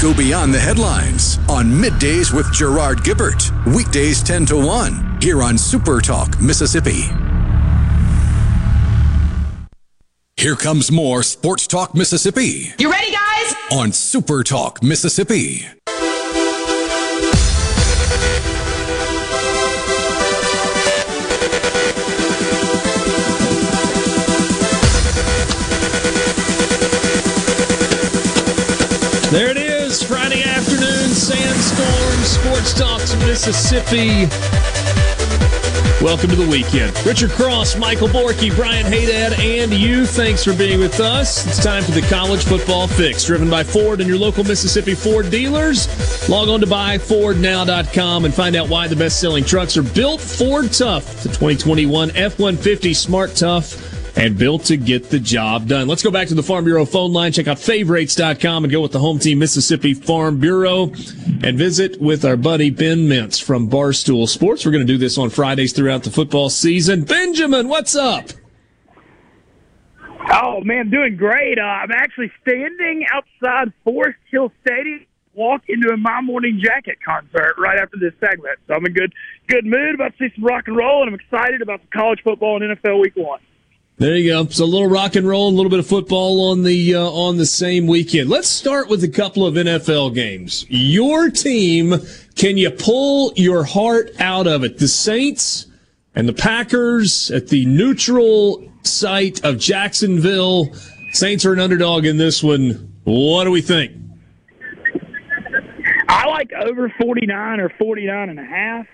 S1: Go beyond the headlines on Middays with Gerard Gibert. Weekdays 10 to 1 here on Super Talk, Mississippi. Here comes more Sports Talk Mississippi
S51: You ready, guys?
S1: on Super Talk, Mississippi.
S2: Sandstorm, sports talks, Mississippi. Welcome to the weekend. Richard Cross, Michael Borky, Brian Haydad, and you. Thanks for being with us. It's time for the college football fix, driven by Ford and your local Mississippi Ford dealers. Log on to buyfordnow.com and find out why the best-selling trucks are built Ford Tough. The 2021 F-150 Smart Tough and built to get the job done. Let's go back to the Farm Bureau phone line. Check out favorites.com and go with the home team Mississippi Farm Bureau and visit with our buddy Ben Mintz from Barstool Sports. We're going to do this on Fridays throughout the football season. Benjamin, what's up?
S52: Oh man, doing great. Uh, I'm actually standing outside Forest Hill Stadium. Walk into a My Morning Jacket concert right after this segment, so I'm in good good mood about to see some rock and roll, and I'm excited about the college football and NFL Week One.
S2: There you go. So a little rock and roll, a little bit of football on the uh, on the same weekend. Let's start with a couple of NFL games. Your team, can you pull your heart out of it? The Saints and the Packers at the neutral site of Jacksonville. Saints are an underdog in this one. What do we think?
S52: I like over 49 or 49 and a half.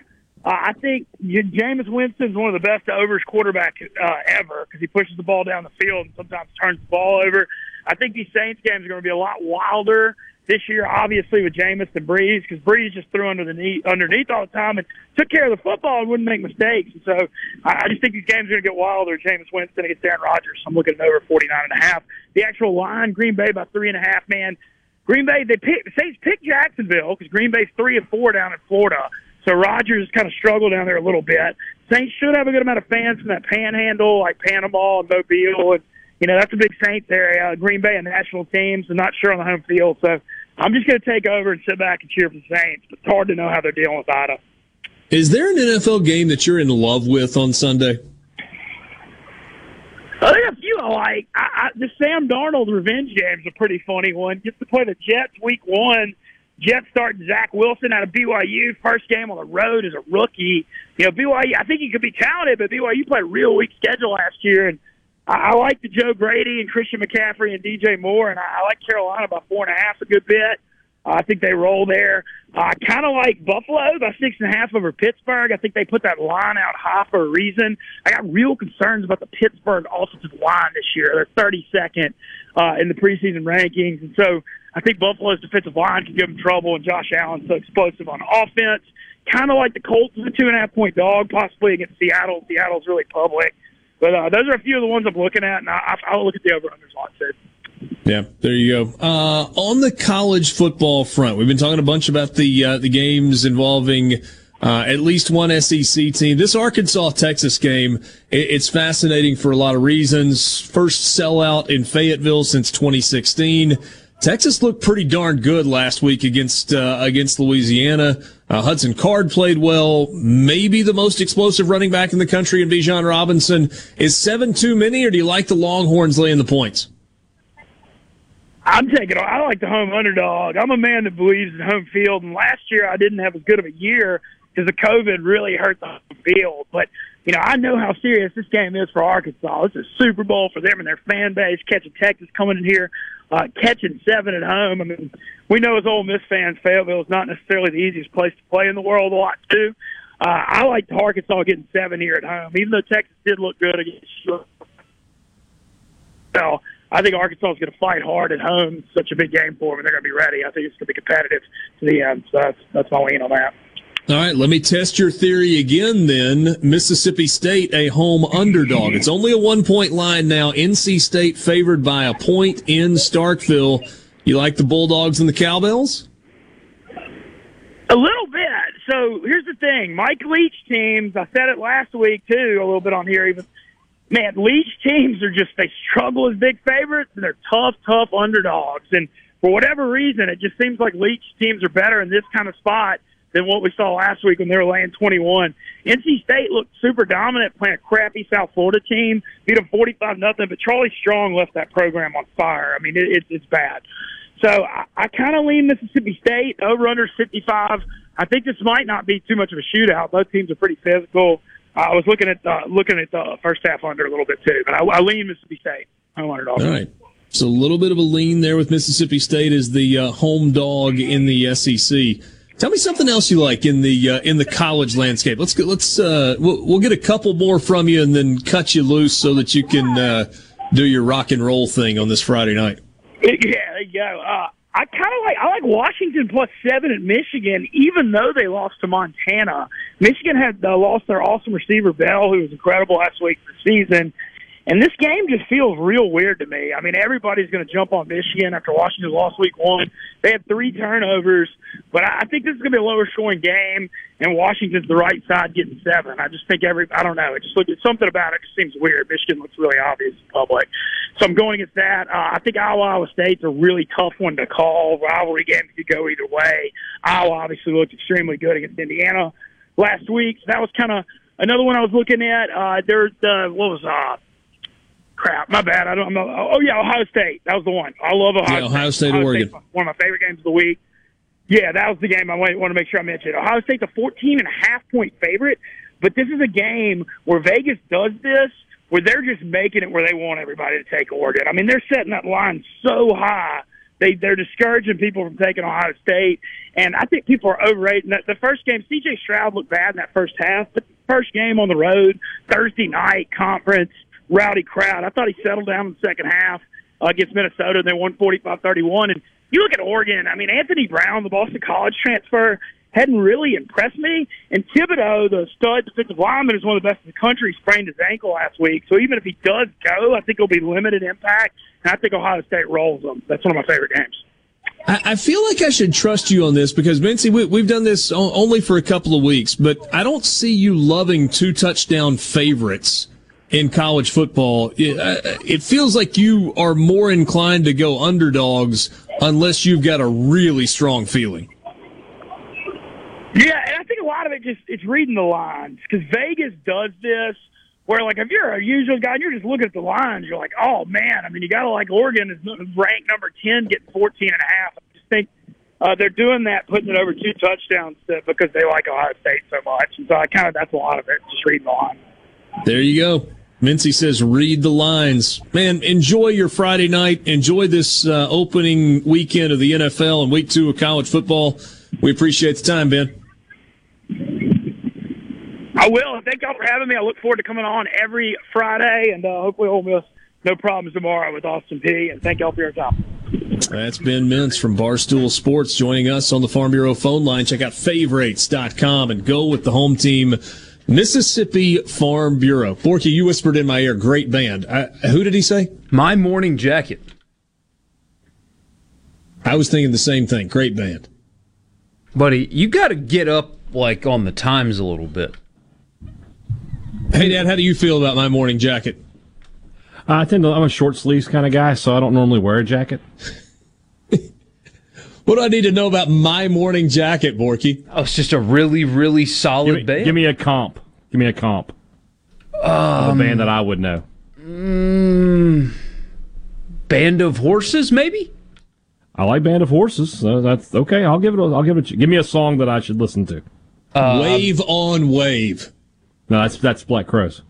S52: Uh, I think Jameis Winston's one of the best overs quarterback uh, ever because he pushes the ball down the field and sometimes turns the ball over. I think these Saints games are going to be a lot wilder this year, obviously with Jameis and Brees because Brees just threw under the knee, underneath all the time and took care of the football and wouldn't make mistakes. And so I, I just think these games are going to get wilder. Jameis Winston against Aaron Rodgers. I'm looking at over 49 and a half. The actual line, Green Bay by three and a half. Man, Green Bay they pick Saints pick Jacksonville because Green Bay's three and four down in Florida. So Rodgers kind of struggled down there a little bit. Saints should have a good amount of fans from that Panhandle, like Panama and Mobile, and you know that's a big Saints area. Green Bay, a national team, so not sure on the home field. So I'm just going to take over and sit back and cheer for the Saints. But it's hard to know how they're dealing with Ida.
S2: Is there an NFL game that you're in love with on Sunday?
S52: Oh, I think a few I like. I, I, the Sam Darnold revenge game is a pretty funny one. Gets to play the Jets week one. Jets start Zach Wilson out of BYU. First game on the road as a rookie. You know, BYU, I think he could be talented, but BYU played a real weak schedule last year. And I, I like the Joe Brady and Christian McCaffrey and DJ Moore, and I, I like Carolina by four and a half a good bit. Uh, I think they roll there. Uh, I kind of like Buffalo by six and a half over Pittsburgh. I think they put that line out high for a reason. I got real concerns about the Pittsburgh offensive line this year. They're 32nd uh, in the preseason rankings, and so I think Buffalo's defensive line can give them trouble. And Josh Allen's so explosive on offense. Kind of like the Colts as a two and a half point dog, possibly against Seattle. Seattle's really public. But uh, those are a few of the ones I'm looking at, and I, I'll look at the over-unders like I said.
S2: Yeah, there you go. Uh, on the college football front, we've been talking a bunch about the uh, the games involving uh, at least one SEC team. This Arkansas Texas game, it, it's fascinating for a lot of reasons. First sellout in Fayetteville since 2016. Texas looked pretty darn good last week against uh, against Louisiana. Uh, Hudson Card played well, maybe the most explosive running back in the country in Bijan Robinson. Is seven too many, or do you like the Longhorns laying the points?
S52: I'm taking. I like the home underdog. I'm a man that believes in home field. And last year I didn't have as good of a year because the COVID really hurt the field. But you know, I know how serious this game is for Arkansas. It's a Super Bowl for them and their fan base. Catching Texas coming in here, uh, catching seven at home. I mean, we know as Ole Miss fans, Fayetteville is not necessarily the easiest place to play in the world a lot too. Uh, I like Arkansas getting seven here at home, even though Texas did look good against. So I think Arkansas is going to fight hard at home. It's such a big game for them, and they're going to be ready. I think it's going to be competitive to the end. So that's that's my lean on that.
S2: All right, let me test your theory again then. Mississippi State, a home underdog. It's only a one point line now. NC State favored by a point in Starkville. You like the Bulldogs and the Cowbells?
S52: A little bit. So here's the thing Mike Leach teams, I said it last week too, a little bit on here even man, Leach teams are just they struggle as big favorites and they're tough, tough underdogs. And for whatever reason, it just seems like Leach teams are better in this kind of spot than what we saw last week when they were laying 21. NC State looked super dominant playing a crappy South Florida team, beat them 45 nothing. But Charlie Strong left that program on fire. I mean, it, it, it's bad. So I, I kind of lean Mississippi State over under 55. I think this might not be too much of a shootout. Both teams are pretty physical. I was looking at uh, looking at the first half under a little bit too, but I, I lean Mississippi State. I want it all.
S2: All right. So a little bit of a lean there with Mississippi State as the uh, home dog in the SEC. Tell me something else you like in the uh, in the college landscape. Let's get, let's uh, we'll, we'll, get a couple more from you and then cut you loose so that you can uh, do your rock and roll thing on this Friday night.
S52: Yeah, there you go. Uh, I kind of like I like Washington plus seven at Michigan, even though they lost to Montana. Michigan had uh, lost their awesome receiver Bell, who was incredible last week for the season. And this game just feels real weird to me. I mean, everybody's going to jump on Michigan after Washington lost week one. They had three turnovers, but I think this is going to be a lower scoring game, and Washington's the right side getting seven. I just think every, I don't know, it just look, something about it just seems weird. Michigan looks really obvious in public. So I'm going against that. Uh, I think Iowa, Iowa State's a really tough one to call. Rivalry game could go either way. Iowa obviously looked extremely good against Indiana last week. So that was kind of another one I was looking at. Uh, there's the, what was, uh, crap. My bad. I don't know. Oh yeah, Ohio State. That was the one. I love Ohio.
S2: Yeah, Ohio State, State
S52: Ohio
S2: Oregon.
S52: State, one of my favorite games of the week. Yeah, that was the game I want to make sure I mentioned. Ohio State's a 14 and a half point favorite, but this is a game where Vegas does this, where they're just making it where they want everybody to take Oregon. I mean, they're setting that line so high. They they're discouraging people from taking Ohio State, and I think people are overrating that. The first game, C.J. Stroud looked bad in that first half, but the first game on the road, Thursday night conference, rowdy crowd. I thought he settled down in the second half uh, against Minnesota, and they won 45-31. And you look at Oregon. I mean, Anthony Brown, the Boston College transfer, hadn't really impressed me. And Thibodeaux, the stud defensive lineman, is one of the best in the country. Sprained his ankle last week, so even if he does go, I think it'll be limited impact. And I think Ohio State rolls them. That's one of my favorite games.
S2: I feel like I should trust you on this because, Mintzy, we, have done this only for a couple of weeks, but I don't see you loving two touchdown favorites in college football. It, uh, it feels like you are more inclined to go underdogs unless you've got a really strong feeling.
S52: Yeah, and I think a lot of it just it's reading the lines because Vegas does this. Where like if you're a usual guy and you're just looking at the lines, you're like, oh man, I mean you got to like Oregon is ranked number ten, getting 14 and a half. I just think uh, they're doing that, putting it over two touchdowns to, because they like Ohio State so much, and so I kind of that's a lot of it, just reading the line.
S2: There you go. Mintzy says, read the lines. Man, enjoy your Friday night. Enjoy this uh, opening weekend of the NFL and week two of college football. We appreciate the time, Ben.
S52: I will. Thank y'all for having me. I look forward to coming on every Friday, and uh, hopefully we'll miss no problems tomorrow with Austin Peay And thank y'all for your time.
S2: That's Ben Mintz from Barstool Sports joining us on the Farm Bureau phone line. Check out favorites.com and go with the home team, Mississippi Farm Bureau. Forky, you whispered in my ear, great band. I, who did he say?
S3: My Morning Jacket.
S2: I was thinking the same thing. Great band.
S3: Buddy, you got to get up like on the times a little bit.
S2: Hey, Dad, how do you feel about my morning jacket?
S4: I tend to, I'm a short sleeves kind of guy, so I don't normally wear a jacket.
S2: what do I need to know about my morning jacket, Borky?
S3: Oh, it's just a really, really solid
S4: give me,
S3: band.
S4: Give me a comp. Give me a comp.
S3: Um,
S4: a band that I would know.
S3: Mm, band of Horses, maybe.
S4: I like Band of Horses. So that's okay. I'll give it. A, I'll give it. Give me a song that I should listen to.
S2: Uh, wave on wave.
S4: No, that's that's Black Crowes.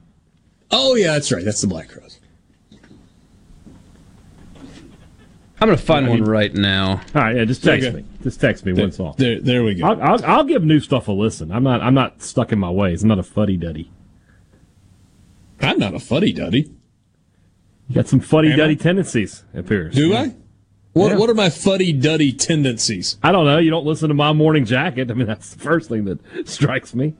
S2: Oh yeah, that's right. That's the Black Crowes.
S3: I'm gonna find yeah, one right now.
S4: All right, yeah, just text me. Just text me
S2: there,
S4: one song.
S2: There, there we go.
S4: I'll, I'll, I'll, give new stuff a listen. I'm not. I'm not stuck in my ways. I'm not a fuddy duddy.
S2: I'm not a fuddy duddy.
S4: You got some fuddy duddy tendencies. It appears.
S2: Do I? What yeah. What are my fuddy duddy tendencies?
S4: I don't know. You don't listen to my morning jacket. I mean, that's the first thing that strikes me.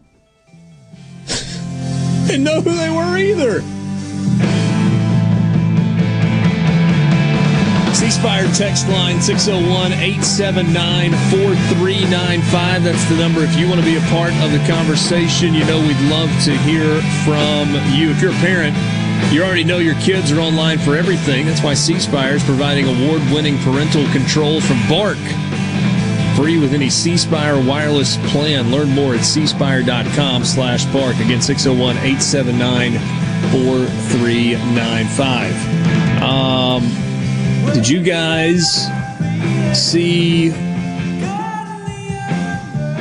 S2: Didn't know who they were either. C Spire text line 601 879 4395. That's the number if you want to be a part of the conversation. You know, we'd love to hear from you. If you're a parent, you already know your kids are online for everything. That's why C Spire is providing award winning parental control from Bark. Free with any C Spire wireless plan. Learn more at cspire.com slash bark. Again, 601 879 4395. Um, Did you guys see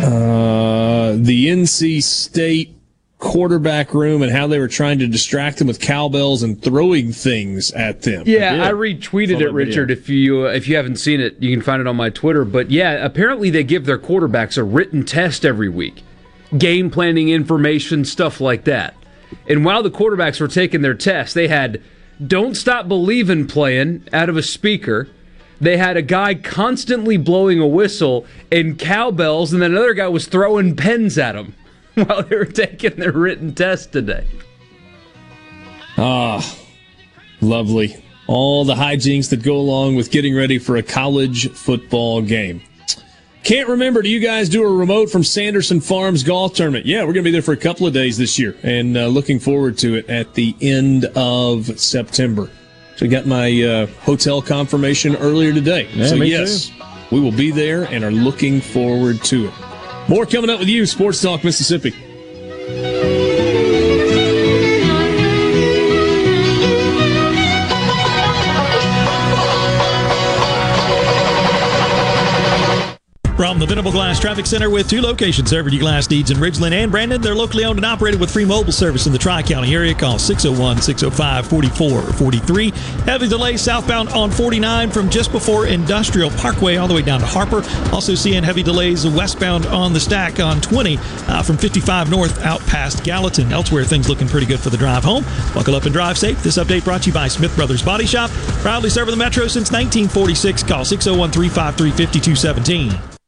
S2: uh, the NC State quarterback room and how they were trying to distract them with cowbells and throwing things at them?
S3: Yeah, I, I retweeted it, Richard. If you uh, if you haven't seen it, you can find it on my Twitter. But yeah, apparently they give their quarterbacks a written test every week, game planning information, stuff like that. And while the quarterbacks were taking their test, they had don't Stop Believin' playing out of a speaker. They had a guy constantly blowing a whistle and cowbells, and then another guy was throwing pens at them while they were taking their written test today.
S2: Ah, lovely. All the hijinks that go along with getting ready for a college football game. Can't remember. Do you guys do a remote from Sanderson Farms golf tournament? Yeah, we're going to be there for a couple of days this year, and uh, looking forward to it at the end of September. So, I got my uh, hotel confirmation earlier today.
S4: Yeah,
S2: so, yes,
S4: too.
S2: we will be there and are looking forward to it. More coming up with you, Sports Talk Mississippi.
S5: The Venable Glass Traffic Center with two locations serving you glass needs in Ridgeland and Brandon. They're locally owned and operated with free mobile service in the Tri County area. Call 601 605 4443. Heavy delay southbound on 49 from just before Industrial Parkway all the way down to Harper. Also seeing heavy delays westbound on the stack on 20 uh, from 55 north out past Gallatin. Elsewhere, things looking pretty good for the drive home. Buckle up and drive safe. This update brought to you by Smith Brothers Body Shop. Proudly serving the Metro since 1946. Call 601 353 5217.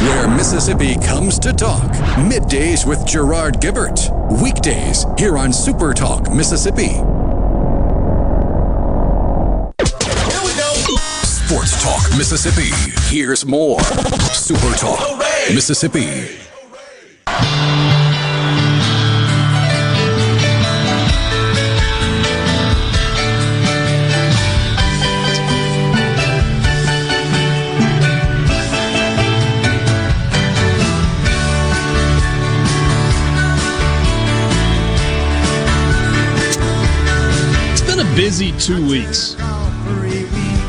S1: where Mississippi comes to talk. Middays with Gerard Gibert. Weekdays here on Super Talk Mississippi. Here we go. Sports Talk Mississippi. Here's more. Super Talk Mississippi.
S2: Busy two weeks.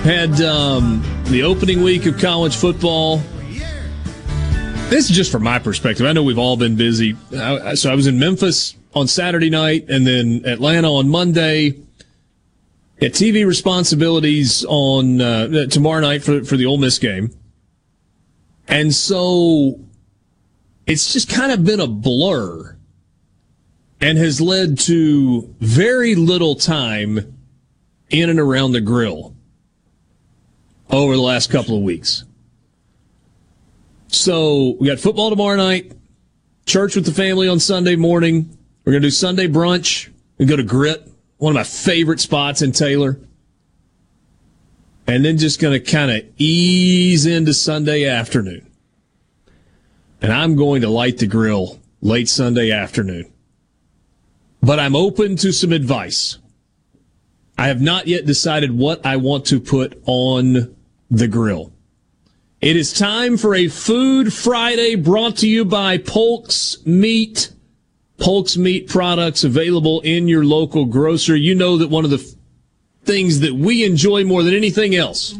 S2: Had um, the opening week of college football. This is just from my perspective. I know we've all been busy. I, so I was in Memphis on Saturday night and then Atlanta on Monday. At TV responsibilities on uh, tomorrow night for for the Ole Miss game, and so it's just kind of been a blur and has led to very little time in and around the grill over the last couple of weeks. So we got football tomorrow night, church with the family on Sunday morning. We're going to do Sunday brunch. We go to Grit, one of my favorite spots in Taylor. And then just going to kind of ease into Sunday afternoon. And I'm going to light the grill late Sunday afternoon. But I'm open to some advice. I have not yet decided what I want to put on the grill. It is time for a Food Friday brought to you by Polk's Meat. Polk's Meat products available in your local grocer. You know that one of the f- things that we enjoy more than anything else,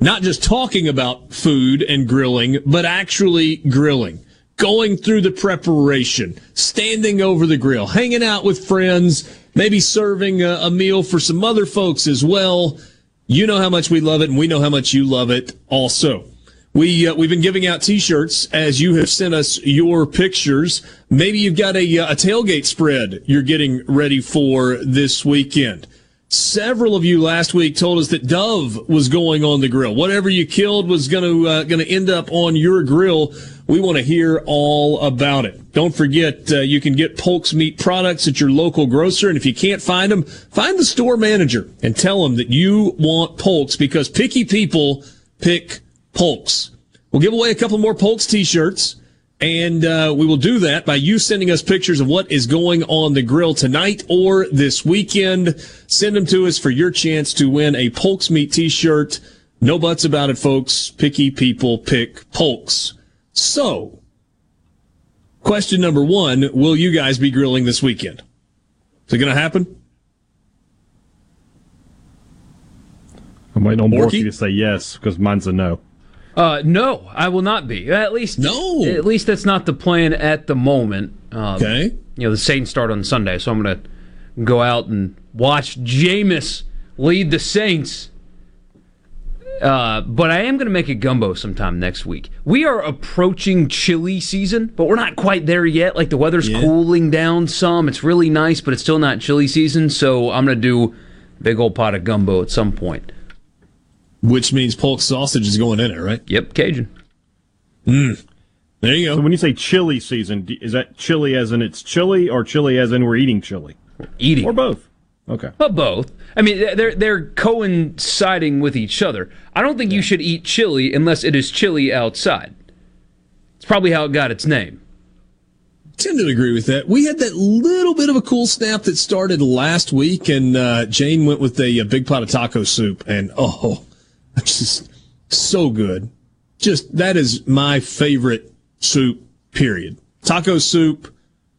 S2: not just talking about food and grilling, but actually grilling going through the preparation, standing over the grill, hanging out with friends, maybe serving a, a, meal for some other folks as well. You know how much we love it, and we know how much you love it also. We, uh, we've been giving out t-shirts as you have sent us your pictures. Maybe you've got a, uh, a tailgate spread you're getting ready for this weekend. Several of you last week told us that Dove was going on the grill. Whatever you killed was going to uh, going to end up on your grill. We want to hear all about it. Don't forget, uh, you can get Polk's meat products at your local grocer, and if you can't find them, find the store manager and tell them that you want Polk's because picky people pick Polk's. We'll give away a couple more Polk's t-shirts. And uh, we will do that by you sending us pictures of what is going on the grill tonight or this weekend. Send them to us for your chance to win a Polk's Meat t-shirt. No buts about it, folks. Picky people pick Polk's. So, question number one, will you guys be grilling this weekend? Is it going to happen?
S53: I'm waiting on Borky to say yes because mine's a no.
S54: Uh, no, I will not be. At least
S2: no.
S54: At least that's not the plan at the moment.
S3: Um,
S2: Okay.
S3: You know, the Saints start on Sunday, so I'm going to go out and watch Jameis lead the Saints. Uh, but I am going to make a gumbo sometime next week. We are approaching chili season, but we're not quite there yet. Like the weather's cooling down some. It's really nice, but it's still not chili season. So I'm going to do a big old pot of gumbo at some point.
S2: Which means pork sausage is going in it, right?
S3: Yep, Cajun.
S2: Mm. There you go.
S4: So when you say chili season, is that chili as in it's chili, or chili as in we're eating chili?
S3: Eating
S4: or both? Okay.
S3: But both. I mean, they're they're coinciding with each other. I don't think you should eat chili unless it is chilly outside. It's probably how it got its name.
S2: tend to agree with that. We had that little bit of a cool snap that started last week, and uh, Jane went with a, a big pot of taco soup, and oh, just so good. Just that is my favorite soup. Period. Taco soup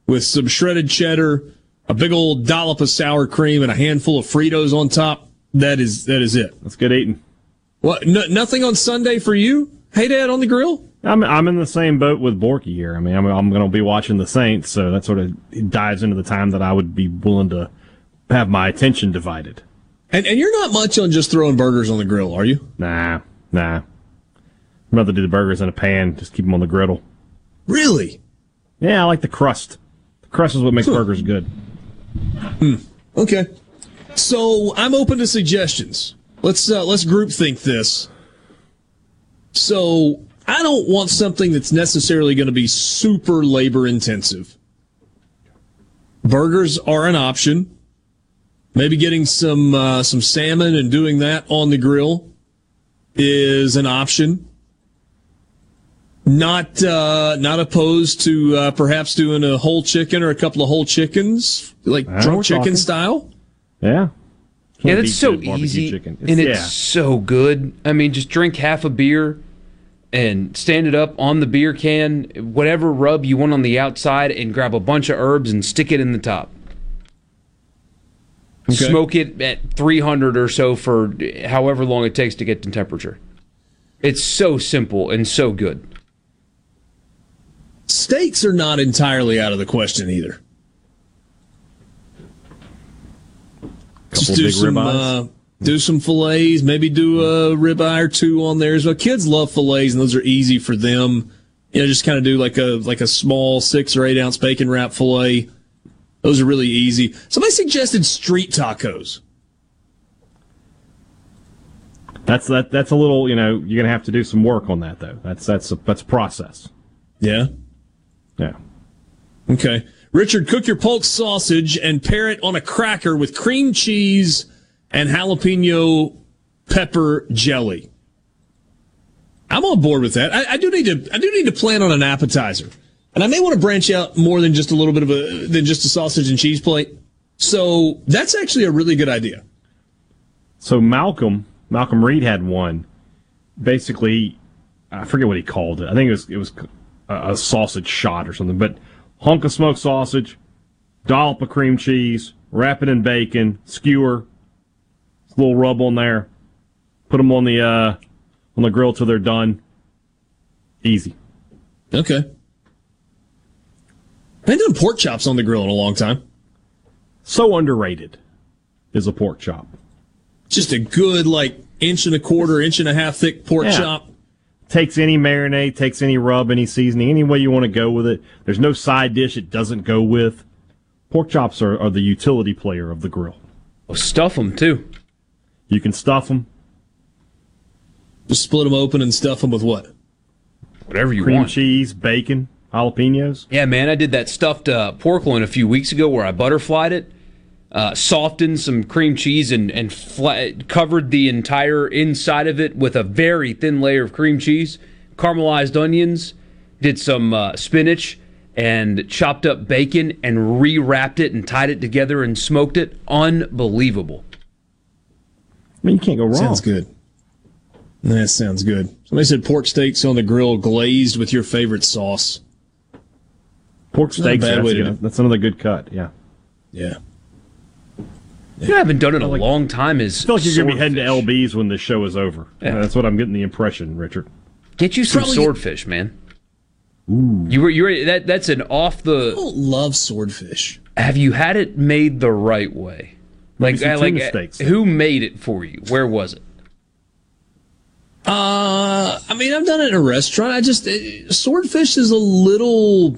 S2: with some shredded cheddar, a big old dollop of sour cream, and a handful of Fritos on top. That is that is it.
S4: That's good eating.
S2: What? No, nothing on Sunday for you? Hey, Dad, on the grill?
S4: I'm I'm in the same boat with Borky here. I mean, I'm I'm going to be watching the Saints, so that sort of dives into the time that I would be willing to have my attention divided.
S2: And and you're not much on just throwing burgers on the grill, are you?
S4: Nah, nah. I'd rather do the burgers in a pan, just keep them on the griddle.
S2: Really?
S4: Yeah, I like the crust. The crust is what makes burgers good.
S2: Hmm. Okay. So I'm open to suggestions. Let's uh, let's group think this. So I don't want something that's necessarily going to be super labor intensive. Burgers are an option. Maybe getting some uh, some salmon and doing that on the grill is an option. Not uh, not opposed to uh, perhaps doing a whole chicken or a couple of whole chickens, like
S4: Ah,
S2: drunk chicken
S4: talking.
S2: style.
S4: Yeah.
S3: yeah, that's so easy,
S4: chicken.
S3: and
S4: It's-
S3: it's
S4: yeah.
S3: so good. I mean, just drink half a beer and stand it up on the beer can, whatever rub you want on the outside, and grab a bunch of herbs and stick it in the top.
S2: Okay.
S3: Smoke it at 300 or so for however long it takes to get to temperature. It's so simple and so good.
S2: Steaks are not entirely out of the question either. Just do some uh, do some fillets, maybe do a ribeye or two on there as well. Kids love fillets, and those are easy for them. You know, just kind of do like a like a small six or eight ounce bacon wrap fillet. Those are really easy. Somebody suggested street tacos.
S4: That's that. That's a little. You know, you're gonna have to do some work on that though. That's that's a, that's a process.
S2: Yeah.
S4: Yeah.
S2: Okay. Richard, cook your pork sausage and pair it on a cracker with cream cheese and jalapeno pepper jelly. I'm on board with that. I, I do need to. I do need to plan on an appetizer, and I may want to branch out more than just a little bit of a than just a sausage and cheese plate. So that's actually a really good idea.
S4: So Malcolm Malcolm Reed had one. Basically, I forget what he called it. I think it was it was a, a sausage shot or something. But hunk of smoked sausage, dollop of cream cheese, wrap it in bacon, skewer, a little rub on there, put them on the uh, on the grill till they're done. Easy.
S2: Okay. Haven't done pork chops on the grill in a long time.
S4: So underrated is a pork chop.
S2: Just a good like inch and a quarter, inch and a half thick pork
S4: Yeah.
S2: chop.
S4: Takes any marinade, takes any rub, any seasoning, any way you want to go with it. There's no side dish it doesn't go with. Pork chops are, are the utility player of the grill.
S3: Well, stuff them too.
S4: You can stuff them.
S2: Just split them open and stuff them with what?
S3: Whatever you want.
S4: Cream
S3: want.
S4: cheese, bacon, jalapenos.
S3: Yeah, man, I did that stuffed uh, pork loin a few weeks ago where I butterflied it, uh, softened some cream cheese, and and flat, covered the entire inside of it with a very thin layer of cream cheese, caramelized onions, did some uh, spinach, and chopped up bacon, and rewrapped it and tied it together and smoked it. Unbelievable.
S4: I mean, you can't go wrong.
S2: Sounds good. That sounds good. Somebody said pork steaks on the grill glazed with your favorite sauce.
S4: Pork
S2: Not a
S4: steaks.
S2: bad
S4: That's,
S2: way to
S4: good. that's another good cut. Yeah.
S2: Yeah.
S3: You know, I haven't done it in a long time. Is
S4: I feel like you're going to be heading to. LB's when this show is over.
S3: Yeah.
S4: That's what I'm getting the impression, Richard.
S3: Get you some
S2: Probably-
S3: swordfish, man.
S4: Ooh.
S3: You were you were that that's an off the.
S2: I don't love swordfish.
S3: Have you had it made the right way? Like
S4: some
S3: uh, like uh,
S4: steaks.
S3: who made it for you? Where was it?
S2: Uh, I mean, I've done it in a restaurant. I just eh, swordfish is a little.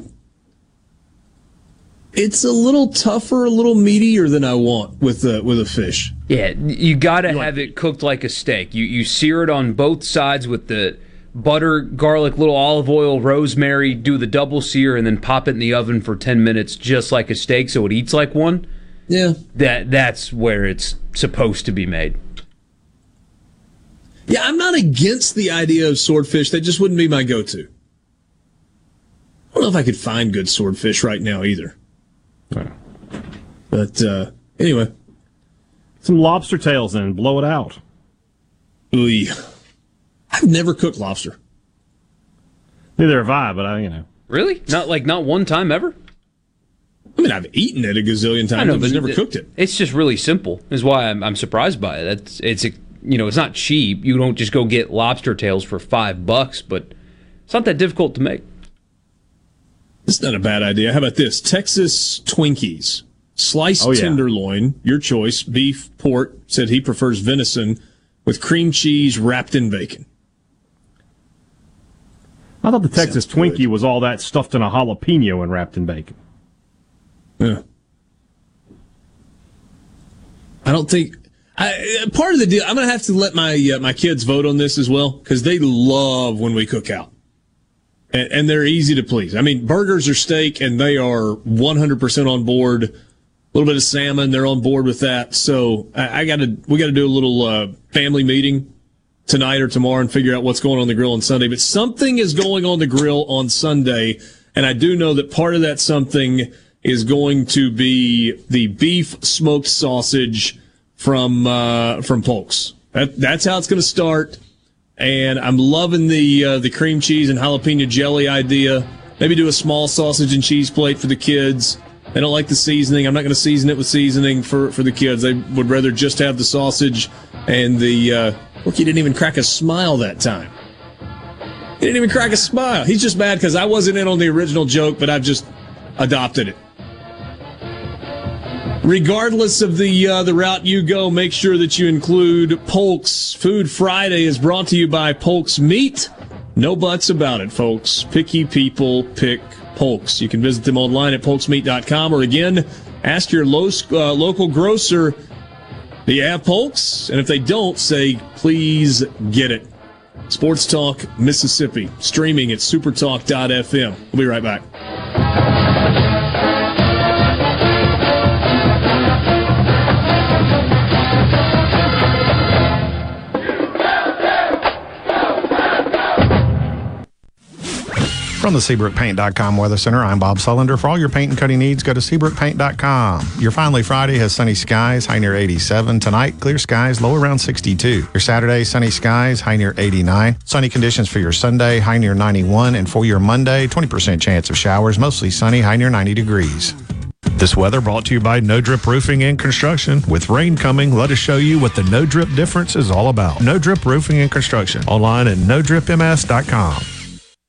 S2: It's a little tougher, a little meatier than I want with a with a fish.
S3: Yeah, you got to have it cooked like a steak. You you sear it on both sides with the butter, garlic, little olive oil, rosemary. Do the double sear and then pop it in the oven for ten minutes, just like a steak, so it eats like one.
S2: Yeah,
S3: that that's where it's supposed to be made.
S2: Yeah, I'm not against the idea of swordfish. That just wouldn't be my go-to. I don't know if I could find good swordfish right now either. But uh, anyway,
S4: some lobster tails and blow it out.
S2: Ooh, I've never cooked lobster.
S4: Neither have I, but I, you know.
S3: Really? Not like not one time ever.
S2: I mean, I've eaten it a gazillion times.
S3: I know,
S2: I've
S3: but
S2: never
S3: it-
S2: cooked it.
S3: It's just really simple. Is why I'm, I'm surprised by it. That's it's a, you know it's not cheap. You don't just go get lobster tails for five bucks, but it's not that difficult to make.
S2: It's not a bad idea. How about this? Texas Twinkies. Sliced
S4: Oh, yeah.
S2: tenderloin, your choice, beef, pork, said he prefers venison with cream cheese wrapped in bacon.
S4: I thought the Texas Twinkie was all that stuffed in a jalapeno and wrapped in bacon.
S2: Yeah. I don't think. I, uh, part of the deal, I'm going to have to let my uh, my kids vote on this as well because they love when we cook out, and, and they're easy to please. I mean, burgers are steak, and they are 100 percent on board. A little bit of salmon, they're on board with that. So I, I got to we got to do a little uh, family meeting tonight or tomorrow and figure out what's going on the grill on Sunday. But something is going on the grill on Sunday, and I do know that part of that something is going to be the beef smoked sausage from uh, from Polk's. That, that's how it's going to start, and I'm loving the uh, the cream cheese and jalapeno jelly idea. Maybe do a small sausage and cheese plate for the kids. They don't like the seasoning. I'm not going to season it with seasoning for, for the kids. They would rather just have the sausage and the. Uh, Rookie didn't even crack a smile that time. He didn't even crack a smile. He's just mad because I wasn't in on the original joke, but I've just adopted it. Regardless of the uh, the route you go, make sure that you include Polk's. Food Friday is brought to you by Polk's Meat. No buts about it, folks. Picky people pick Polk's. You can visit them online at polksmeat.com or again, ask your lo- uh, local grocer, do you have Polk's? And if they don't, say, please get it. Sports Talk Mississippi, streaming at supertalk.fm. We'll be right back.
S6: From the SeabrookPaint.com Weather Center, I'm Bob Sullender. For all your paint and cutting needs, go to SeabrookPaint.com. Your finally Friday has sunny skies, high near 87. Tonight, clear skies, low around 62. Your Saturday, sunny skies, high near 89. Sunny conditions for your Sunday, high near 91. And for your Monday, 20% chance of showers, mostly sunny, high near 90 degrees. This weather brought to you by No Drip Roofing and Construction. With rain coming, let us show you what the No Drip difference is all about. No Drip Roofing and Construction. Online at NoDripMS.com.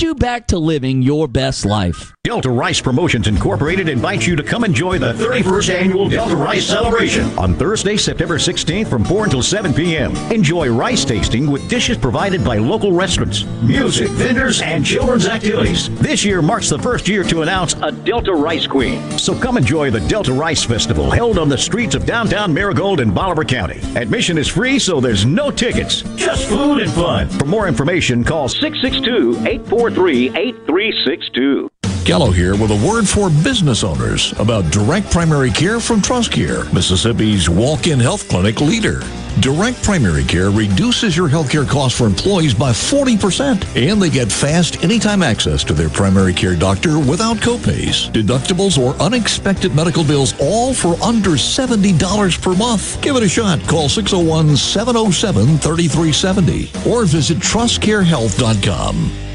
S55: you back to living your best life.
S56: Delta Rice Promotions Incorporated invites you to come enjoy the 31st annual Delta Rice celebration on Thursday, September 16th from 4 until 7 p.m. Enjoy rice tasting with dishes provided by local restaurants, music, vendors, and children's activities. This year marks the first year to announce a Delta Rice Queen. So come enjoy the Delta Rice Festival held on the streets of downtown Marigold in Bolivar County. Admission is free, so there's no tickets, just food and fun. For more information, call 662 843 8362.
S21: Gallo here with a word for business owners about direct primary care from TrustCare, Mississippi's walk-in health clinic leader. Direct primary care reduces your healthcare costs for employees by 40%, and they get fast anytime access to their primary care doctor without copays, deductibles, or unexpected medical bills, all for under $70 per month. Give it a shot. Call 601 707 3370 or visit trustcarehealth.com.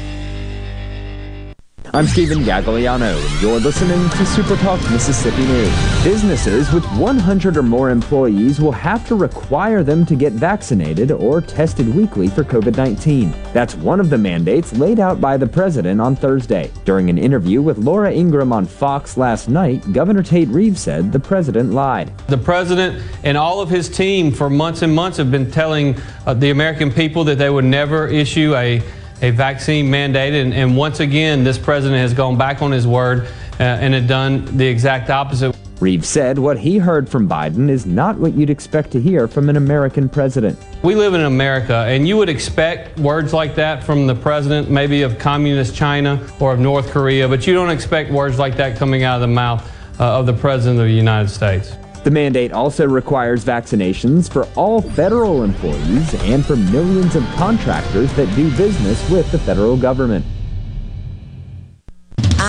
S27: I'm Stephen Gagliano, and you're listening to Super Talk Mississippi News. Businesses with 100 or more employees will have to require them to get vaccinated or tested weekly for COVID 19. That's one of the mandates laid out by the president on Thursday. During an interview with Laura Ingraham on Fox last night, Governor Tate Reeves said the president lied.
S47: The president and all of his team for months and months have been telling uh, the American people that they would never issue a a vaccine mandate. And, and, once again, this president has gone back on his word uh, and had done the exact opposite.
S27: Reeves said what he heard from Biden is not what you'd expect to hear from an American president.
S47: We live in America, and you would expect words like that from the president, maybe of communist China or of North Korea, but you don't expect words like that coming out of the mouth uh, of the president of the United States.
S27: The mandate also requires vaccinations for all federal employees and for millions of contractors that do business with the federal government.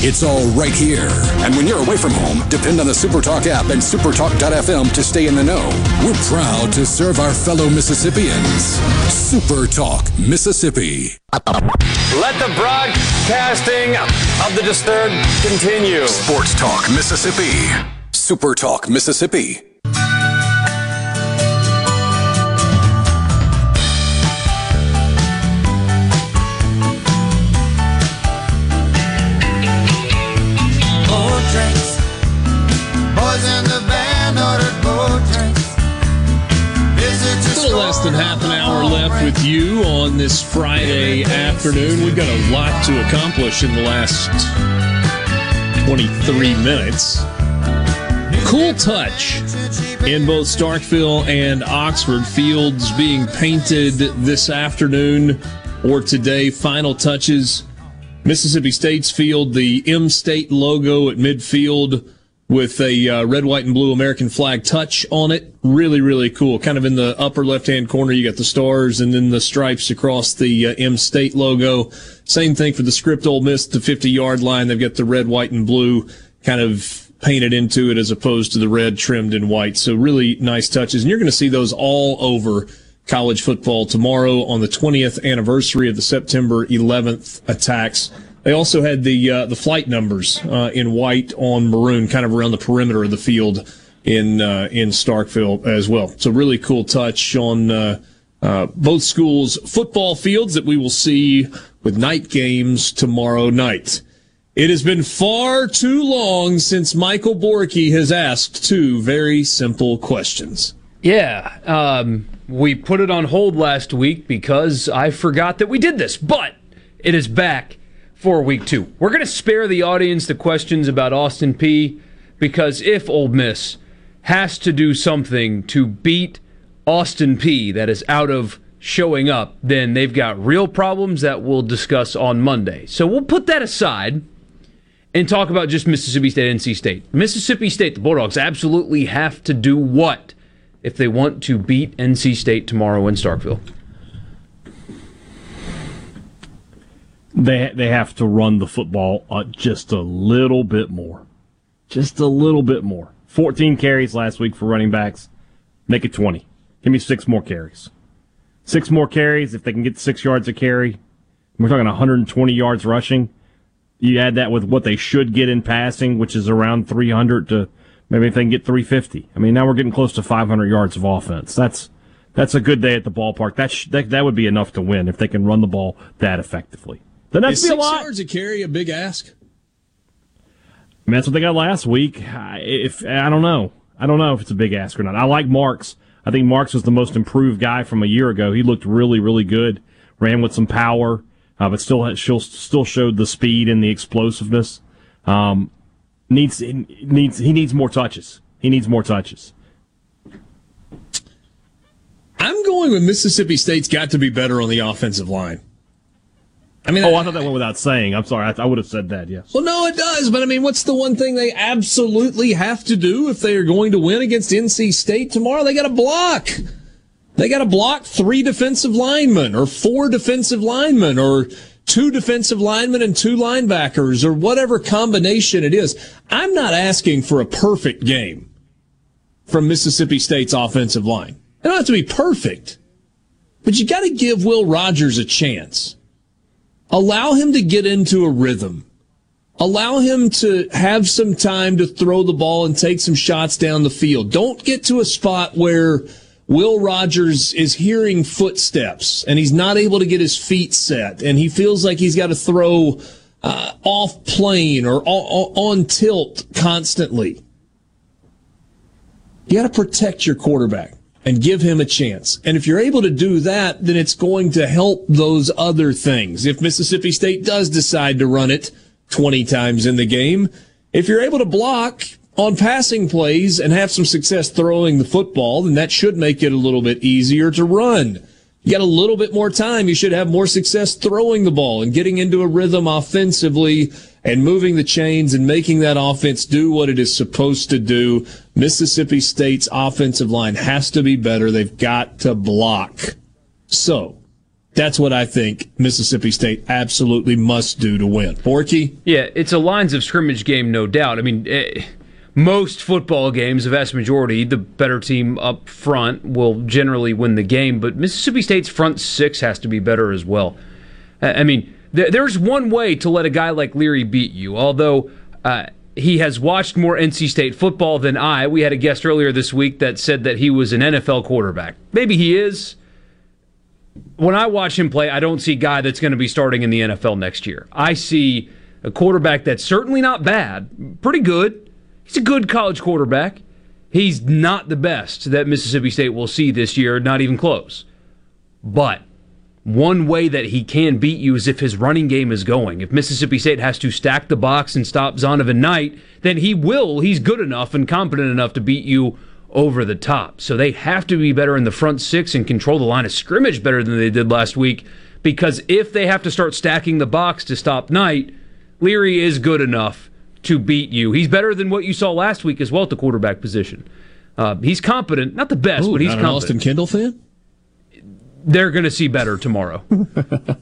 S1: It's all right here. And when you're away from home, depend on the Supertalk app and supertalk.fm to stay in the know. We're proud to serve our fellow Mississippians. Supertalk, Mississippi.
S57: Let the broadcasting of the disturbed continue.
S1: Sports Talk, Mississippi. Supertalk, Mississippi.
S2: With you on this Friday afternoon. We've got a lot to accomplish in the last 23 minutes. Cool touch in both Starkville and Oxford. Fields being painted this afternoon or today. Final touches. Mississippi State's field, the M State logo at midfield with a uh, red, white, and blue American flag touch on it. Really, really cool. Kind of in the upper left hand corner, you got the stars and then the stripes across the uh, M State logo. Same thing for the script Ole Miss, the 50 yard line. They've got the red, white, and blue kind of painted into it as opposed to the red trimmed in white. So really nice touches. And you're going to see those all over college football tomorrow on the 20th anniversary of the September 11th attacks. They also had the uh, the flight numbers uh, in white on maroon, kind of around the perimeter of the field in uh, in Starkville as well. So really cool touch on uh, uh, both schools' football fields that we will see with night games tomorrow night. It has been far too long since Michael Borky has asked two very simple questions.
S3: Yeah, um, we put it on hold last week because I forgot that we did this, but it is back for week two. We're going to spare the audience the questions about Austin Peay because if Ole Miss has to do something to beat Austin Peay that is out of showing up, then they've got real problems that we'll discuss on Monday. So we'll put that aside and talk about just Mississippi State, NC State. Mississippi State, the Bulldogs absolutely have to do what if they want to beat NC State tomorrow in Starkville?
S4: They they have to run the football uh, just a little bit more, just a little bit more. 14 carries last week for running backs. Make it 20. Give me six more carries. Six more carries. If they can get six yards a carry, we're talking 120 yards rushing. You add that with what they should get in passing, which is around 300 to maybe if they can get 350. I mean, now we're getting close to 500 yards of offense. That's that's a good day at the ballpark. That sh- that, that would be enough to win if they can run the ball that effectively.
S2: Then that's be a lot. yards a carry a big ask?
S4: I mean, that's what they got last week. If I don't know, I don't know if it's a big ask or not. I like Marks. I think Marks was the most improved guy from a year ago. He looked really, really good. Ran with some power, uh, but still still showed the speed and the explosiveness. Um, needs needs he needs more touches. He needs more touches.
S2: I'm going with Mississippi State's got to be better on the offensive line.
S4: I mean, oh, I thought that went without saying. I'm sorry. I, I, would have said that. Yes.
S2: Well, no, it does. But I mean, what's the one thing they absolutely have to do if they are going to win against NC State tomorrow? They got to block. They got to block three defensive linemen or four defensive linemen or two defensive linemen and two linebackers or whatever combination it is. I'm not asking for a perfect game from Mississippi State's offensive line. It don't have to be perfect, but you got to give Will Rogers a chance. Allow him to get into a rhythm. Allow him to have some time to throw the ball and take some shots down the field. Don't get to a spot where Will Rogers is hearing footsteps and he's not able to get his feet set and he feels like he's got to throw uh, off plane or on tilt constantly. You got to protect your quarterback and give him a chance. And if you're able to do that, then it's going to help those other things. If Mississippi State does decide to run it 20 times in the game, if you're able to block on passing plays and have some success throwing the football, then that should make it a little bit easier to run. You got a little bit more time. You should have more success throwing the ball and getting into a rhythm offensively and moving the chains and making that offense do what it is supposed to do. Mississippi State's offensive line has to be better. They've got to block. So that's what I think Mississippi State absolutely must do to win. Borky?
S3: Yeah, it's a lines of scrimmage game, no doubt. I mean, eh, most football games, the vast majority, the better team up front will generally win the game, but Mississippi State's front six has to be better as well. I mean, there's one way to let a guy like Leary beat you, although. Uh, he has watched more NC State football than I. We had a guest earlier this week that said that he was an NFL quarterback. Maybe he is. When I watch him play, I don't see a guy that's going to be starting in the NFL next year. I see a quarterback that's certainly not bad, pretty good. He's a good college quarterback. He's not the best that Mississippi State will see this year, not even close. But one way that he can beat you is if his running game is going. If Mississippi State has to stack the box and stop Zonovan Knight, then he will. He's good enough and competent enough to beat you over the top. So they have to be better in the front six and control the line of scrimmage better than they did last week. Because if they have to start stacking the box to stop Knight, Leary is good enough to beat you. He's better than what you saw last week as well at the quarterback position. Uh, he's competent, not the best,
S2: Ooh,
S3: but he's
S2: not an
S3: competent.
S2: Austin Kendall fan.
S3: They're going to see better tomorrow.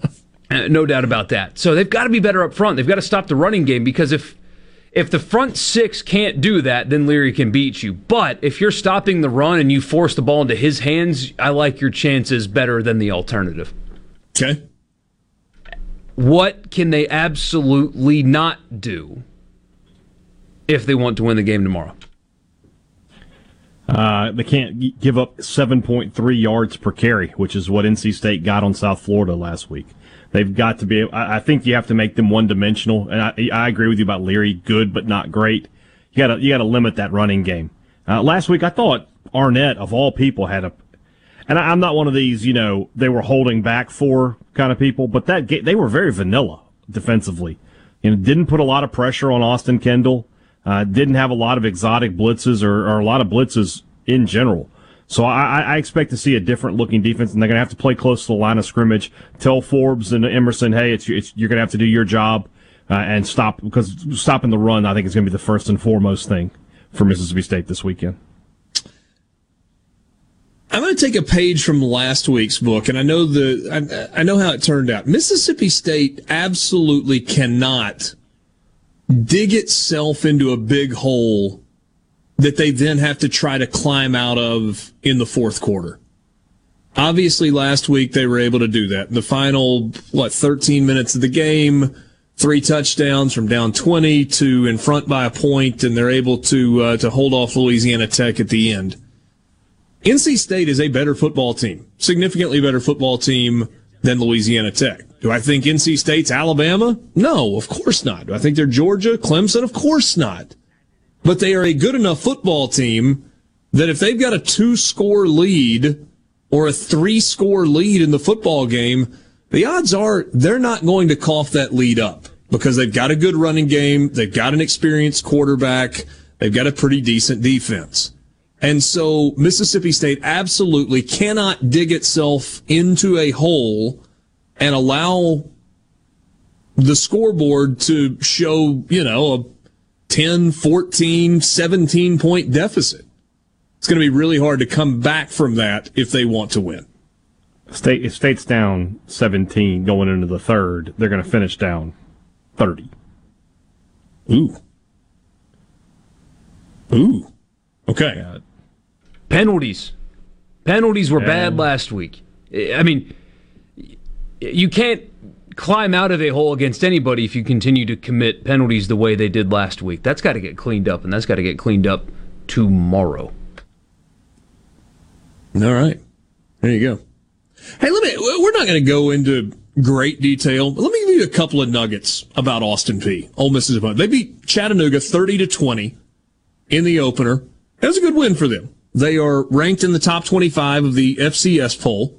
S3: Uh, no doubt about that. So they've got to be better up front. They've got to stop the running game because if if the front six can't do that, then Leary can beat you. But if you're stopping the run and you force the ball into his hands, I like your chances better than the alternative.
S2: Okay.
S3: What can they absolutely not do if they want to win the game tomorrow?
S4: Uh, they can't give up 7.3 yards per carry, which is what NC State got on South Florida last week. They've got to be. I, think you have to make them one dimensional, and I, I agree with you about Leary. Good, but not great. You got to you got to limit that running game. Uh, last week, I thought Arnett of all people had a, and I, I'm not one of these, you know, they were holding back for kind of people, but that they were very vanilla defensively. Know, didn't put a lot of pressure on Austin Kendall. Uh, didn't have a lot of exotic blitzes or, or a lot of blitzes in general. So I, I expect to see a different looking defense, and they're going to have to play close to the line of scrimmage. Tell Forbes and Emerson, hey, it's, it's you're going to have to do your job uh, and stop because stopping the run, I think, is going to be the first and foremost thing for Mississippi State this weekend.
S2: I'm going to take a page from last week's book, and I know the I, I know how it turned out. Mississippi State absolutely cannot dig itself into a big hole that they then have to try to climb out of in the fourth quarter. Obviously, last week they were able to do that. The final, what, 13 minutes of the game, three touchdowns from down 20 to in front by a point, and they're able to, uh, to hold off Louisiana Tech at the end. NC State is a better football team, significantly better football team than Louisiana Tech. Do I think NC State's Alabama? No, of course not. Do I think they're Georgia, Clemson? Of course not but they are a good enough football team that if they've got a two score lead or a three score lead in the football game, the odds are they're not going to cough that lead up because they've got a good running game. They've got an experienced quarterback. They've got a pretty decent defense. And so Mississippi State absolutely cannot dig itself into a hole and allow the scoreboard to show, you know, a 10, 14, 17 point deficit. It's going to be really hard to come back from that if they want to win.
S4: State if State's down 17 going into the third, they're going to finish down 30.
S2: Ooh. Ooh. Okay.
S3: Penalties. Penalties were bad last week. I mean, you can't climb out of a hole against anybody if you continue to commit penalties the way they did last week. That's got to get cleaned up, and that's got to get cleaned up tomorrow.
S2: All right. There you go. Hey, let me, we're not going to go into great detail, let me give you a couple of nuggets about Austin Peay. Ole Miss's opponent. They beat Chattanooga 30 to 20 in the opener. That was a good win for them. They are ranked in the top 25 of the FCS poll.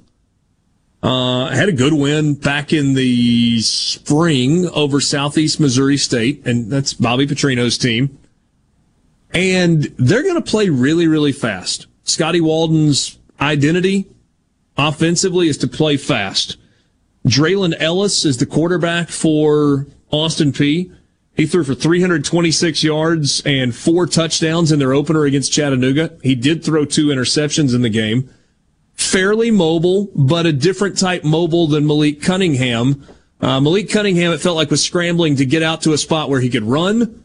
S2: Uh, had a good win back in the spring over Southeast Missouri State, and that's Bobby Petrino's team. And they're going to play really, really fast. Scotty Walden's identity offensively is to play fast. Draylon Ellis is the quarterback for Austin Peay. He threw for 326 yards and four touchdowns in their opener against Chattanooga. He did throw two interceptions in the game fairly mobile, but a different type mobile than Malik Cunningham. Uh, Malik Cunningham, it felt like was scrambling to get out to a spot where he could run.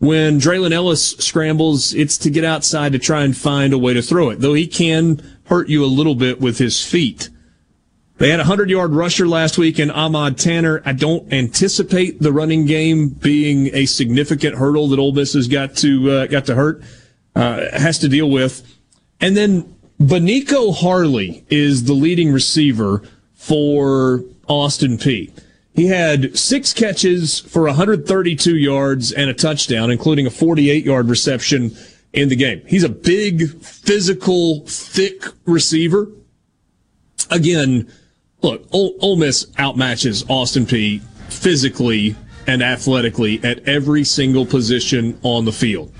S2: When Draylon Ellis scrambles, it's to get outside to try and find a way to throw it, though he can hurt you a little bit with his feet. They had a 100 yard rusher last week in Ahmad Tanner. I don't anticipate the running game being a significant hurdle that Ole Miss has got to, uh, got to hurt, uh, has to deal with. And then Baniko Harley is the leading receiver for Austin Peay. He had six catches for 132 yards and a touchdown, including a 48 yard reception in the game. He's a big, physical, thick receiver. Again, look, Ole, Ole Miss outmatches Austin Peay physically and athletically at every single position on the field.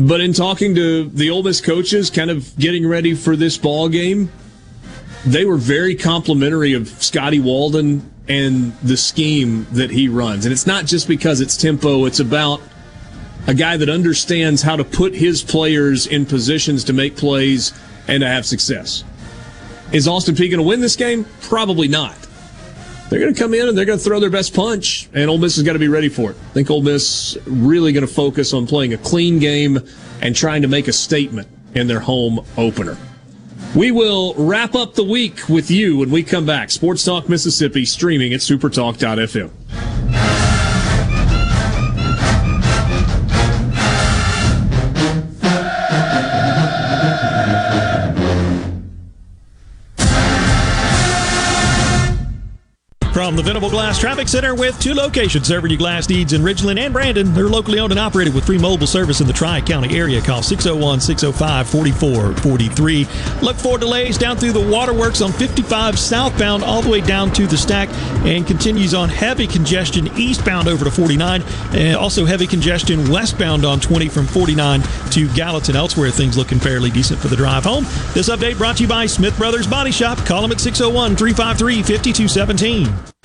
S2: But in talking to the Ole Miss coaches, kind of getting ready for this ball game, they were very complimentary of Scotty Walden and the scheme that he runs. And it's not just because it's tempo, it's about a guy that understands how to put his players in positions to make plays and to have success. Is Austin Peay going to win this game? Probably not. They're going to come in and they're going to throw their best punch, and Ole Miss has got to be ready for it. I think Ole Miss really going to focus on playing a clean game and trying to make a statement in their home opener. We will wrap up the week with you when we come back. Sports Talk Mississippi streaming at supertalk.fm.
S5: From the Venable Glass Traffic Center with two locations serving you glass needs in Ridgeland and Brandon. They're locally owned and operated with free mobile service in the Tri County area. Call 601 605 4443. Look for delays down through the waterworks on 55 southbound all the way down to the stack and continues on heavy congestion eastbound over to 49 and also heavy congestion westbound on 20 from 49 to Gallatin. Elsewhere, things looking fairly decent for the drive home. This update brought to you by Smith Brothers Body Shop. Call them at 601 353 5217.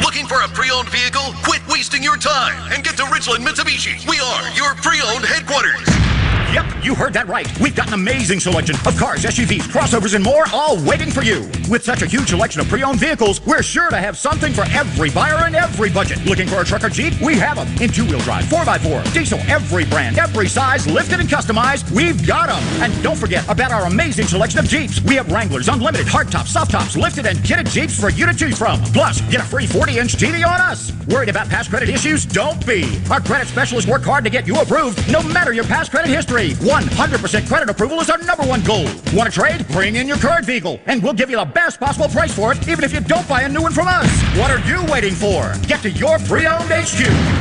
S9: Looking for a pre-owned vehicle? Quit wasting your time and get to Ridgeland Mitsubishi. We are your pre-owned headquarters.
S41: Yep, you heard that right. We've got an amazing selection of cars, SUVs, crossovers, and more, all waiting for you. With such a huge selection of pre-owned vehicles, we're sure to have something for every buyer and every budget. Looking for a truck or Jeep? We have them. In two-wheel drive, 4x4, diesel, every brand, every size, lifted and customized, we've got them. And don't forget about our amazing selection of Jeeps. We have Wranglers, unlimited, hardtops, soft tops, lifted and kitted Jeeps for you to choose from. Plus, get a free 40-inch TV on us. Worried about past credit issues? Don't be. Our credit specialists work hard to get you approved, no matter your past credit history. 100% credit approval is our number one goal. Want to trade? Bring in your current vehicle, and we'll give you the best possible price for it, even if you don't buy a new one from us. What are you waiting for? Get to your pre-owned HQ,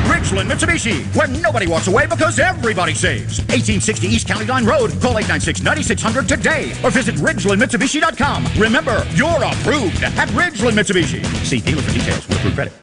S41: Ridgeland Mitsubishi, where nobody walks away because everybody saves. 1860 East County Line Road. Call 896-9600 today, or visit RidgelandMitsubishi.com. Remember, you're approved at Ridgeland Mitsubishi. See dealer for details with approved credit.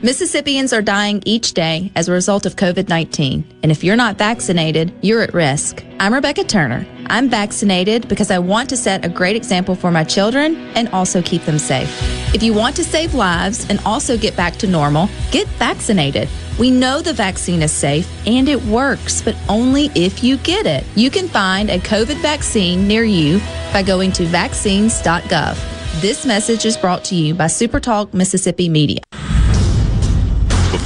S58: Mississippians are dying each day as a result of COVID 19, and if you're not vaccinated, you're at risk. I'm Rebecca Turner. I'm vaccinated because I want to set a great example for my children and also keep them safe. If you want to save lives and also get back to normal, get vaccinated. We know the vaccine is safe and it works, but only if you get it. You can find a COVID vaccine near you by going to vaccines.gov. This message is brought to you by SuperTalk Mississippi Media.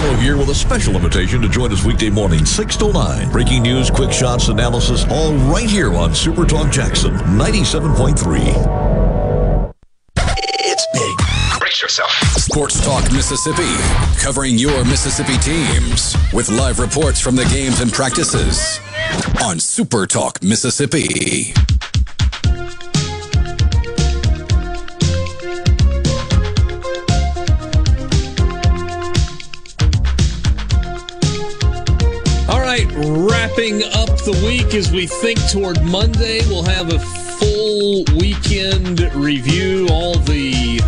S21: Gallo here with a special invitation to join us weekday morning, 6 to 9. Breaking news, quick shots, analysis, all right here on Super Talk Jackson 97.3.
S9: It's big. Brace yourself.
S1: Sports Talk Mississippi, covering your Mississippi teams with live reports from the games and practices on Super Talk Mississippi.
S2: Wrapping up the week as we think toward Monday, we'll have a full weekend review, all the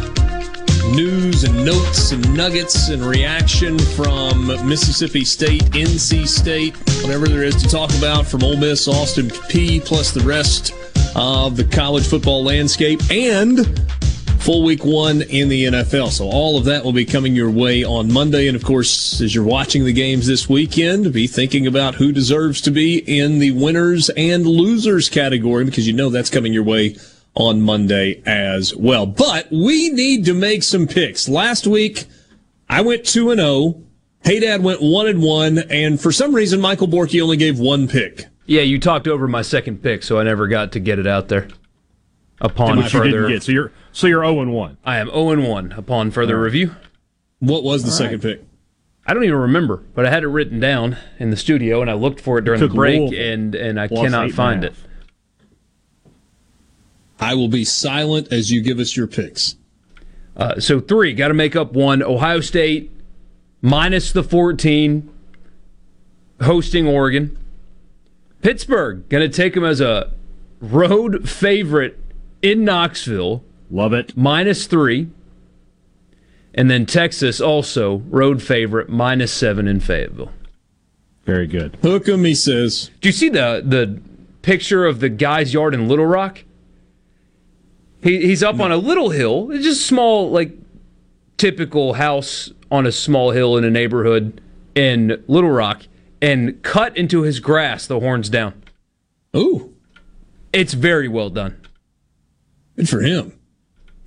S2: news and notes and nuggets and reaction from Mississippi State, NC State, whatever there is to talk about from Ole Miss, Austin Peay, plus the rest of the college football landscape. And full week one in the NFL. So all of that will be coming your way on Monday. And of course, as you're watching the games this weekend, be thinking about who deserves to be in the winners and losers category because you know that's coming your way on Monday as well. But we need to make some picks. Last week, I went 2 and 0. Hey Dad went 1 and 1. And for some reason, Michael Borky only gave one pick.
S3: Yeah, you talked over my second pick, so I never got to get it out there. Upon
S4: Which you
S3: further,
S4: didn't get. So you're so you're 0 and 1.
S3: I am 0 and 1 upon further review.
S2: What was the
S4: All
S2: second
S4: right.
S2: pick?
S3: I don't even remember, but I had it written down in the studio, and I looked for it during the break,
S2: Louisville.
S3: and and I cannot find it.
S2: I will be silent as you give us your picks.
S3: Uh, so three, got to make up one. Ohio State minus the 14, hosting Oregon. Pittsburgh going to take them as a road favorite in Knoxville.
S4: Love it.
S3: Minus three. And then Texas also road favorite minus seven in Fayetteville.
S4: Very good.
S2: Hook 'em, he says.
S3: Do you see the the picture of the guy's yard in Little Rock? He, he's up on a little hill. It's just small, like typical house on a small hill in a neighborhood in Little Rock, and cut into his grass the horns down.
S2: Ooh,
S3: it's very well done.
S2: Good for him.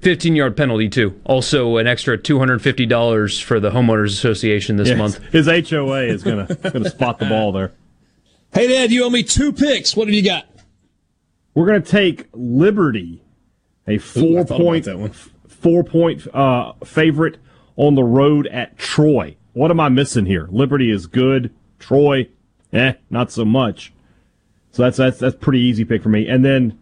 S3: 15 yard penalty too. Also an extra $250 for the homeowners association this
S4: Yes.
S3: month.
S4: His HOA is gonna gonna spot the ball there.
S2: Hey, Dad, you owe me two picks. What have you got?
S4: We're gonna take Liberty, a four
S2: thought
S4: point
S2: that one.
S4: four point uh, favorite on the road at Troy. What am I missing here? Liberty is good. Troy, eh, not so much. So that's that's that's pretty easy pick for me. And then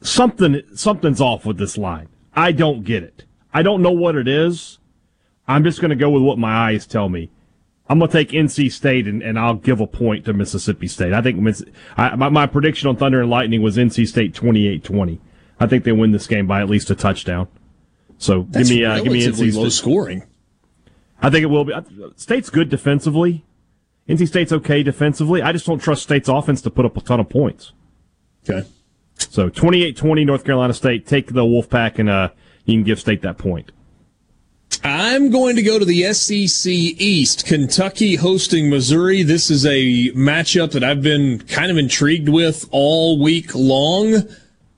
S4: something something's off with this line. I don't get it. I don't know what it is. I'm just going to go with what my eyes tell me. I'm going to take NC State and, and I'll give a point to Mississippi State. I think I, my, my prediction on Thunder and Lightning was NC State 28-20. I think they win this game by at least a touchdown. So
S2: That's
S4: give me uh, give me NC
S2: low
S4: State.
S2: scoring.
S4: I think it will be. State's good defensively. NC State's okay defensively. I just don't trust State's offense to put up a ton of points.
S2: Okay.
S4: So 28-20 North Carolina State. Take the Wolfpack and uh, you can give State that point.
S2: I'm going to go to the SEC East. Kentucky hosting Missouri. This is a matchup that I've been kind of intrigued with all week long.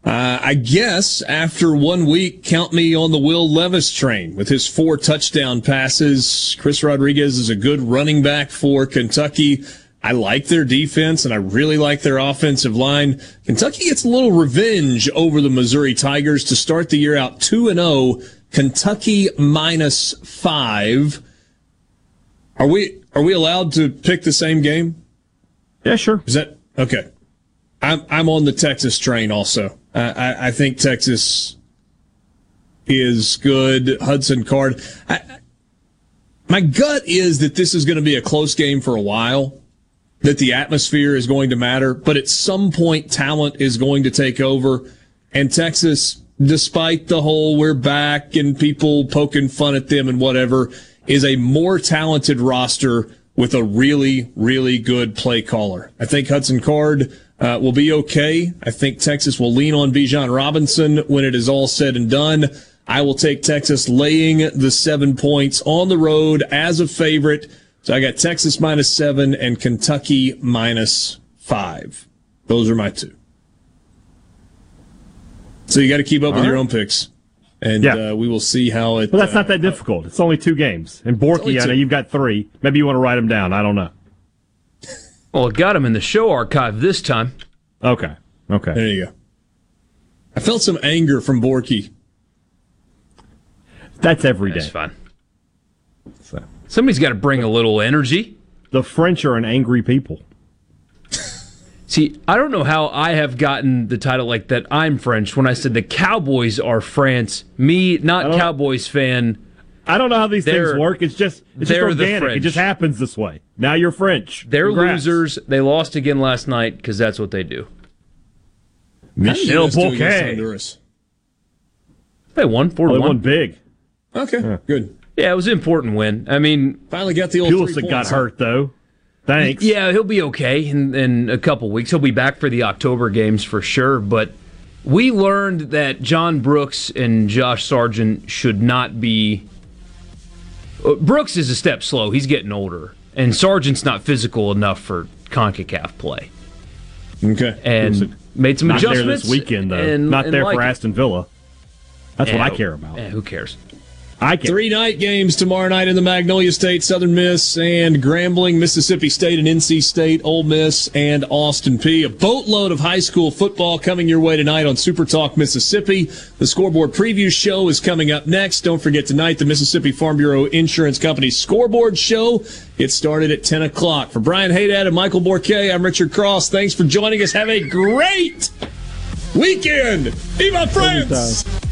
S2: Uh, I guess after one week, count me on the Will Levis train with his four touchdown passes. Chris Rodriguez is a good running back for Kentucky. I like their defense and I really like their offensive line. Kentucky gets a little revenge over the Missouri Tigers to start the year out 2 and 0. Kentucky minus 5. Are we are we allowed to pick the same game?
S4: Yeah, sure.
S2: Is that okay? I'm I'm on the Texas train also. I I, I think Texas is good. Hudson Card. I, my gut is that this is going to be a close game for a while. That the atmosphere is going to matter, but at some point, talent is going to take over. And Texas, despite the whole we're back and people poking fun at them and whatever, is a more talented roster with a really, really good play caller. I think Hudson Card uh, will be okay. I think Texas will lean on Bijan Robinson when it is all said and done. I will take Texas laying the seven points on the road as a favorite. So I got Texas minus seven and Kentucky minus five. Those are my two. So you got to keep up with
S4: All
S2: your own picks, and
S4: Yeah.
S2: uh, we will see how it.
S4: But that's
S2: uh,
S4: not that difficult. It's only two games. And Borky, I know you've got three. Maybe you want to write them down. I don't know.
S3: Well, it got him in the show archive this time.
S4: Okay. Okay.
S2: There you go. I felt some anger from Borky.
S4: That's every day.
S3: That's fine. Somebody's got to bring a little energy.
S4: The French are an angry people.
S3: See, I don't know how I have gotten the title like that. I'm French when I said the Cowboys are France. Me, not Cowboys fan.
S4: I don't know how these things work. It's just it's just
S3: they're the
S4: organic. It
S3: French.
S4: just happens this way. Now you're French.
S3: They're
S4: Congrats.
S3: losers. They lost again last night because that's what they do.
S2: How did
S4: Michel
S2: US do against
S4: Bouquet.
S2: Honduras?
S3: They won four
S4: Oh,
S3: to
S4: they
S3: one.
S4: won big.
S2: Okay, good.
S3: Yeah, it was an important win. I mean,
S2: Finally got the old three
S4: Pulisic got hurt though. Thanks.
S3: Yeah, he'll be okay in, in a couple weeks. He'll be back for the October games for sure. But we learned that John Brooks and Josh Sargent should not be. Uh, Brooks is a step slow. He's getting older, and Sargent's not physical enough for Concacaf play.
S2: Okay,
S3: and made some
S4: Not there
S3: adjustments
S4: this weekend though.
S3: and-
S4: Not
S3: and
S4: there
S3: like
S4: for
S3: it.
S4: Aston Villa. That's
S3: Yeah,
S4: what I care about.
S3: yeah, who cares?
S4: I care.
S2: Three night games tomorrow night in the Magnolia State, Southern Miss and Grambling, Mississippi State and NC State, Ole Miss and Austin Peay. A boatload of high school football coming your way tonight on Super Talk Mississippi. The scoreboard preview show is coming up next. Don't forget tonight the Mississippi Farm Bureau Insurance Company scoreboard show. It started at 10 o'clock. For Brian Haydad and Michael Borquet, I'm Richard Cross. Thanks for joining us. Have a great weekend. Viva France!
S59: Oh,